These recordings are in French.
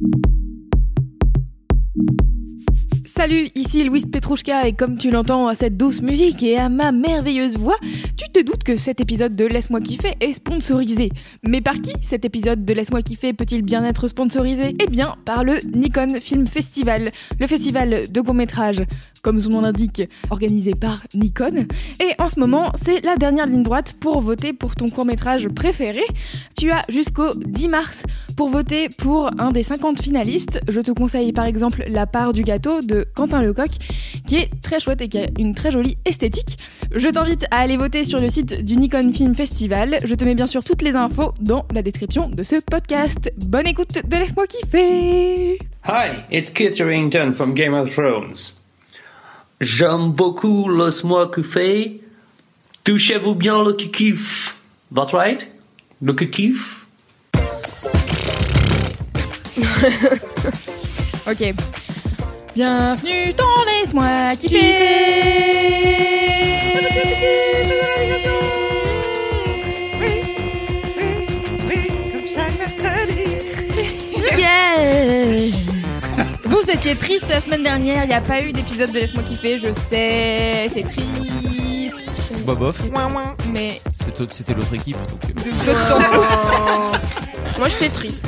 you Salut, ici Louise Petrouchka et comme tu l'entends à cette douce musique et à ma merveilleuse voix, tu te doutes que cet épisode de Laisse-moi kiffer est sponsorisé. Mais par qui cet épisode de Laisse-moi kiffer peut-il bien être sponsorisé? Eh bien, par le Nikon Film Festival, le festival de court-métrage, comme son nom l'indique, organisé par Nikon. Et en ce moment, c'est la dernière ligne droite pour voter pour ton court-métrage préféré. Tu as jusqu'au 10 mars pour voter pour un des 50 finalistes. Je te conseille par exemple La part du gâteau de Quentin Lecoq, qui est très chouette et qui a une très jolie esthétique. Je t'invite à aller voter sur le site du Nikon Film Festival. Je te mets bien sûr toutes les infos dans la description de ce podcast. Bonne écoute de Laisse-moi kiffer Hi, it's Kit Harington from Game of Thrones. J'aime beaucoup Laisse-moi kiffer. Touchez-vous bien le kikif. That's right? Le kikif? Ok. Bienvenue dans Laisse-moi kiffer Yeah Vous étiez triste la semaine dernière, il n'y a pas eu d'épisode de Laisse-moi kiffer, je sais, c'est triste. Bah bof, Mais c'était l'autre équipe. donc, euh. de toute temps, Moi j'étais triste.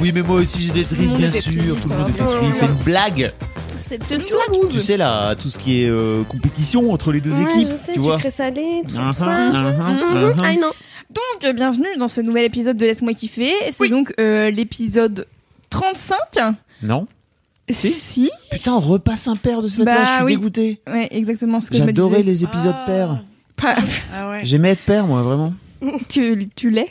Oui, mais moi aussi j'étais triste, bien sûr. Tout le monde hein, était triste. sûr. C'est une blague. C'était une Tu sais là, tout ce qui est euh, compétition entre les deux Ouais, équipes, je sais, tu vois. sucré salé, tout Mhm, ça. mhm, Mhm. mhm. Ah non. Donc, euh, bienvenue dans ce nouvel épisode de Laisse-moi kiffer. C'est donc euh, l'épisode 35. Non Si. Si. Putain, on repasse un père de ce fait-là, Bah je suis oui. dégoûté. Ouais, exactement ce que je me J'adorais les épisodes pères. Pas- J'aimais être père, moi, vraiment. tu, tu l'es?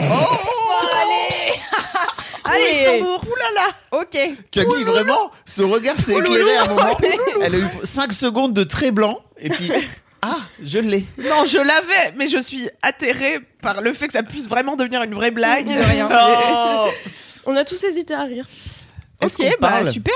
Allez Oulala Ok Camille, vraiment, ce regard s'est éclairé à un moment. Elle a eu 5 secondes de très blanc, et puis. Ah, je l'ai. Non, je l'avais, mais je suis atterrée par le fait que ça puisse vraiment devenir une vraie blague. De rien. Oh On a tous hésité à rire. Est-ce Ok, qu'on bah parle super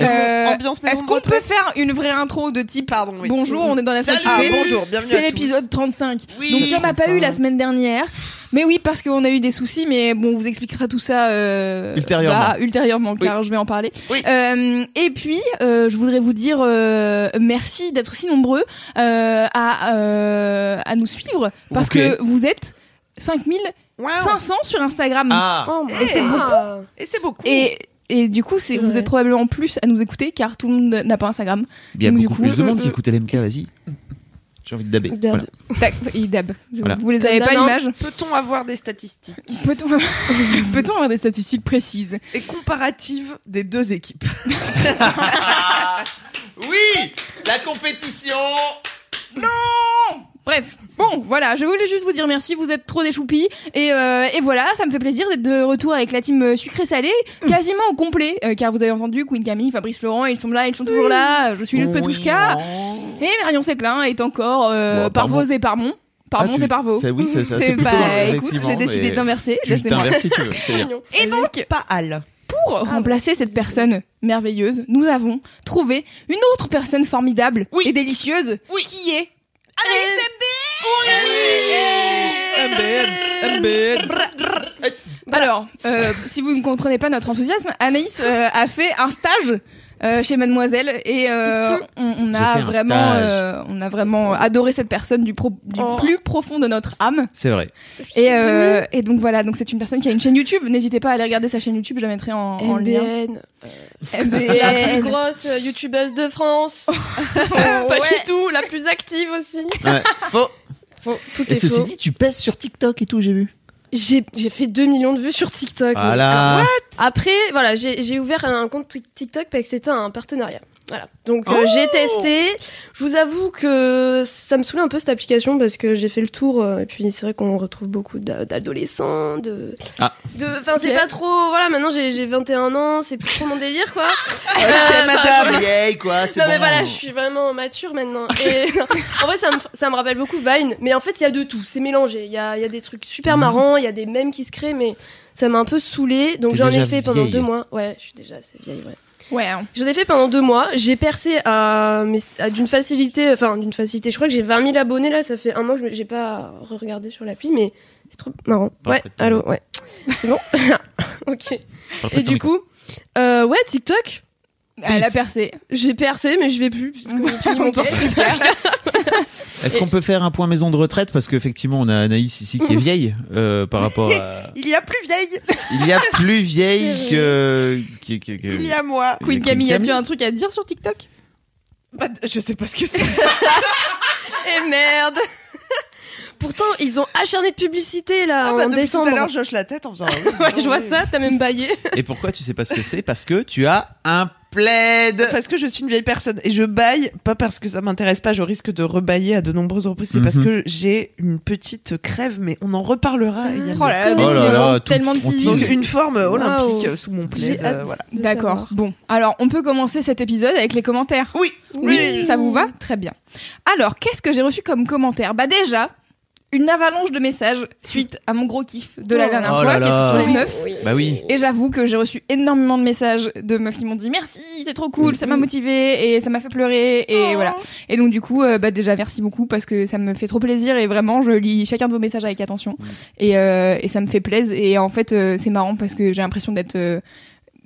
Est-ce qu'on- Euh, Est-ce qu'on peut faire une vraie intro de type Pardon, oui. Bonjour, on est dans la salle Ah, bonjour, bienvenue C'est à tous. l'épisode 35. Oui. Donc il n'y en a pas eu la semaine dernière. Mais oui, parce qu'on a eu des soucis, mais bon, on vous expliquera tout ça euh, Ultérieurement. bah, ultérieurement, car je vais en parler. Oui. Euh, et puis, euh, je voudrais vous dire euh, merci d'être si nombreux euh, à, euh, à nous suivre, parce que vous êtes 5500 sur Instagram. Ah, Oh, Et c'est ah. Et c'est beaucoup. Et, et du coup, c'est, vous êtes probablement plus à nous écouter, car tout le monde n'a pas Instagram. il y a Donc, du coup, plus de monde qui euh, écoute LMK, vas-y. J'ai envie de daber. Dab. Voilà. Tac, et dab. Voilà. Vous les avez pas l'image Peut-on avoir des statistiques? Peut-on peut-on avoir des statistiques précises? Et comparatives des deux équipes Oui La compétition Bref, bon, voilà, je voulais juste vous dire merci, vous êtes trop des choupis. Et, euh, et voilà, ça me fait plaisir d'être de retour avec la team euh, sucré-salé, quasiment au complet, euh, car vous avez entendu Queen Camille, Fabrice Laurent, ils sont là, ils sont toujours là, je suis Luz Petrouchka. Et Marion Séclin est encore euh, Bon, par par vos et par mon. Par Ah, mon tu- et par vos. ça, oui, ça, ça, C'est c'est vrai, écoute, j'ai décidé mais d'inverser, Tu laissez-moi. t'inverses si tu veux, c'est bien. Et donc, Pas Al. pour remplacer cette personne merveilleuse, nous avons trouvé une autre personne formidable et délicieuse qui est MBN MBN Alors, euh, si vous ne comprenez pas notre enthousiasme, Anaïs euh, a fait un stage euh, chez Mademoiselle et euh, on, a vraiment, euh, on a vraiment adoré cette personne du, pro- du Oh. plus profond de notre âme. C'est vrai. Et, euh, et donc voilà, donc c'est une personne qui a une chaîne YouTube. N'hésitez pas à aller regarder sa chaîne YouTube, je la mettrai en, en lien. MBN. La plus grosse youtubeuse de France. pas Ouais. du tout, la plus active aussi. Ouais. Faux. Faux, tout Et est ceci faux. dit, tu pèses sur TikTok et tout, j'ai vu. J'ai j'ai fait 2 millions de vues sur TikTok. Voilà. Après, voilà, j'ai ouvert un compte Tik- TikTok parce que c'était un partenariat. Voilà. Donc euh, j'ai testé. Je vous avoue que ça me saoulait un peu cette application parce que j'ai fait le tour euh, et puis c'est vrai qu'on retrouve beaucoup d'a- d'adolescents, de, Ah. de, enfin c'est pas trop. Voilà, maintenant j'ai j'ai 21 ans, c'est plus trop mon délire quoi. Euh, madame vieille, quoi. c'est non mais voilà, je suis vraiment mature maintenant. Et en vrai, ça me, ça me rappelle beaucoup Vine. Mais en fait, il y a de tout. C'est mélangé. Il y a, il y a des trucs super marrants, il y a des mèmes qui se créent, mais ça m'a un peu saoulé. Donc j'en ai fait pendant deux mois. Ouais, je suis déjà assez vieille, ouais. Ouais. hein. J'en ai fait pendant deux mois. J'ai percé à, d'une facilité, enfin d'une facilité. Je crois que j'ai 20 000 abonnés là. Ça fait un mois que j'ai pas regardé sur l'appli, mais c'est trop marrant. Ouais, allô, ouais. C'est bon? Ok. Et du micro. coup, euh, ouais, TikTok. Elle a percé. J'ai percé, mais je vais plus. Parce que j'ai fini mon Ok, portefeuille. Est-ce qu'on peut faire un point maison de retraite? Parce qu'effectivement on a Anaïs ici qui est vieille euh, par rapport à Il y a plus vieille. il y a plus vieille que- Il y a moi. Queen Camille, as-tu un truc à dire sur TikTok? Bah, je sais pas ce que c'est. Et merde Pourtant, ils ont acharné de publicité là Ah bah, en depuis décembre. tout à l'heure, je hoche la tête en faisant. ah oui, Ouais, je vois oui. ça, t'as même baillé. Et pourquoi tu sais pas ce que c'est Parce que tu as un plaid. Parce que je suis une vieille personne et je baille, pas parce que ça m'intéresse pas, je risque de rebailler à de nombreuses reprises, c'est parce Mhm. que j'ai une petite crève, mais on en reparlera. il y a Oh là là, Oh là tellement tease. Donc une forme olympique euh, sous mon plaid. euh, voilà. D'accord. Bon, alors on peut commencer cet épisode avec les commentaires. Oui, Oui, ça vous va Très bien. Alors, qu'est-ce que j'ai reçu comme commentaire? Bah déjà, une avalanche de messages suite à mon gros kiff de la Oh. dernière Oh fois, là qui était sur les meufs. Oui. Bah oui. Et j'avoue que j'ai reçu énormément de messages de meufs qui m'ont dit merci, c'est trop cool, ça m'a motivé et ça m'a fait pleurer et voilà. Et donc du coup, euh, bah déjà merci beaucoup parce que ça me fait trop plaisir et vraiment je lis chacun de vos messages avec attention et, euh, et ça me fait plaisir et en fait euh, c'est marrant parce que j'ai l'impression d'être euh,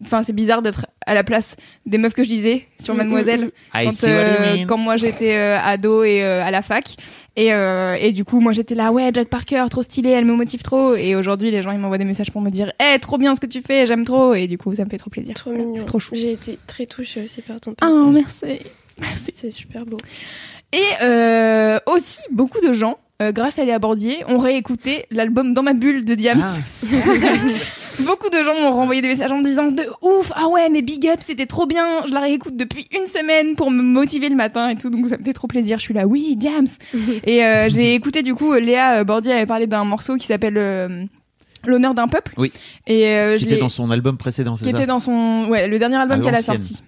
Enfin, c'est bizarre d'être à la place des meufs que je disais sur Mm, Mademoiselle quand, euh, moi j'étais euh, ado et euh, à la fac et, euh, et du coup moi j'étais là ouais Jack Parker trop stylé elle me motive trop et aujourd'hui les gens ils m'envoient des messages pour me dire eh trop bien ce que tu fais j'aime trop et du coup ça me fait trop plaisir Trop mignon. c'est trop chou J'ai été très touchée aussi par ton passage. oh merci merci C'est super beau. et euh, aussi beaucoup de gens euh, grâce à Léa Bordier ont réécouté l'album Dans ma bulle de Diams Ah. Beaucoup de gens m'ont renvoyé des messages en me disant de ouf, ah ouais, mais big up, c'était trop bien. Je la réécoute depuis une semaine pour me motiver le matin et tout, donc ça me fait trop plaisir. Je suis là, oui, Diams. et euh, j'ai écouté du coup, Léa Bordier avait parlé d'un morceau qui s'appelle euh, L'honneur d'un peuple. Oui. Et euh, Qui je était dans son album précédent, c'est qui ça était dans son, ouais, le dernier album qu'elle a sorti.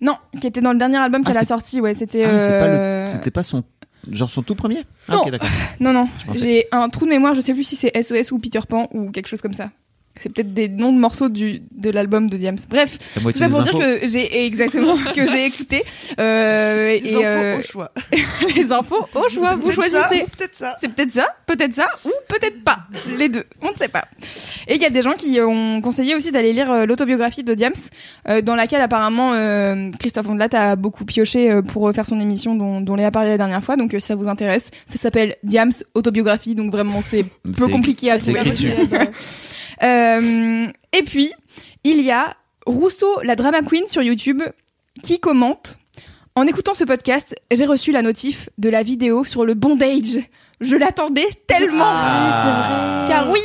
Non, qui était dans le dernier album Ah, qu'elle a sorti, ouais, c'était. Ah, c'est pas euh, le- c'était pas son genre son tout premier? Ah, Non. Ok, d'accord. Non, j'ai un trou de mémoire, je sais plus si c'est SOS ou Peter Pan ou quelque chose comme ça. C'est peut-être des noms de morceaux du, de l'album de Diams. Bref, tout ça pour dire que j'ai exactement que j'ai écouté euh, Les et infos euh, au choix. les infos au choix, vous choisissez. Peut-être ça. C'est peut-être ça, peut-être ça, ou peut-être pas. Les deux, on ne sait pas. Et il y a des gens qui ont conseillé aussi d'aller lire euh, l'autobiographie de Diams, euh, dans laquelle apparemment euh, Christophe Ondelat a beaucoup pioché euh, pour faire son émission dont, dont Léa a parlé la dernière fois. Donc euh, si ça vous intéresse, ça s'appelle Diams autobiographie. Donc vraiment c'est peu compliqué à trouver. Euh, et puis il y a Rousseau, la drama queen sur YouTube, qui commente. En écoutant ce podcast, j'ai reçu la notif de la vidéo sur le bondage. Je l'attendais tellement. Ah. Car oui,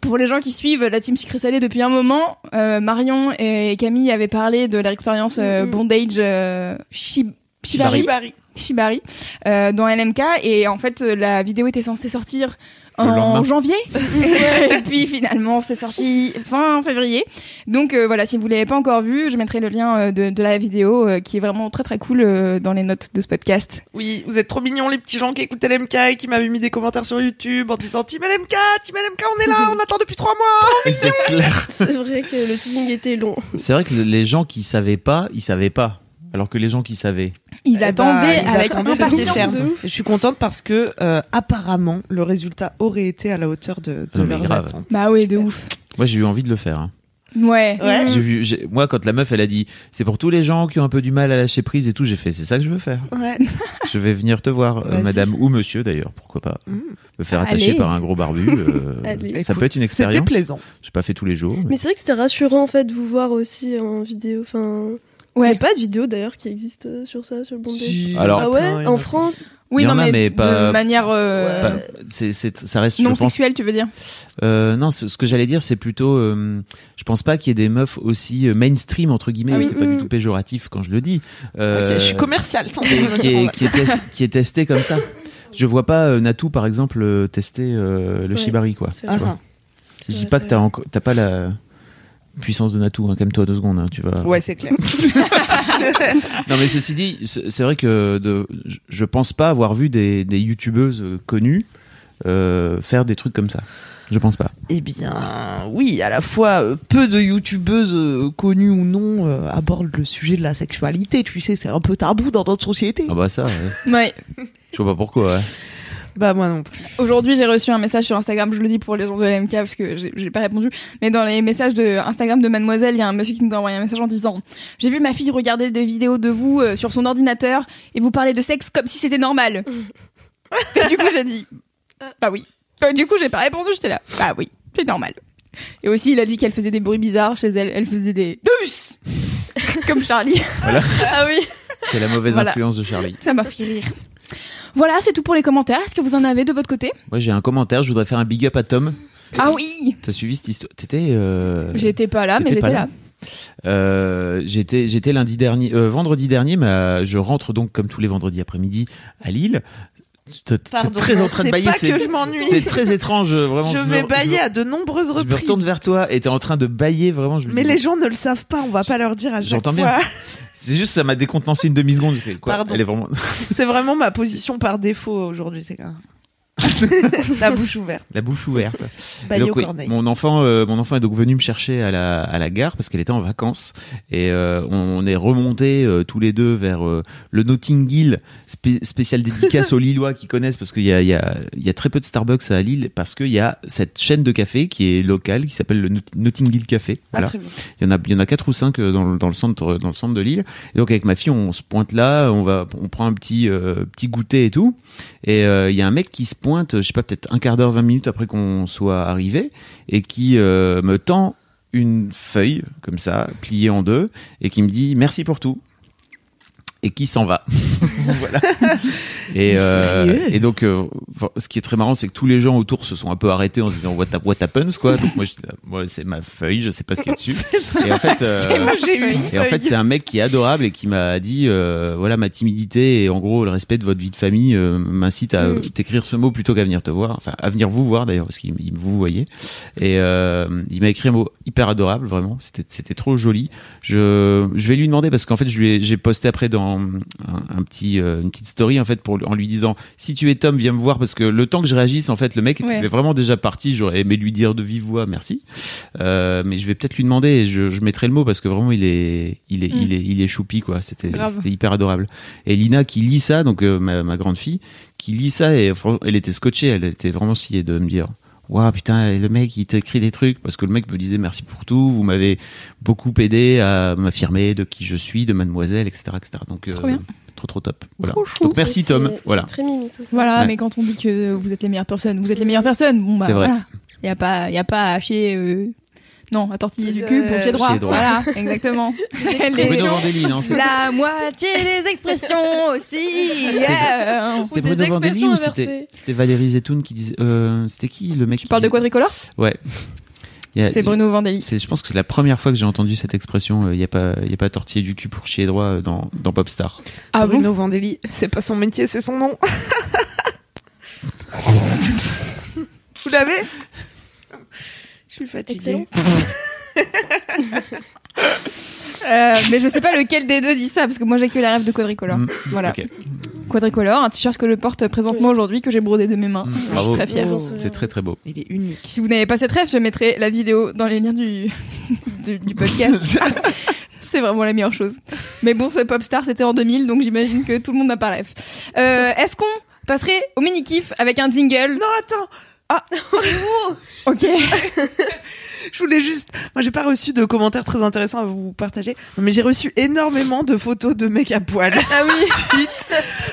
pour les gens qui suivent la team sucré salé depuis un moment, euh, Marion et Camille avaient parlé de leur expérience euh, Mhm. bondage euh, Shi- Shibari, Shibari. Shibari dans LMK et en fait la vidéo était censée sortir en janvier et puis finalement c'est sorti fin février donc euh, voilà si vous l'avez pas encore vu je mettrai le lien euh, de, de la vidéo euh, qui est vraiment très très cool euh, dans les notes de ce podcast Oui, vous êtes trop mignons les petits gens qui écoutent LMK et qui m'avaient mis des commentaires sur YouTube en disant Team LMK, Team LMK, on est là, on attend depuis trois mois. C'est clair. C'est vrai que le teasing était long. C'est vrai que les gens qui savaient pas, ils savaient pas. Alors que les gens qui savaient. ils Eh ben, attendaient ils avec impatience Je suis contente parce que euh, apparemment le résultat aurait été à la hauteur de, de Ah, leurs grave. attentes. bah oui de Super. ouf Moi, j'ai eu envie de le faire. hein. ouais, Ouais. J'ai vu, j'ai- moi, quand la meuf, elle a dit, c'est pour tous les gens qui ont un peu du mal à lâcher prise et tout, j'ai fait, c'est ça que je veux faire. Ouais. Je vais venir te voir, euh, madame ou monsieur d'ailleurs, pourquoi pas. Mm. Me faire attacher Allez. par un gros barbu, euh, ça peut être une Écoute, C'était expérience. plaisant. J'ai pas fait tous les jours. mais- Mais c'est vrai que c'était rassurant en fait de vous voir aussi en vidéo. Enfin, Ouais. n'y a pas de vidéo d'ailleurs qui existe euh, sur ça, sur le bon Si. Ah Alors, ouais, en France Oui, non, en mais, mais pas- de manière euh, Pas- c'est, c'est, ça reste, non sexuelle, tu veux dire Euh, non, ce, que j'allais dire, c'est plutôt, euh, je pense pas qu'il y ait des meufs aussi euh, mainstream entre guillemets. Ah oui. C'est pas Mm. du tout péjoratif quand je le dis. Euh, Ok, je suis commercial. qui, est, qui, est, qui, est tes- qui est testé comme ça. Je vois pas euh, Natou par exemple tester euh, le Ouais. shibari quoi. C'est Tu vois. Ah, Je dis pas que t'as vrai. encore, t'as pas la puissance de Natou. Hein, Calme-toi deux secondes. Hein, tu vas. Ouais, c'est clair. Non mais ceci dit, c'est vrai que de, je- pense pas avoir vu des, des youtubeuses euh, connues euh, faire des trucs comme ça. Je pense pas. Eh bien, oui, à la fois euh, peu de youtubeuses euh, connues ou non euh, abordent le sujet de la sexualité. Tu sais, c'est un peu tabou dans notre société. Ah bah ça, ouais. Ouais. je vois pas pourquoi. ouais. Bah moi non plus. Aujourd'hui, j'ai reçu un message sur Instagram, je le dis pour les gens de l'MK parce que j'ai pas répondu, mais dans les messages de Instagram de Mademoiselle, il y a un monsieur qui nous a envoyé un message en disant J'ai vu ma fille regarder des vidéos de vous euh, sur son ordinateur et vous parlez de sexe comme si c'était normal. et du coup, j'ai dit Bah oui. Euh, du coup, j'ai pas répondu, j'étais là Bah oui, c'est normal. Et aussi, il a dit qu'elle faisait des bruits bizarres chez elle, elle faisait des douces Comme Charlie. Ah oui C'est la mauvaise Voilà. influence de Charlie. Ça m'a fait rire. Voilà, c'est tout pour les commentaires. Est-ce que vous en avez de votre côté? Moi j'ai un commentaire, je voudrais faire un big up à Tom. Ah oui T'as suivi cette histoire? T'étais. Euh... J'étais pas là, mais T'étais pas j'étais là. là. Euh, j'étais j'étais lundi dernier, euh, vendredi dernier, mais euh, je rentre donc comme tous les vendredis après-midi à Lille. T'es très en train de c'est bailler. pas C'est que je m'ennuie. c'est très étrange, euh, vraiment. Je vais me- bailler à de nombreuses Je me reprises. retourne vers toi et t'es en train de bailler vraiment. Je Mais dis, les gens ne le savent pas, on va pas leur dire à chaque J'entends fois. bien. C'est juste ça m'a décontenancé une demi seconde. J'ai fait quoi Pardon. Elle est vraiment C'est vraiment ma position par défaut aujourd'hui, c'est quand La bouche ouverte. la bouche ouverte. Donc, oui, corneille. mon enfant, euh, mon enfant est donc venu me chercher à la, à la gare parce qu'elle était en vacances et euh, on est remonté euh, tous les deux vers le Notting Hill, spé- spécial dédicace aux Lillois qui connaissent parce qu'il y a, il y, a, il y a très peu de Starbucks à Lille parce qu'il y a cette chaîne de café qui est locale qui s'appelle le Not- Notting Hill Café. Ah, Voilà. Il y en a, il y en a quatre ou cinq dans, le- dans le centre, dans le centre de l'île. Et donc avec ma fille, on se pointe là, on va, on prend un petit, petit goûter et tout. Et il y a un mec qui se pointe, je sais pas, peut-être un quart d'heure, 20 minutes après qu'on soit arrivé, et qui euh, me tend une feuille comme ça, pliée en deux, et qui me dit merci pour tout. Et qui s'en va. voilà. Et, euh, et donc, euh, ce qui est très marrant, c'est que tous les gens autour se sont un peu arrêtés en se disant what, what happens quoi. Donc moi, moi, c'est ma feuille, je sais pas ce qu'il y a dessus. Et en fait, euh, Moi, et en fait, c'est un mec qui est adorable et qui m'a dit, voilà, ma timidité et en gros le respect de votre vie de famille m'incite à Mm. t'écrire ce mot plutôt qu'à venir te voir, enfin à venir vous voir d'ailleurs parce qu'il il- vous voyez. Et il m'a écrit un mot hyper adorable, vraiment. C'était c'était trop joli. Je je vais lui demander parce qu'en fait, je lui ai- j'ai posté après dans un, un petit euh, une petite story en fait pour en lui disant si tu es Tom, viens me voir parce que le temps que je réagisse, en fait, le mec Ouais. était vraiment déjà parti. J'aurais aimé lui dire de vive voix merci. Euh, mais je vais peut-être lui demander et je, je mettrai le mot parce que vraiment il est il est Mm. il est il est choupi quoi c'était c'était hyper adorable et Lina qui lit ça donc euh, ma, ma grande fille qui lit ça et elle était scotchée elle était vraiment sciée de me dire Waouh putain le mec il t'écrit des trucs parce que le mec me disait merci pour tout vous m'avez beaucoup aidé à m'affirmer de qui je suis de mademoiselle etc etc donc euh, Trop bien. trop trop top voilà Trop chou. donc merci Tom voilà très mimi tout ça. Voilà, Ouais. mais quand on dit que vous êtes les meilleures personnes, vous êtes les meilleures personnes. Bon bah C'est vrai. voilà. Il y a pas y a pas à chier euh, non, à tortiller du cul pour Euh, chier droit. droit. Voilà, exactement. Bruno Vandelli non La moitié des expressions aussi. yeah. c'était Bruno Vandelli ou expressions c'était Valérie Zetoun qui disait euh, c'était qui le mec Tu parles de quadricolore ouais C'est Bruno Vandelli. C'est, je pense que c'est la première fois que j'ai entendu cette expression. Il n'y a pas, il y a pas tortiller du cul pour chier droit euh, dans, dans Popstar. Ah bon Bruno Vandelli, c'est pas son métier, c'est son nom. Vous l'avez? Suis fatiguée. Euh, mais je sais pas lequel des deux dit ça parce que moi j'ai que la rêve de quadricolore. Mm. Voilà. Ok. Quadricolore, un t-shirt que je porte présentement aujourd'hui que j'ai brodé de mes mains. Mm. Je suis très fière. Souviens. C'est très très beau. Il est unique. Si vous n'avez pas cette rêve, je mettrai la vidéo dans les liens du, du, du podcast. C'est vraiment la meilleure chose. Mais bon, ce Popstar, c'était en 2000, donc j'imagine que tout le monde n'a pas rêve. Euh, Est-ce qu'on passerait au mini-kiff avec un jingle? Non, attends Ok. Je voulais juste. Moi, j'ai pas reçu de commentaires très intéressants à vous partager, mais j'ai reçu énormément de photos de mecs à poil. Ah oui. Suite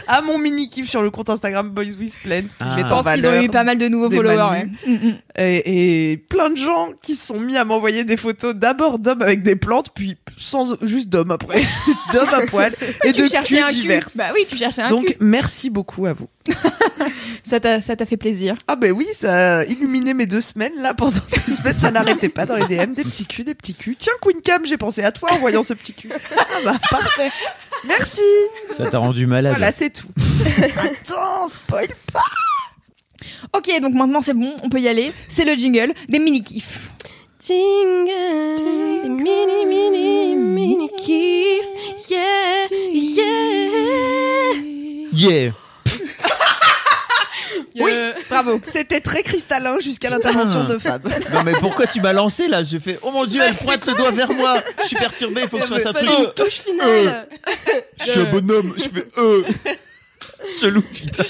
à mon mini kiff sur le compte Instagram Boys with Plant. qui Ah. Je en pense qu'ils ont eu pas mal de nouveaux followers. Ouais. Mm, mm. Et, et plein de gens qui se sont mis à m'envoyer des photos d'abord d'hommes avec des plantes, puis sans juste d'hommes après, d'hommes à poil et tu de cherchais un divers. cul. Bah oui, tu cherchais un Donc cul. merci beaucoup à vous. Ça t'a, ça t'a fait plaisir. Ah ben oui, ça a illuminé mes deux semaines. Là, pendant deux semaines, ça n'arrêtait pas dans les DM. Des petits culs, des petits culs. Tiens, Queen Cam, j'ai pensé à toi en voyant ce petit cul. Ah bah, parfait. Merci. Ça t'a rendu malade. Voilà, c'est tout. Attends, spoil pas. Ok, donc maintenant c'est bon, on peut y aller. C'est le jingle des mini kiffs. Jingle, des mini mini mini kiff, yeah, yeah. Yeah. Oui, bravo. C'était très cristallin jusqu'à l'intervention de Fab. Non mais pourquoi tu m'as lancé là? Je fais oh mon dieu, elle pointe le doigt vers moi. Je suis perturbé, il faut que je fasse un truc. Une touche finale. Je suis un bonhomme, je fais euh. Chelou putain.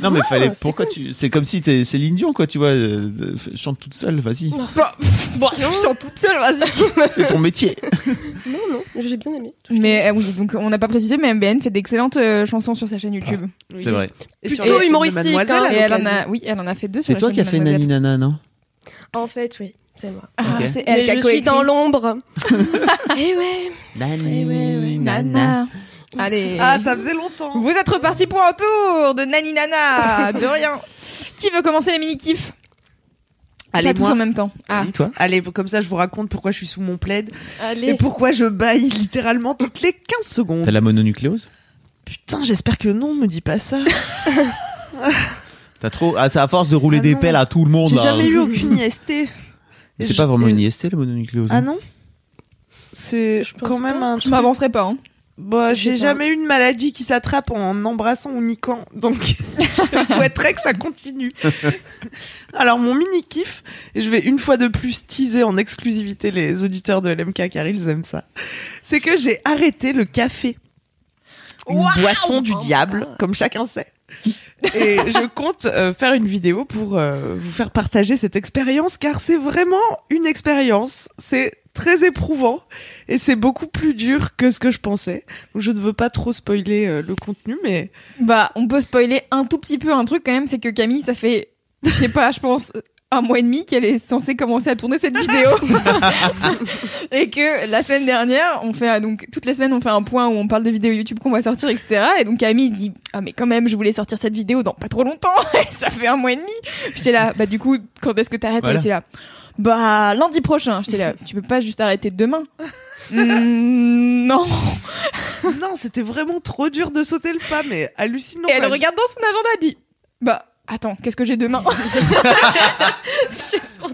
Non mais fallait c'est pourquoi tu c'est comme si t'es Céline Dion quoi, tu vois, euh, chante toute seule, vas-y. Bon, je chante toute seule, vas-y. C'est ton métier. Non, non, j'ai bien aimé. Mais euh, oui, donc on n'a pas précisé, mais MBN fait d'excellentes euh, chansons sur sa chaîne YouTube. C'est vrai. Et Plutôt humoristique, hein. Et elle en a, oui, elle en a fait deux sur C'est la toi chaîne qui as fait. Nani Nana, non? En fait, oui, c'est moi. Ah, c'est Mais elle a je suis dans l'ombre. Eh ouais. Nani ouais, ouais. Nana. Allez. Ah, ça faisait longtemps. Vous êtes repartis pour un tour de Nani Nana. De rien. Qui veut commencer les mini kiffs Allez, tous en même temps. Ah. Toi Allez, comme ça, je vous raconte pourquoi je suis sous mon plaid et Allez. pourquoi je baille littéralement toutes les 15 secondes. T'as la mononucléose? Putain, j'espère que non, me dis pas ça. T'as trop ah c'est à force de rouler Ah des non. pelles à tout le monde J'ai jamais eu aucune IST. Mais c'est Je- pas vraiment et- une IST la mononucléose. Ah hein? non C'est quand même pas. un Je m'avancerai pas. Hein. Bah, j'ai jamais eu une maladie qui s'attrape en embrassant ou niquant, donc je souhaiterais que ça continue. Alors mon mini kiff, et je vais une fois de plus teaser en exclusivité les auditeurs de LMK car ils aiment ça, c'est que j'ai arrêté le café, une boisson du diable, comme chacun sait. Et je compte euh, faire une vidéo pour euh, vous faire partager cette expérience car c'est vraiment une expérience. C'est très éprouvant et c'est beaucoup plus dur que ce que je pensais. Donc, je ne veux pas trop spoiler euh, le contenu, mais Bah, on peut spoiler un tout petit peu un truc quand même, c'est que Camille, ça fait, je sais pas, je pense un mois et demi qu'elle est censée commencer à tourner cette vidéo. Et que la semaine dernière on fait donc toutes les semaines on fait un point où on parle des vidéos YouTube qu'on va sortir etc et donc Camille dit ah mais quand même je voulais sortir cette vidéo dans pas trop longtemps. Et ça fait un mois et demi j'étais là bah du coup quand est-ce que t'arrêtes? Voilà. Était là bah lundi prochain j'étais là tu peux pas juste arrêter demain Hmm, non non, c'était vraiment trop dur de sauter le pas, mais hallucinant. et elle quoi. regarde dans son agenda elle dit bah attends qu'est-ce que j'ai demain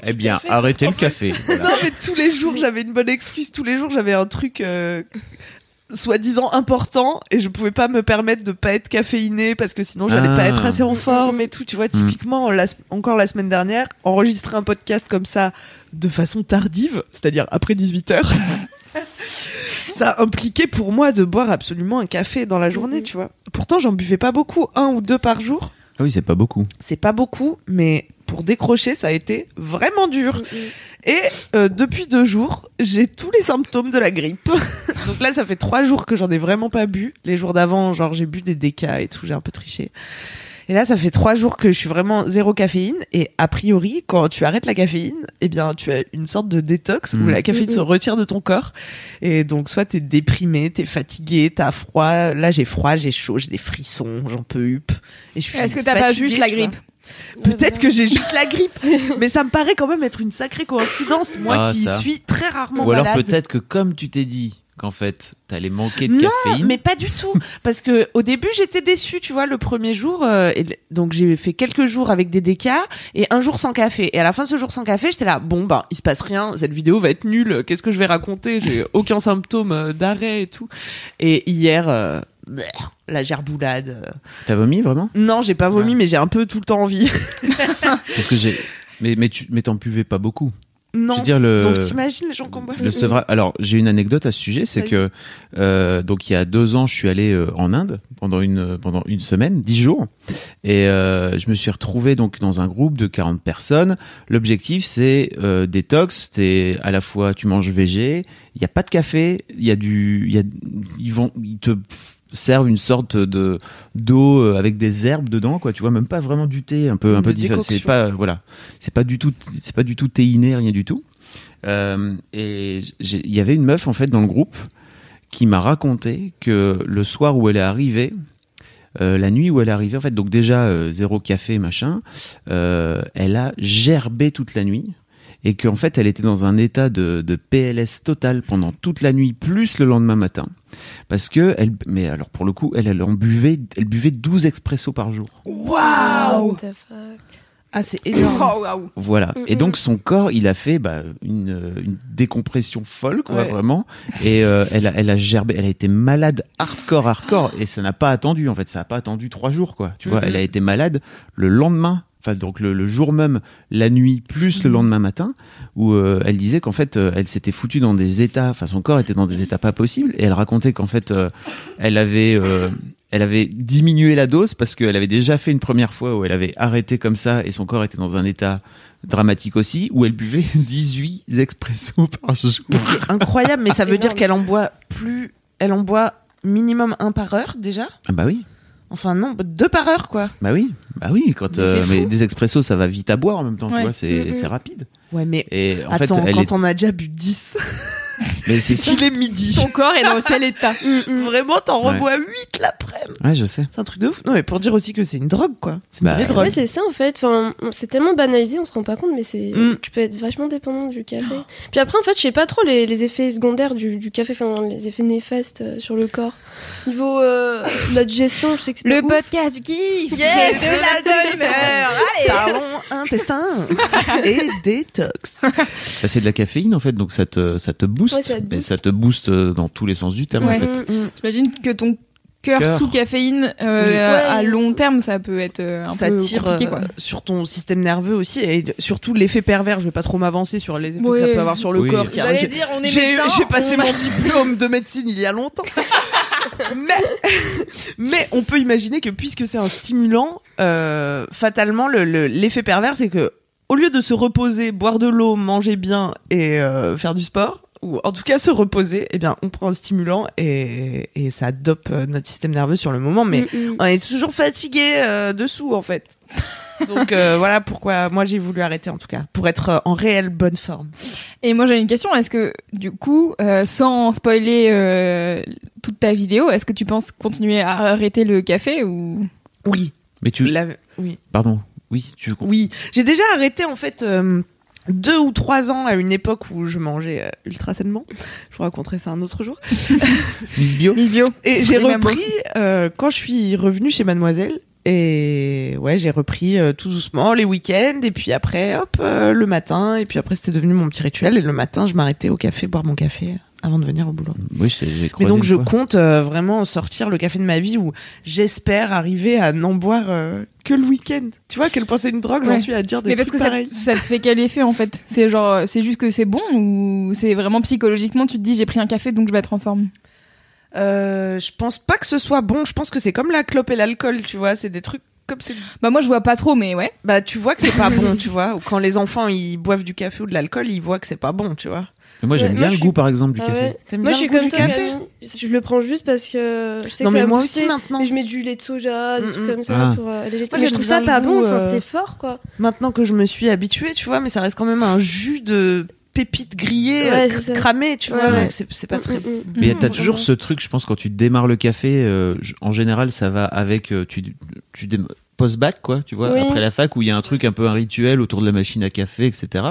Eh bien, arrêtez le café. Voilà. Non, mais tous les jours, j'avais une bonne excuse. Tous les jours, j'avais un truc euh, soi-disant important et je pouvais pas me permettre de pas être caféiné parce que sinon, j'allais Ah. pas être assez en forme et tout. Tu vois, typiquement, la s- encore la semaine dernière, enregistrer un podcast comme ça de façon tardive, c'est-à-dire après 18 heures. Ça impliquait pour moi de boire absolument un café dans la journée, tu vois. Pourtant, j'en buvais pas beaucoup, un ou deux par jour. Ah oui, c'est pas beaucoup. C'est pas beaucoup, mais pour décrocher, ça a été vraiment dur. Et euh, depuis deux jours, j'ai tous les symptômes de la grippe. Donc là, ça fait trois jours que j'en ai vraiment pas bu. Les jours d'avant, genre j'ai bu des décas et tout, j'ai un peu triché. Et là, ça fait trois jours que je suis vraiment zéro caféine. Et a priori, quand tu arrêtes la caféine, eh bien, tu as une sorte de détox où Mm. la caféine se retire de ton corps. Et donc, soit t'es déprimé, t'es fatigué, t'as froid. Là, j'ai froid, j'ai chaud, j'ai des frissons, j'en peux hup. Et je suis est-ce que t'as pas juste la grippe? Peut-être que j'ai juste la grippe, mais ça me paraît quand même être une sacrée coïncidence, moi Ah, qui ça. suis très rarement Ou alors malade. peut-être que comme tu t'es dit qu'en fait, t'allais manquer de Non, caféine. mais pas du tout, parce que au début j'étais déçue, tu vois, le premier jour, euh, et le- donc j'ai fait quelques jours avec des décas et un jour sans café. Et à la fin de ce jour sans café, j'étais là, bon bah il se passe rien, cette vidéo va être nulle, qu'est-ce que je vais raconter? J'ai aucun symptôme euh, d'arrêt et tout. Et hier, euh, la gerboulade. euh. T'as vomi vraiment? Non, j'ai pas vomi, Ah. mais j'ai un peu tout le temps envie. Parce que j'ai. Mais mais tu mais t'en buvais pas beaucoup. Non. Je veux dire le. Donc t'imagines les gens qu'on boit Le sevrage. Alors, j'ai une anecdote à ce sujet, c'est que euh, donc il y a deux ans, je suis allé euh, en Inde pendant une pendant une semaine, dix jours, et euh, je me suis retrouvé donc dans un groupe de 40 personnes. L'objectif, c'est euh, détox. T'es à la fois, tu manges végé, il y a pas de café, il y a du, il y a, ils vont, ils te servent une sorte de d'eau euh, avec des herbes dedans quoi tu vois même pas vraiment du thé un peu un peu différent c'est pas voilà. C'est pas du tout c'est pas du tout théiné rien du tout. Euh, et il y avait une meuf en fait dans le groupe qui m'a raconté que le soir où elle est arrivée, euh, la nuit où elle est arrivée, en fait, donc déjà euh, zéro café machin, elle a gerbé toute la nuit et qu'en fait elle était dans un état de, de PLS total pendant toute la nuit plus le lendemain matin parce que elle mais alors pour le coup elle elle en buvait elle buvait 12 expressos par jour Waouh What the fuck? Ah, c'est énorme. Oh. Voilà. Mm, Et donc son corps, il a fait bah, une, euh, une décompression folle, quoi, Ouais. vraiment. Et euh, elle, a, elle a gerbé, elle a été malade hardcore, hardcore. Et ça n'a pas attendu, en fait. Ça n'a pas attendu trois jours, quoi. Tu vois, elle a été malade le lendemain. Enfin, donc le, le jour même, la nuit, plus le lendemain matin, où euh, elle disait qu'en fait, euh, elle s'était foutue dans des états, enfin son corps était dans des états pas possibles, et elle racontait qu'en fait, euh, elle avait, euh, elle avait diminué la dose parce qu'elle avait déjà fait une première fois où elle avait arrêté comme ça et son corps était dans un état dramatique aussi, où elle buvait 18 expressos par jour. Incroyable, mais ça veut dire qu'elle en boit plus. Elle en boit minimum un par heure déjà? Ah bah oui, Enfin non, deux par heure quoi. bah oui, bah oui. Quand Mais euh, mais des expressos, ça va vite à boire en même temps, tu vois, c'est Mhm. c'est rapide. Ouais, mais Et en attends, fait, elle quand est, on a déjà bu 10, mais c'est ça. qu'il est midi. Ton corps est dans quel état Vraiment, t'en Ouais. rebois 8 l'après-midi. Ouais, je sais. C'est un truc de ouf. Non, mais pour dire aussi que c'est une drogue quoi. C'est une Bah, vraie ouais. drogue. Ouais, c'est ça en fait. Enfin, on- c'est tellement banalisé, on se rend pas compte, mais c'est. Mm. Tu peux être vachement dépendant du café. Puis après, en fait, je sais pas trop les, les effets secondaires du, du café, enfin, les effets néfastes euh, sur le corps. Niveau euh, la digestion, je sais que c'est Le pas podcast du kiff Yes, de la humeur Parlons intestin et détox. Bah, c'est de la caféine en fait, donc ça te, ça te booste. Ouais, ça booste. ça te booste euh, dans tous les sens du terme Ouais. en fait. Mm. J'imagine que ton cœur sous caféine, euh, à long terme, ça peut être euh, un ça peu tire compliqué, quoi. sur ton système nerveux aussi et surtout l'effet pervers. Je vais pas trop m'avancer sur les effets Ouais. que ça peut avoir sur le Oui. corps. J'allais j'ai- dire, on est J'ai médecin, j'ai passé on- mon diplôme de médecine il y a longtemps. mais, mais on peut imaginer que puisque c'est un stimulant, euh, fatalement, le- le- l'effet pervers, c'est que au lieu de se reposer, boire de l'eau, manger bien et euh, faire du sport, ou en tout cas se reposer, eh bien, on prend un stimulant et, et ça dope euh, notre système nerveux sur le moment. Mais Mm, mm. on est toujours fatigué euh, dessous, en fait. Donc euh, voilà pourquoi moi j'ai voulu arrêter en tout cas, pour être en réelle bonne forme. Et moi j'ai une question, est-ce que du coup, euh, sans spoiler euh, toute ta vidéo, est-ce que tu penses continuer à arrêter le café ou? Oui. Mais tu, La- oui. pardon, oui, tu. Oui, j'ai déjà arrêté en fait euh, deux ou trois ans à une époque où je mangeais euh, ultra sainement. Je vous raconterai ça un autre jour. Miss Bio. Miss Bio Et j'ai repris euh, quand je suis revenue chez Mademoiselle. Et ouais, j'ai repris euh, tout doucement les week-ends et puis après, hop, euh, le matin. Et puis après, c'était devenu mon petit rituel. Et le matin, je m'arrêtais au café, boire mon café avant de venir au boulot. Oui, j'ai Mais donc je fois. compte euh, vraiment sortir le café de ma vie où j'espère arriver à n'en boire euh, que le week-end. Tu vois à quel point c'est une drogue, j'en suis à dire des Mais parce trucs que ça, ça te fait quel effet en fait? C'est genre, euh, c'est juste que c'est bon ou c'est vraiment psychologiquement tu te dis j'ai pris un café donc je vais être en forme? Euh, je pense pas que ce soit bon. Je pense que c'est comme la clope et l'alcool, tu vois. C'est des trucs comme c'est. Bah moi je vois pas trop mais ouais. Bah tu vois que c'est pas bon, tu vois. Ou quand les enfants ils boivent du café ou de l'alcool, ils voient que c'est pas bon, tu vois. Mais moi, j'aime Ouais, bien moi, le goût, suis- par exemple, du Ah café. ouais. Moi, bien je suis comme du toi, café? Camille. Je le prends juste parce que je sais Non que mais ça va moi aussi pousser. maintenant. Mais je mets du lait de soja, des Mm, trucs mm. comme ça Ah. pour euh, alléger le Moi, je trouve ça pas bon, enfin, euh, c'est fort quoi. Maintenant que je me suis habituée, tu vois, mais ça reste quand même un jus de pépites grillées, Ouais, euh, cramées, tu Ouais, vois. ouais. C'est pas très. Mm, mm. Mais t'as toujours ce truc, je pense, quand tu démarres le café, euh, en général, ça va avec euh, tu, tu post-bac, quoi, tu vois, Oui. après la fac, où il y a un truc un peu un rituel autour de la machine à café, etc.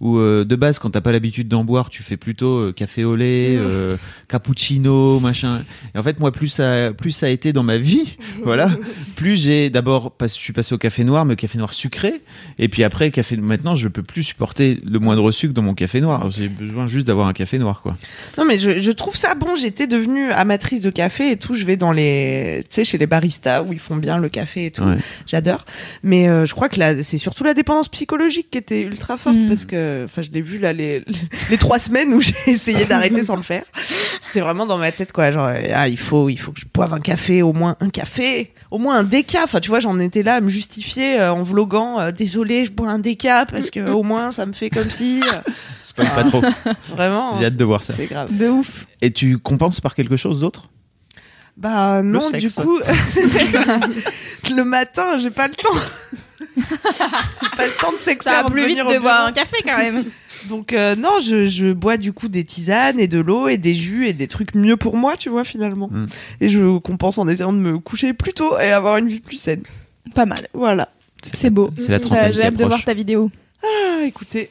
Où euh, de base, quand t'as pas l'habitude d'en boire, tu fais plutôt euh, café au lait, euh, cappuccino, machin. Et en fait, moi, plus ça, plus ça a été dans ma vie, voilà, plus j'ai d'abord, je suis passé au café noir, mais au café noir sucré, et puis après, café. Maintenant, je peux plus supporter le moindre sucre dans mon café noir. J'ai besoin juste d'avoir un café noir, quoi. Non mais je, je trouve ça bon. J'étais devenue amatrice de café et tout. Je vais dans les, tu sais, chez les baristas où ils font bien le café et tout. Ouais. J'adore. Mais euh, je crois que c'est surtout la dépendance psychologique qui était ultra forte Mm. parce que, enfin, je l'ai vu là les, les trois semaines où j'ai essayé d'arrêter sans le faire. C'était vraiment dans ma tête quoi. Genre, ah, il faut, il faut que je boive un café, au moins un café, au moins un déca. Enfin, tu vois, j'en étais là à me justifier euh, en vloguant. euh, Désolé, je bois un déca parce que au moins ça me fait comme si. euh, Spoil pas trop. vraiment. J'ai hâte de voir ça. C'est grave. De ouf. Et tu compenses par quelque chose d'autre? Bah non, sexe. du coup, le matin, j'ai pas le temps. J'ai pas le temps de sexer Ça va plus vite de boire un café quand même. Donc euh, non, je, je bois du coup des tisanes et de l'eau et des jus et des trucs mieux pour moi, tu vois, finalement. Mm. Et je compense en essayant de me coucher plus tôt et avoir une vie plus saine. Pas mal. Voilà. C'est beau. C'est la J'ai hâte de voir ta vidéo. Ah, écoutez.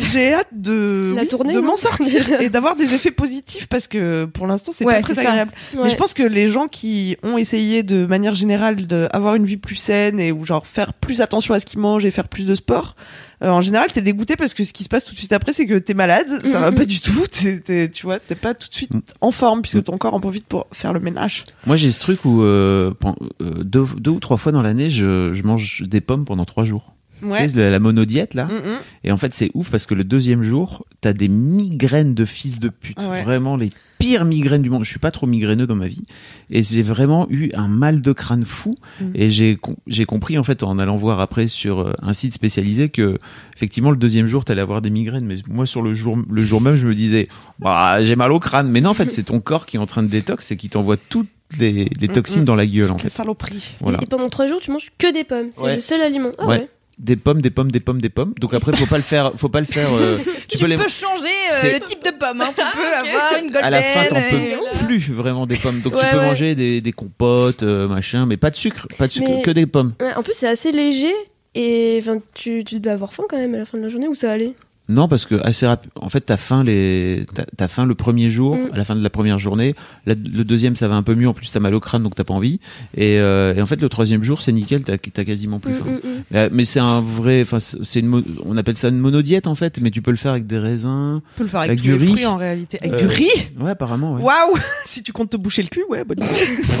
J'ai hâte de, La oui, tournée, de non m'en sortir et d'avoir des effets positifs parce que pour l'instant c'est Ouais, pas très c'est ça. agréable. Ouais. Mais je pense que les gens qui ont essayé de manière générale d'avoir une vie plus saine et ou genre faire plus attention à ce qu'ils mangent et faire plus de sport, euh, en général t'es dégoûté parce que ce qui se passe tout de suite après c'est que t'es malade, ça va Mhm. pas du tout, t'es, t'es- tu vois, t'es pas tout de suite Mm. en forme puisque ton corps en profite pour faire le ménage. Moi, j'ai ce truc où euh, pen- euh, deux, deux ou trois fois dans l'année, je, je mange des pommes pendant trois jours. Ouais. Tu sais, la, la monodiète là. Mm, mm. Et en fait, c'est ouf parce que le deuxième jour, t'as des migraines de fils de pute. Ouais. Vraiment les pires migraines du monde. Je suis pas trop migraineux dans ma vie. Et j'ai vraiment eu un mal de crâne fou. Mm. Et j'ai com- j'ai compris, en fait, en allant voir après sur euh, un site spécialisé que, effectivement, le deuxième jour, t'allais avoir des migraines. Mais moi, sur le jour, le jour même, je me disais, bah, j'ai mal au crâne. Mais non, en fait, c'est ton corps qui est en train de détox et qui t'envoie toutes les, les toxines dans la gueule, en fait. saloperie. Voilà. Et pendant trois jours, tu manges que des pommes. C'est Ouais. le seul aliment. Ah Ouais. ouais. Des pommes, des pommes, des pommes, des pommes. Donc après, faut pas le faire, faut pas le faire, euh, tu, peux les, changer euh, le type de pomme. Hein. Tu peux ok. avoir une golden. à la fin, t'en et- peux plus vraiment des pommes. Donc tu peux ouais. manger des, des compotes, euh, machin, mais pas de sucre, pas de sucre, Mais- que des pommes. Ouais, En plus, c'est assez léger. Et enfin, tu, tu dois avoir faim quand même à la fin de la journée où ça allait? Non, parce que assez rapide. En fait, t'as faim les, t'as- t'as faim le premier jour, Mm. à la fin de la première journée. La- le deuxième, ça va un peu mieux. En plus, t'as mal au crâne, donc t'as pas envie. Et, euh, et en fait, le troisième jour, c'est nickel. T'as t'as quasiment plus Mm, faim. mm, mm. Mais, c'est un vrai, enfin, c'est une, mo- on appelle ça une monodiète en fait, mais tu peux le faire avec des raisins. Tu peux le faire avec, Avec du riz. fruits en réalité. Avec Euh, du riz Ouais, apparemment. Ouais. Waouh Si tu comptes te boucher le cul, ouais, bonne idée.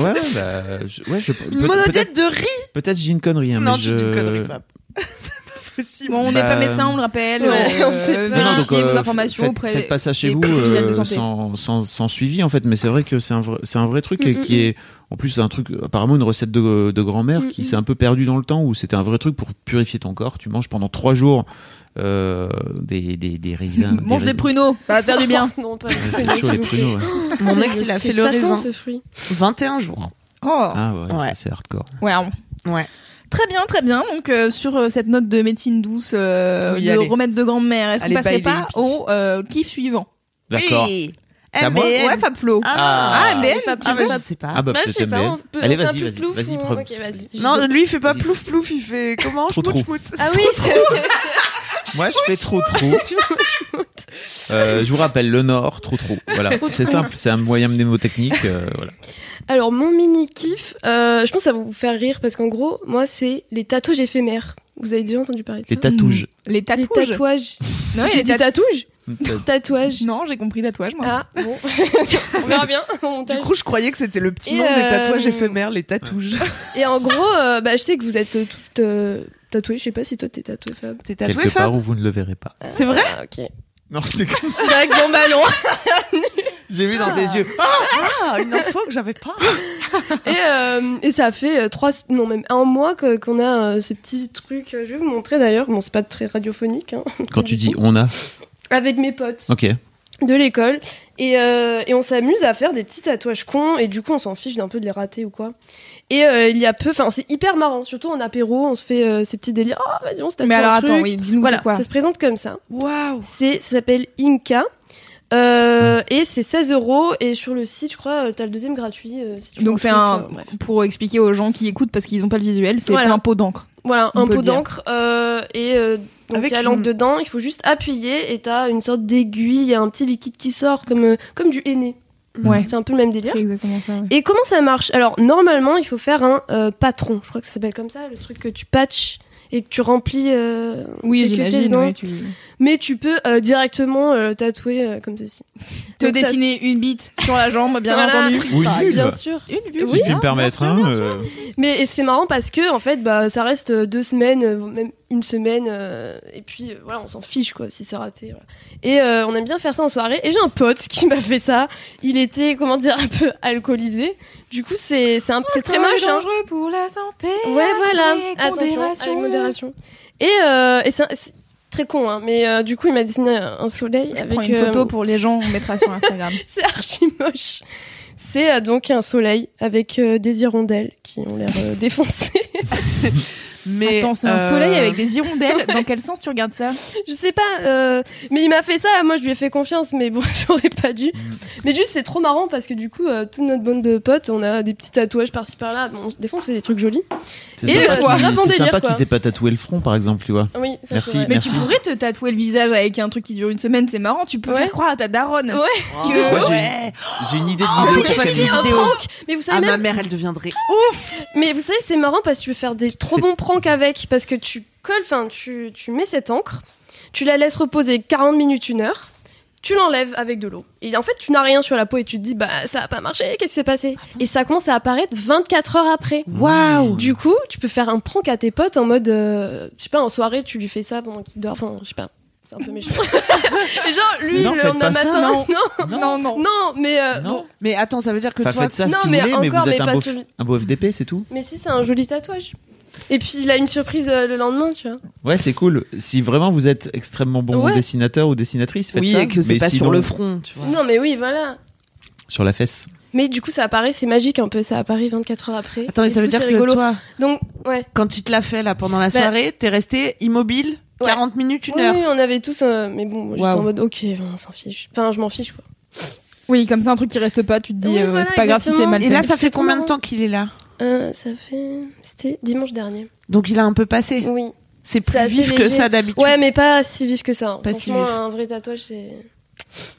Ouais, bah, je- ouais, je, peut- Monodiète de riz peut-être j'ai une connerie, hein, Non, mais je... une connerie, pas possible. Bon, on n'est Bah, pas médecin, on le rappelle. Ouais, euh, on sait pas. Non, non, donc, vérifiez euh, vos informations faites, auprès faites pas ça chez vous de euh, sans, sans, sans suivi en fait, mais c'est vrai que c'est un vrai, c'est un vrai truc et Mm, qui mm, est en plus un truc apparemment une recette de, de grand-mère Mm, qui s'est un peu perdue dans le temps où c'était un vrai truc pour purifier ton corps. Tu manges pendant trois jours euh, des, des, des raisins. Mange des pruneaux, ça va faire du bien. non, pas Ouais, c'est chaud les pruneaux. ouais. Mon C'est- ex, il a c'est fait le Satan, raisin. ce fruit. 21 jours. Oh. Ah ouais, Ouais. ça, c'est hardcore. Ouais. Ouais. Très bien, très bien. Donc euh, sur euh, cette note de médecine douce, euh, Oui, de allez. remède de grand-mère, est-ce qu'on Allez, passerait les pas hippies. au euh, kiff suivant? D'accord. Oui. C'est à moi MBN. Ouais, Fab Flo. Ah. Ah, MBN, Fab, tu Ah, veux bah, je sais pas. Ah bah Bah, je peut-être sais pas, MBN. on peut Allez, on fait un vas-y, plus vas-y, plouf vas-y, ou- preuve. Ok, vas-y. Non, lui, il fait pas Vas-y. plouf plouf, il fait comment Trou, trou. schmout. Ah oui, c'est vrai. Moi, je fais trop trop. Euh, je vous rappelle le Nord, trop trop. Voilà, c'est simple, c'est un moyen mnémotechnique. euh, voilà. Alors, mon mini kiff, euh, je pense que ça va vous faire rire parce qu'en gros, moi, c'est les tatouages éphémères. Vous avez déjà entendu parler de ça Les tatouages. Les Les tatouages. tatouages. Non, J'ai les dit tat- tatouage Ta- Tatouage. Non, j'ai compris tatouage moi. Ah, bon. On verra bien Du coup, je croyais que c'était le petit Et nom des euh, tatouages éphémères, les tatouages. Et en gros, euh, bah, je sais que vous êtes euh, toutes euh, tatouées. Je sais pas si toi t'es tatouée, Fab. T'es tatoué, Quelque part où vous ne le verrez pas. C'est vrai Ah, ok. Non, c'est D'accord, bah non. J'ai vu dans tes yeux. Ah, une info que j'avais pas. Et, euh, et ça fait euh, trois, non même un mois que- qu'on a euh, ce petit truc. euh, Je vais vous montrer d'ailleurs. Bon, c'est pas très radiophonique. Hein, Quand tu dis on a. avec mes potes Ok. de l'école et, euh, et on s'amuse à faire des petits tatouages cons et du coup on s'en fiche d'un peu de les rater ou quoi. Et euh, il y a peu, enfin c'est hyper marrant, surtout en apéro, on se fait euh, ces petits délires. Oh vas-y on se tatoue Mais alors un attends, oui, dis-nous Voilà, quoi ça se présente comme ça. Waouh. C'est, ça s'appelle Inca. Euh, et c'est 16 euros et sur le site je crois euh, t'as le deuxième gratuit euh, si tu veux Donc c'est un euh, bref. pour expliquer aux gens qui écoutent parce qu'ils n'ont pas le visuel, c'est Voilà. un pot d'encre. Voilà, un pot d'encre euh, et euh, donc Avec il y a l'encre une- dedans, il faut juste appuyer et t'as une sorte d'aiguille, il y a un petit liquide qui sort comme, comme du henné. Ouais. C'est un peu le même délire. C'est exactement ça. ouais. Et comment ça marche? Alors normalement il faut faire un euh, patron, je crois que ça s'appelle comme ça, le truc que tu patches et que tu remplis. euh, Oui, j'imagine. dedans. ouais, tu... Mais tu peux euh, directement euh, tatouer euh, comme ceci. Te Donc ça, dessiner une bite sur la jambe, bien Voilà. entendu. Ou une vulve. Bien sûr. Une Si Oui, je puis me permettre, hein, Mais c'est marrant parce que en fait, bah, ça reste deux semaines, même une semaine, euh, et puis euh, voilà, on s'en fiche quoi si c'est raté. voilà. Et euh, on aime bien faire ça en soirée. Et j'ai un pote qui m'a fait ça. Il était, comment dire, un peu alcoolisé. Du coup, c'est c'est c'est très moche. hein. dangereux pour la santé. Ouais, voilà. Attention, modération. avec modération. Et, euh, et c'est c'est très con, hein, mais euh, du coup, il m'a dessiné un un soleil Je avec. prends une euh, photo pour les gens, on mettra sur Instagram. C'est archi moche. C'est euh, donc un soleil avec euh, des hirondelles qui ont l'air euh, défoncées. Mais Attends, c'est un euh, soleil avec des hirondelles. Dans quel sens tu regardes ça? Je sais pas, euh, mais il m'a fait ça. Moi, je lui ai fait confiance, mais bon, j'aurais pas dû. Mais juste, c'est trop marrant parce que du coup, euh, toute notre bande de potes, on a des petits tatouages par-ci par-là. Bon, des fois, on se fait des trucs jolis. c'est Et, sympa, euh, c'est sympa qu'il t'ait pas tatoué le front, par exemple, tu vois. Oui, ça Merci. c'est vrai. Mais Merci. tu pourrais te tatouer le visage avec un truc qui dure une semaine, c'est marrant. Tu peux Ouais. faire croire à ta daronne. Ouais. que- Moi, j'ai- Ouais. J'ai une idée de Oh, vidéo facile. Camille. Un prank Mais vous Ah, savez ma même, mère, elle deviendrait mais vous savez, c'est marrant parce que tu peux faire des trop bons pranks avec parce que tu colles, enfin, tu, tu mets cette encre, tu la laisses reposer 40 minutes, une heure. Tu l'enlèves avec de l'eau. Et en fait, tu n'as rien sur la peau et tu te dis, bah, ça a pas marché, qu'est-ce qui s'est passé Et ça commence à apparaître 24 heures après. Waouh Du coup, tu peux faire un prank à tes potes en mode, euh, je sais pas, en soirée, tu lui fais ça pendant qu'il dort. Enfin, je sais pas, c'est un peu méchant. Et genre, lui, Non, le lendemain matin, non, Non. Non, non. non, mais euh, Non. bon. Mais attends, ça veut dire que Enfin, toi, faites ça Non, si mais vous voulez, mais encore, vous êtes mais un pas beau, un beau FDP, c'est tout. Mais si, c'est un joli tatouage. Et puis, il a une surprise euh, le lendemain, tu vois. Ouais, c'est cool. Si vraiment vous êtes extrêmement bon Ouais. dessinateur ou dessinatrice, faites oui, ça. et que c'est Mais pas sur sinon, le front, tu vois. Non, mais oui, voilà. Sur la fesse. Mais du coup, ça apparaît, c'est magique un peu, ça apparaît 24 heures après. Attends, mais Et ça du veut coup, dire c'est que rigolo. toi, Donc, ouais. quand tu te l'as fait là pendant la Bah- soirée, t'es resté immobile Ouais. 40 minutes, une Oui, heure. oui, on avait tous. euh, mais bon, moi, j'étais Waouh. en mode, ok, on s'en fiche. Enfin, je m'en fiche, quoi. Oui, comme ça, un truc qui reste pas, tu te dis, Oui, euh, voilà, c'est pas grave si c'est mal Et fait. là, ça C'est fait combien de temps qu'il est là Euh, ça fait. C'était dimanche dernier. Donc il a un peu passé. Oui. C'est plus vif que ça d'habitude. Ouais, mais pas si vif que ça. hein. Pas si Franchement, vif. un vrai tatouage, c'est.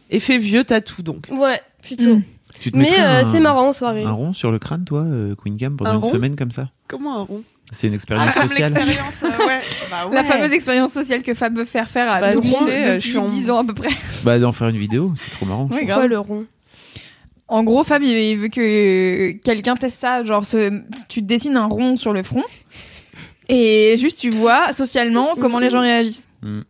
Effet vieux tatou donc. Ouais, plutôt. Mm. Tu te Mais euh, un- c'est marrant en soirée. Un rond sur le crâne, toi, euh, Queen Gam, pendant Un une rond semaine comme ça? Comment un rond? C'est une expérience comme sociale. euh, ouais. Bah ouais. La fameuse expérience sociale que Fab veut faire faire à Bah, tout tu le monde sais, euh, je depuis suis en- 10 ans à peu près. Bah, d'en faire une vidéo, c'est trop marrant. Ouais, le rond? En gros, Fab, il veut que quelqu'un teste ça. Genre, ce- tu te dessines un rond sur le front. Et juste, tu vois socialement comment les gens réagissent. Mm.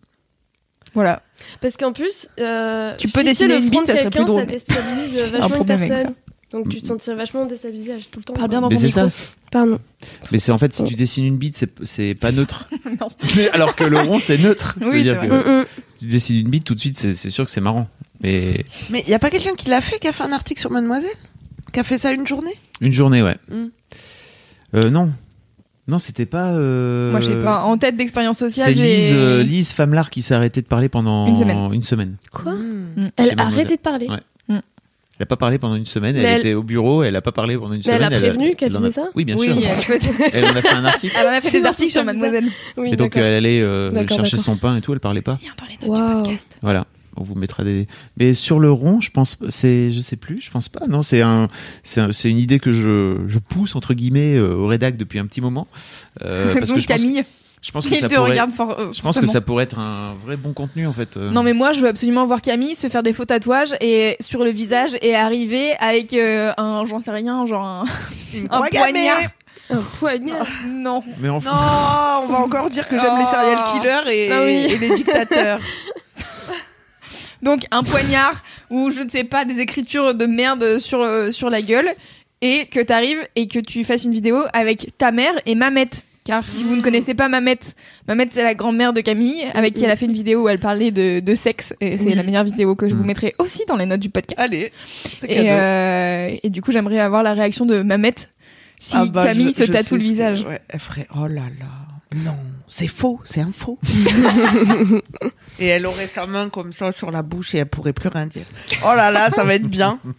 Voilà. Parce qu'en plus, euh, Tu peux dessiner le une bite, de ça serait plus drôle. Ça déstabilise un problème avec personne. Donc tu te sentirais vachement déstabilisé à tout le temps. Parle bien dans Mais ton c'est micro. ça. Pardon. Mais c'est en fait, si tu dessines une bite, c'est- c'est pas neutre. Non. C'est- Alors que le rond, c'est neutre. Oui, C'est-à-dire c'est que Mm, mm. si tu dessines une bite, tout de suite, c'est c'est sûr que c'est marrant. Mais Mais y a pas quelqu'un qui l'a fait, qui a fait un article sur Mademoiselle? Qui a fait ça une journée? Une journée, ouais. Mm. Euh, non. Non, c'était pas. euh, Moi, je sais pas. En tête d'expérience C'est sociale, Lise, j'ai. euh, Lise Famelard qui s'est arrêtée de parler pendant Une semaine. Une semaine. Quoi? Mm. Elle a arrêté de parler? Ouais. Elle a pas parlé pendant une semaine. Elle, était au bureau. Elle a pas parlé pendant une Mais elle semaine. a prévenu qu'elle a- faisait ça Oui, bien oui, sûr. elle, en a fait un article. elle en a fait des articles sur. Mademoiselle. Oui, Et donc elle allait euh, chercher son pain et tout. Elle parlait pas. Viens dans les notes du podcast. Voilà. On vous mettra des. Mais sur le rond, je pense, c'est, je sais plus, je pense pas. Non, c'est un, c'est, un- c'est une idée que je, je pousse entre guillemets euh, au rédac depuis un petit moment. Euh, parce Donc que je pense, Camille, je pense que ça te pourrait, euh, je pense que ça pourrait être un vrai bon contenu en fait. euh. Non mais moi je veux absolument voir Camille se faire des faux tatouages et sur le visage et arriver avec euh, un j'en sais rien genre un, poignard. Un poignard. Non. Mais enfin, Non, on va encore dire que j'aime les serial killers et, Ah oui. et les dictateurs. Donc un poignard ou je ne sais pas des écritures de merde sur euh, sur la gueule et que t'arrives et que tu fasses une vidéo avec ta mère et Mamette. Car si vous ne connaissez pas Mamette, Mamette c'est la grand-mère de Camille avec qui elle a fait une vidéo où elle parlait de, de sexe et c'est Oui. la meilleure vidéo que je vous Mm. mettrai aussi dans les notes du podcast. Allez, c'est Et, euh, et du coup, j'aimerais avoir la réaction de Mamette si Ah bah, Camille je- se je tatoue le visage. ouais, elle ferait oh là là. Non, c'est faux, c'est un faux. et elle aurait sa main comme ça sur la bouche et elle pourrait plus rien dire. Oh là là, ça va être bien.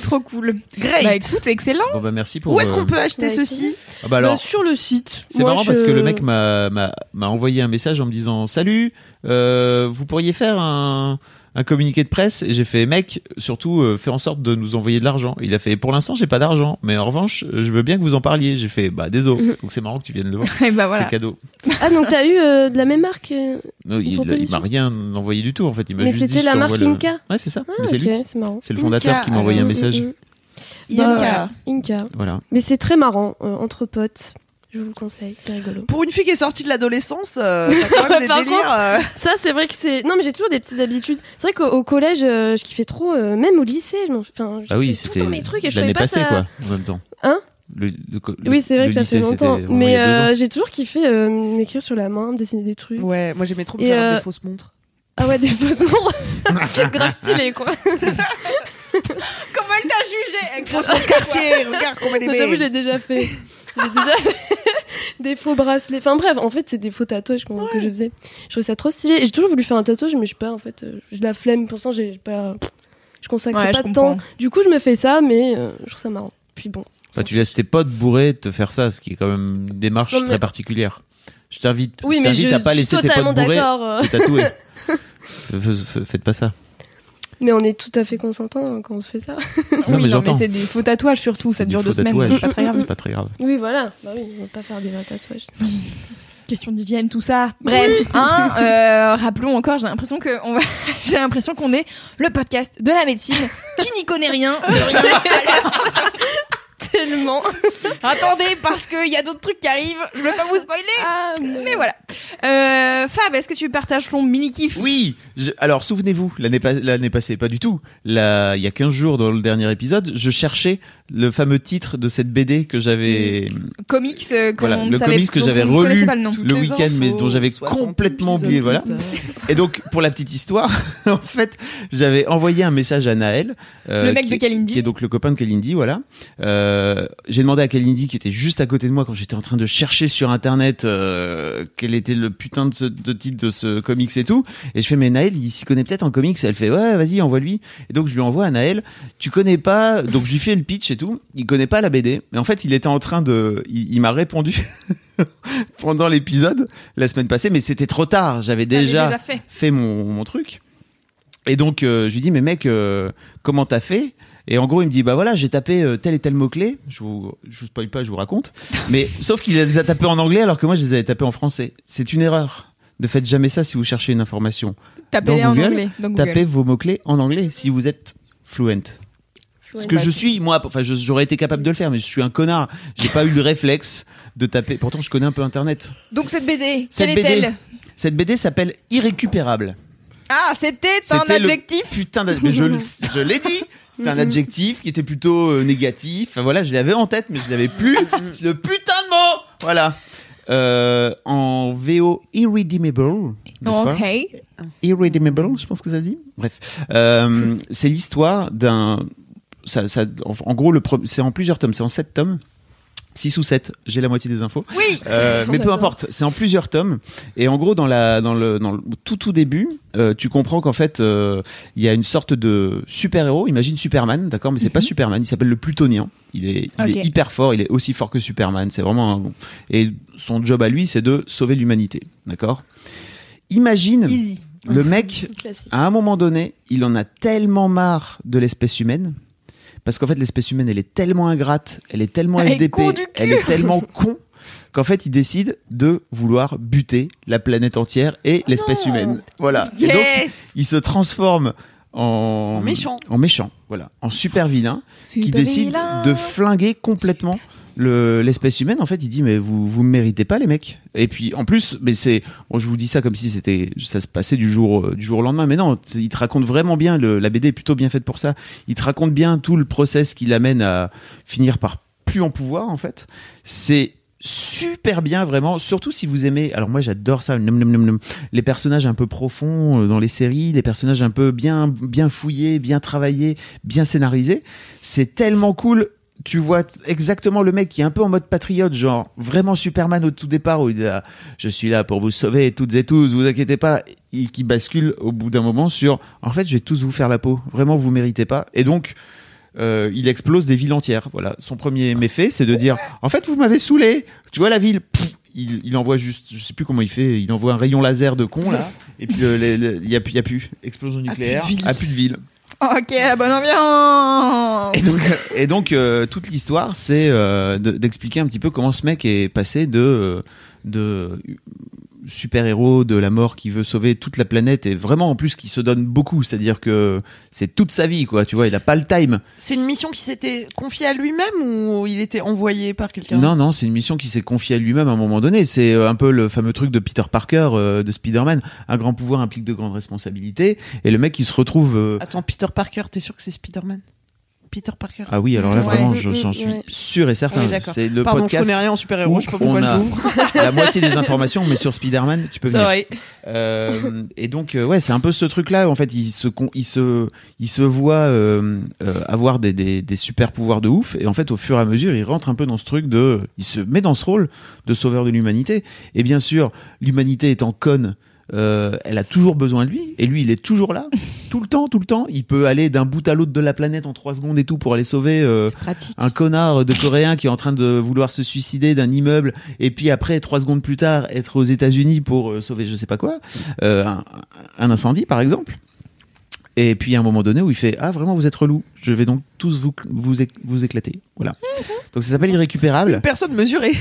Trop cool. Great. Bah écoute, excellent. bon bah merci pour. Où est-ce euh, qu'on peut acheter Ouais, ceci ah bah alors, Euh, sur le site. c'est marrant je- parce que le mec m'a, m'a, m'a envoyé un message en me disant salut, euh, vous pourriez faire un un communiqué de presse et j'ai fait mec surtout euh, fais en sorte de nous envoyer de l'argent. Il a fait pour l'instant j'ai pas d'argent mais en revanche euh, je veux bien que vous en parliez. J'ai fait bah désolé. Mhm. donc c'est marrant que tu viennes le voir. Et bah voilà. c'est cadeau. Ah, donc t'as eu euh, de la même marque euh, Non, il, m'a rien envoyé du tout en fait. Il m'a Mais c'était la marque le- Inca. Ouais c'est ça. Ah, c'est ok, lui. c'est marrant. c'est le fondateur Inca, qui m'a envoyé un message. mm, mm. Bah, Inca. voilà. Mais c'est très marrant, euh, entre potes. Je vous le conseille, c'est rigolo. Pour une fille qui est sortie de l'adolescence, euh, t'as quand même des Par délires. contre, euh, Ça, c'est vrai que c'est. Non, mais j'ai toujours des petites habitudes. C'est vrai qu'au au collège, euh, je kiffais trop, euh, même au lycée. Enfin, bah oui c'était mes trucs et je l'année passée ça. quoi en même temps Hein? Le, le Oui, c'est vrai que ça fait longtemps. Mais euh, j'ai toujours kiffé euh, m'écrire sur la main, me dessiner des trucs. Ouais, moi j'aimais trop me Et, faire euh, des fausses montres. Ah ouais, des fausses montres. Grave stylé, quoi. Comment elle t'a jugé? Avec fausse montre quartier Regarde comment elle Moi, J'avoue, je l'ai déjà fait. J'ai déjà des faux bracelets. Enfin bref, en fait, c'est des faux tatouages que je faisais. Je trouvais ça trop stylé. J'ai toujours voulu faire un tatouage, mais je sais pas, en fait, euh, j'ai de la flemme. Pour ça, j'ai pas. Je consacre Ouais, pas je de temps. Du coup, je me fais ça, mais euh, je trouve ça marrant. Puis bon. Bah, tu laisses tes potes bourrés te faire ça, ce qui est quand même une démarche Non, mais- très particulière. Je t'invite, Oui, je mais je à pas suis laisser tes totalement potes bourrés te tatouer. Faites pas ça. Mais on est tout à fait consentant quand on se fait ça. Non, oui, mais non, mais c'est des faux tatouages surtout, ça dure deux semaines, c'est pas très grave. C'est pas très grave. Oui, voilà. Bah oui, on va pas faire des vrais tatouages. Question d'hygiène, tout ça. Bref, hein, euh, rappelons encore, j'ai l'impression que on va... j'ai l'impression qu'on est le podcast de la médecine qui n'y connaît rien. de rien. Tellement. Attendez, parce qu'il y a d'autres trucs qui arrivent. Je veux pas vous spoiler. Ah, Mais voilà. Euh, Fab, est-ce que tu partages ton mini kiff Oui, je- alors souvenez-vous, l'année pas- passée, pas du tout. Là, il y a 15 jours dans le dernier épisode, je cherchais le fameux titre de cette BD que j'avais Comics euh, Voilà, le savait comics que j'avais relu pas le nom. le week-end, mais dont j'avais complètement oublié, voilà. Et donc, pour la petite histoire, en fait, j'avais envoyé un message à Naël. euh, Le mec qui, de Kalindi. Qui est donc le copain de Kalindi, voilà. Euh, j'ai demandé à Kalindi, qui était juste à côté de moi quand j'étais en train de chercher sur Internet euh, quel était le putain de, ce, de titre de ce comics et tout. Et je fais, mais Naël, il s'y connaît peut-être en comics. Elle fait, ouais, vas-y, envoie-lui. Et donc, je lui envoie à Naël. Tu connais pas, donc je lui fais le pitch et tout. Il connaît pas la BD. Mais en fait, il était en train de, il, il m'a répondu pendant l'épisode la semaine passée, mais c'était trop tard. J'avais déjà, déjà fait. fait mon, mon truc. Et donc, euh, je lui dis, mais mec, euh, comment t'as fait? Et en gros, il me dit, bah voilà, j'ai tapé euh, tel et tel mot-clé. Je vous, je vous spoil pas, je vous raconte. Mais sauf qu'il les a tapés en anglais alors que moi, je les avais tapés en français. C'est une erreur. Ne faites jamais ça si vous cherchez une information. Tapez-les en anglais. dans Google. Tapez vos mots-clés en anglais si vous êtes fluent. Ce que je suis, moi, enfin, j'aurais été capable de le faire, mais je suis un connard. J'ai pas eu le réflexe de taper. Pourtant, je connais un peu Internet. Donc cette BD, Cette quelle BD, est-elle? Cette BD s'appelle Irrécupérable. Ah, c'était un le adjectif. Putain, d'ad- mais je, le- je l'ai dit. C'était un adjectif qui était plutôt euh, négatif. Enfin, voilà, je l'avais en tête, mais je l'avais plus. le putain de mot. Voilà. Euh, en VO Irredeemable. n'est-ce pas? Ok. Irredeemable, je pense que ça se dit. Bref, Euh, c'est l'histoire d'un. Ça, ça, en, gros, c'est en plusieurs tomes. C'est en sept tomes. 6 ou 7, j'ai la moitié des infos. Oui. Euh, mais peu J'adore. importe, c'est en plusieurs tomes. Et en gros, dans, la, dans, le, dans le tout tout début, euh, tu comprends qu'en fait, euh, il y a une sorte de super-héros. Imagine Superman, d'accord Mais c'est pas Superman, il s'appelle le Plutonien. Il est, il est Ok. hyper fort, il est aussi fort que Superman. C'est vraiment un... Et son job à lui, c'est de sauver l'humanité, d'accord? Imagine Easy. le mec à un moment donné, il en a tellement marre de l'espèce humaine. Parce qu'en fait, l'espèce humaine, elle est tellement ingrate, elle est tellement Elle est elle est tellement con, qu'en fait, il décide de vouloir buter la planète entière et l'espèce humaine. Voilà. Et donc, Yes. il se transforme en, En méchant. En méchant, voilà. En super vilain, qui décide vilain. de flinguer complètement le- l'espèce humaine. En fait, il dit, mais vous, vous méritez pas, les mecs. Et puis, en plus, mais c'est, je vous dis ça comme si c'était, ça se passait du jour, euh, du jour au lendemain. Mais non, il te raconte vraiment bien, la BD est plutôt bien faite pour ça. Il te raconte bien tout le process qui l'amène à finir par plus en pouvoir, en fait. C'est super bien, vraiment. Surtout si vous aimez, alors moi, j'adore ça, les personnages un peu profonds euh, dans les séries, les personnages un peu bien, bien fouillés, bien travaillés, bien scénarisés. C'est tellement cool tu vois exactement le mec qui est un peu en mode patriote, genre vraiment Superman au tout départ où il est là, je suis là pour vous sauver toutes et tous, vous inquiétez pas, et qui bascule au bout d'un moment sur en fait je vais tous vous faire la peau, vraiment vous méritez pas, et donc euh, il explose des villes entières. Voilà, son premier méfait c'est de dire en fait vous m'avez saoulé, tu vois la ville, pff, il, il envoie juste, je sais plus comment il fait, il envoie un rayon laser de con là, et puis il y a, plus- il y a plus explosion nucléaire, ville. à plus de ville. Ok, bonne ambiance. Et donc, donc euh, toute l'histoire, c'est euh, de- d'expliquer un petit peu comment ce mec est passé de euh, de super héros de la mort qui veut sauver toute la planète et vraiment en plus qui se donne beaucoup, c'est-à-dire que c'est toute sa vie quoi, tu vois, il a pas le time. C'est une mission qui s'était confiée à lui-même ou il était envoyé par quelqu'un Non, non, c'est une mission qui s'est confiée à lui-même à un moment donné. C'est euh, un peu le fameux truc de Peter Parker, euh, de Spider-Man. Un grand pouvoir implique de grandes responsabilités. Et le mec, il se retrouve. euh, Attends, Peter Parker, t'es sûr que c'est Spider-Man? Peter Parker Ah oui, alors là, vraiment, je- j'en suis ouais. sûr et certain. Oui, c'est le Pardon, je podcast connais rien en super-héros, où je sais pas pourquoi on je a l'ouvre. la moitié des informations, mais sur Spider-Man, tu peux venir. vrai. Euh, et donc euh, ouais, c'est un peu ce truc-là. En fait, il se con- il se il se voit euh, euh, avoir des, des des super pouvoirs de ouf. Et en fait, au fur et à mesure, il rentre un peu dans ce truc de, il se met dans ce rôle de sauveur de l'humanité. Et bien sûr, l'humanité étant conne. Euh, elle a toujours besoin de lui et lui il est toujours là. Tout le temps tout le temps. Il peut aller d'un bout à l'autre de la planète en trois secondes et tout pour aller sauver euh, un connard de coréen qui est en train de vouloir se suicider d'un immeuble et puis après trois secondes plus tard être aux États-Unis pour euh, sauver je sais pas quoi euh, un, un incendie par exemple et puis à un moment donné où il fait ah vraiment vous êtes relou. Je vais donc tous vous vous, vous éclater. Voilà. Donc ça s'appelle irrécupérable. Personne mesurée.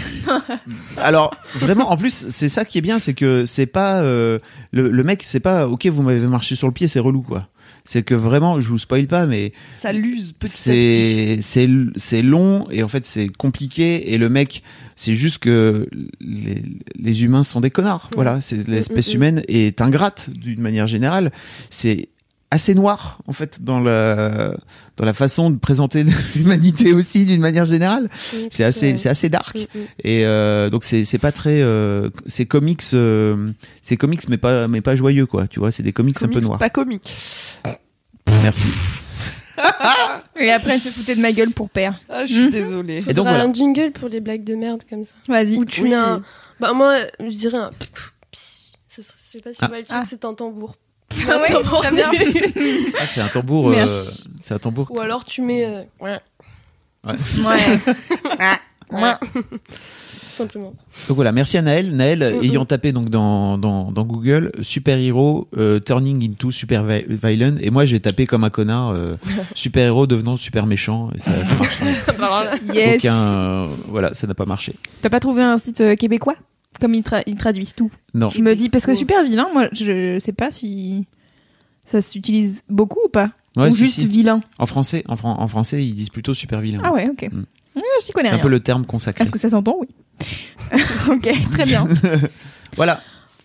alors vraiment en plus c'est ça qui est bien c'est que c'est pas euh, le, le mec c'est pas ok vous m'avez marché sur le pied c'est relou quoi. C'est que vraiment je vous spoil pas mais Ça l'use petit à petit. c'est c'est c'est long et en fait c'est compliqué. Et le mec c'est juste que les, les humains sont des connards. Voilà c'est l'espèce mm, mm. humaine est ingrate d'une manière générale. C'est assez noir en fait dans la dans la façon de présenter l'humanité aussi d'une manière générale c'est assez c'est assez dark Mm, mm. et euh, donc c'est c'est pas très euh, c'est comics euh, c'est comics mais pas mais pas joyeux quoi tu vois c'est des comics, un peu noirs Pas comique. merci Et après, elle se foutait de ma gueule pour père. Ah, je suis Mhm. désolée. Et donc, voilà. un jingle pour les blagues de merde comme ça. Vas-y. Où tu Oui. mets un. Bah, moi, je dirais un. Je sais pas si Ah. tu vois le truc, Ah. c'est un tambour. Ah ouais, tambour très bien. Ah, c'est un tambour. euh, Merci. c'est un tambour. Ou alors tu mets. euh, ouais, Ouais. ouais. Tout simplement. Donc voilà, merci à Naël. Naël, Mm, ayant tapé donc dans, dans, dans Google super héros euh, turning into super vi- villain, et moi j'ai tapé comme un connard euh, super héros devenant super méchant, et ça, ça marche. Yes. Aucun, euh, voilà, ça n'a pas marché. T'as pas trouvé un site euh, québécois? Comme ils, tra- ils traduisent tout. Non. Je me dis, parce que super vilain, moi, je sais pas si ça s'utilise beaucoup ou pas. Ouais, ou si, juste si. vilain. En français, en, fran- en français, ils disent plutôt super vilain. Ah ouais, ok. Mm. Ouais, je s'y connais c'est un peu le terme consacré. Est-ce que ça s'entend? Oui. ok, très bien. Voilà.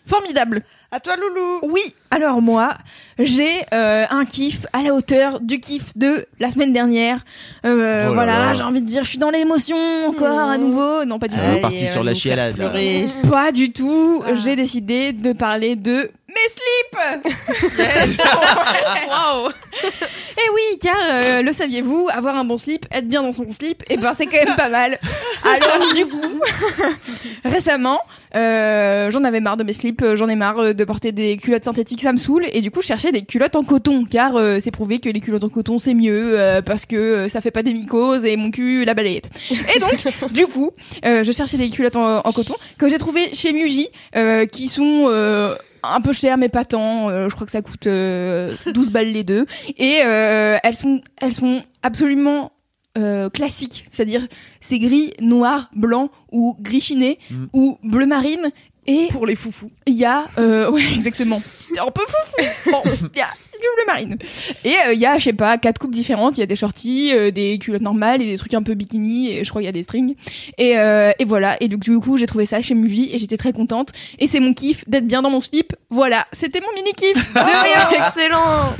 Formidable. À toi, Loulou. Oui, alors moi, j'ai euh, un kiff à la hauteur du kiff de la semaine dernière. Euh, Oh là voilà, là. j'ai envie de dire, je suis dans l'émotion encore à nouveau. Non, pas du On tout. parti sur va la chialade. là. pleurer. Pas du tout. Ah. J'ai décidé de parler de mes slips. Waouh Eh oui, car euh, le saviez-vous, avoir un bon slip, être bien dans son slip, et ben c'est quand même pas mal. Alors du coup, récemment, euh, j'en avais marre de mes slips, euh, j'en ai marre euh, de porter des culottes synthétiques, ça me saoule, et du coup je cherchais des culottes en coton, car euh, c'est prouvé que les culottes en coton c'est mieux euh, parce que euh, ça fait pas des mycoses et mon cul la balayette. Et donc, du coup, euh, je cherchais des culottes en, en coton que j'ai trouvé chez Muji, euh, qui sont euh, un peu chères mais pas tant. Euh, je crois que ça coûte euh, 12 balles les deux. Et euh, elles sont, elles sont absolument euh, classiques, c'est-à-dire c'est gris, noir, blanc ou gris chiné Mm. ou bleu marine. Et Pour les foufous. il y a, euh, ouais exactement, un peu fou. Bon, il y a du bleu marine. Et euh, il y a, je sais pas, quatre coupes différentes. Il y a des shorties, euh, des culottes normales et des trucs un peu bikini. Et je crois qu'il y a des strings. Et, euh, et voilà. Et donc du coup, j'ai trouvé ça chez Muji et j'étais très contente. Et c'est mon kiff d'être bien dans mon slip. Voilà, c'était mon mini kiff. De rien. Excellent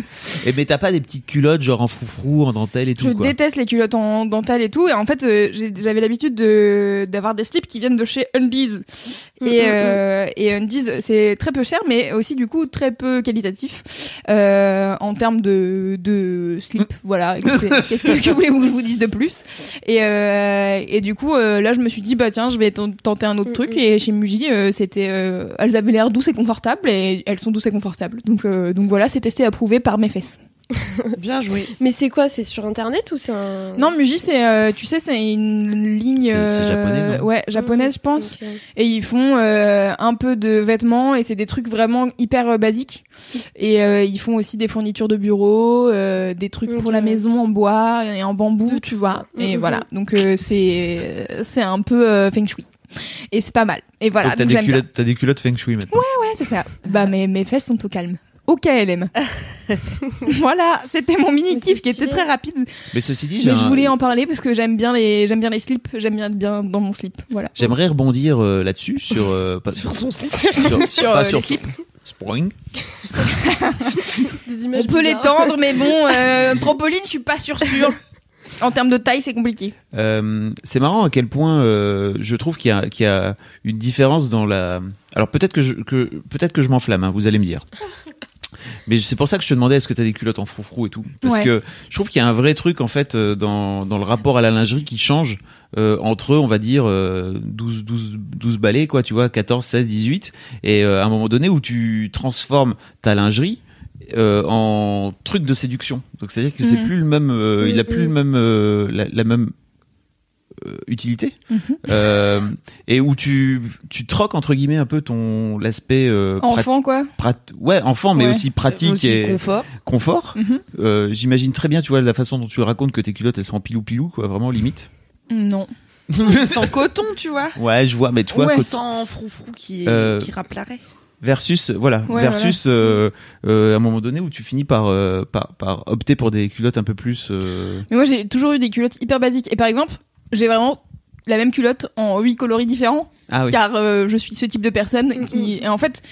Et mais t'as pas des petites culottes genre en froufrou, en dentelle et tout Je quoi. déteste les culottes en dentelle et tout. Et en fait, euh, j'avais l'habitude de d'avoir des slips qui viennent de chez Undies. Mm, Et, mm, euh, et Undies, c'est très peu cher, mais aussi du coup très peu qualitatif euh, en termes de, de slip. Voilà. Qu'est-ce que, que voulez-vous que je vous dise de plus? Et, euh, et du coup, euh, là, je me suis dit, bah tiens, je vais ten- tenter un autre Mm, truc. mm. Et chez Muji, euh, c'était, euh, elles avaient l'air douces et confortables, et elles sont douces et confortables. Donc, euh, donc voilà, c'est testé, approuvé par mes fesses. Bien joué. Mais c'est quoi C'est sur internet ou c'est un. Non, Muji, c'est, euh, tu sais, c'est une ligne. C'est- c'est japonais, euh, non Ouais, japonaise, je pense. Et ils font euh, un peu de vêtements et c'est des trucs vraiment hyper euh, basiques. Et euh, ils font aussi des fournitures de bureau, euh, des trucs pour la maison en bois et en bambou, tu vois. Et Mhm. voilà. Donc euh, c'est c'est un peu euh, feng shui. Et c'est pas mal. Et voilà. Donc, t'as donc des culottes, t'as des culottes feng shui maintenant. Ouais, c'est ça. Bah mes mes fesses sont au calme. Au KLM. voilà, c'était mon mini kiff qui était très rapide. Mais ceci dit, Mais je un- voulais en parler parce que j'aime bien les j'aime bien les slips, j'aime bien être bien dans mon slip. Voilà. J'aimerais rebondir euh, là-dessus sur euh, pas, sur son slip, sur, Sur, pas euh, sur les slips. Spring. Des On peut l'étendre, mais bon, euh, trampoline, je suis pas sûre sûre. En termes de taille, c'est compliqué. Euh, c'est marrant à quel point euh, je trouve qu'il y, a- qu'il y a une différence dans la. Alors peut-être que je, que, peut-être que je m'enflamme, hein, vous allez me dire. Mais c'est pour ça que je te demandais est-ce que tu as des culottes en froufrou et tout? Parce Ouais. que je trouve qu'il y a un vrai truc en fait euh, dans, dans le rapport à la lingerie qui change euh, entre, on va dire, euh, 12, 12, 12 balais, quoi, tu vois, 14, 16, 18. Et euh, à un moment donné où tu transformes ta lingerie euh, en truc de séduction. Donc c'est-à-dire que c'est Mhm. plus le même, il a Mhm. plus le même, euh, la, la même euh, utilité Mhm. Euh, et où tu tu troques entre guillemets un peu ton l'aspect euh, prat- Enfant, quoi. prat- ouais enfant mais Ouais. aussi pratique Aussi et confort. confort Mhm. Euh, j'imagine très bien tu vois la façon dont tu racontes que tes culottes elles sont en pilou pilou quoi vraiment limite Non. C'est en coton, tu vois. ouais je vois mais tu vois ouais, côté- sans froufrou qui, Euh, qui rappellerait. versus voilà Ouais, versus euh, euh, à un moment donné où tu finis par, euh, par par opter pour des culottes un peu plus euh, Mais moi, j'ai toujours eu des culottes hyper basiques. Et par exemple, j'ai vraiment la même culotte en huit coloris différents, ah oui car euh, je suis ce type de personne qui, et en fait.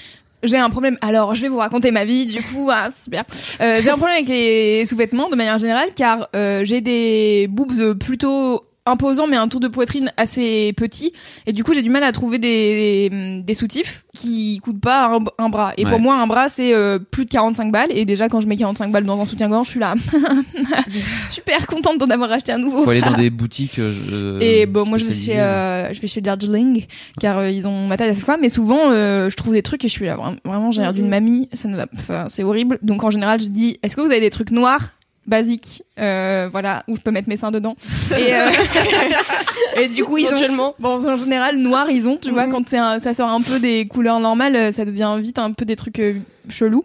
J'ai un problème. Alors, je vais vous raconter ma vie. Du coup, ah, super. Euh, j'ai un problème avec les sous-vêtements de manière générale, car euh, j'ai des boobs plutôt imposants, mais un tour de poitrine assez petit. Et du coup, j'ai du mal à trouver des, des, des soutifs qui coûtent pas un, un bras. Et Ouais. pour moi, un bras, c'est euh, plus de 45 balles. Et déjà, quand je mets 45 balles dans un soutien-gorge, je suis là. super contente d'en avoir acheté un nouveau. faut aller dans des boutiques euh, Et bon, moi je vais chez, euh, je vais chez Darjeeling car euh, ils ont ma taille à chaque fois, mais souvent euh, je trouve des trucs et je suis là vra- vraiment j'ai l'air d'une mamie, ça ne va, enfin c'est horrible. Donc en général je dis, est-ce que vous avez des trucs noirs basiques, euh, voilà, où je peux mettre mes seins dedans Et, euh, et du coup ils ont. Bon, en général, noir, ils ont, tu vois, Mhm. quand c'est un- ça sort un peu des couleurs normales, euh, ça devient vite un peu des trucs chelous.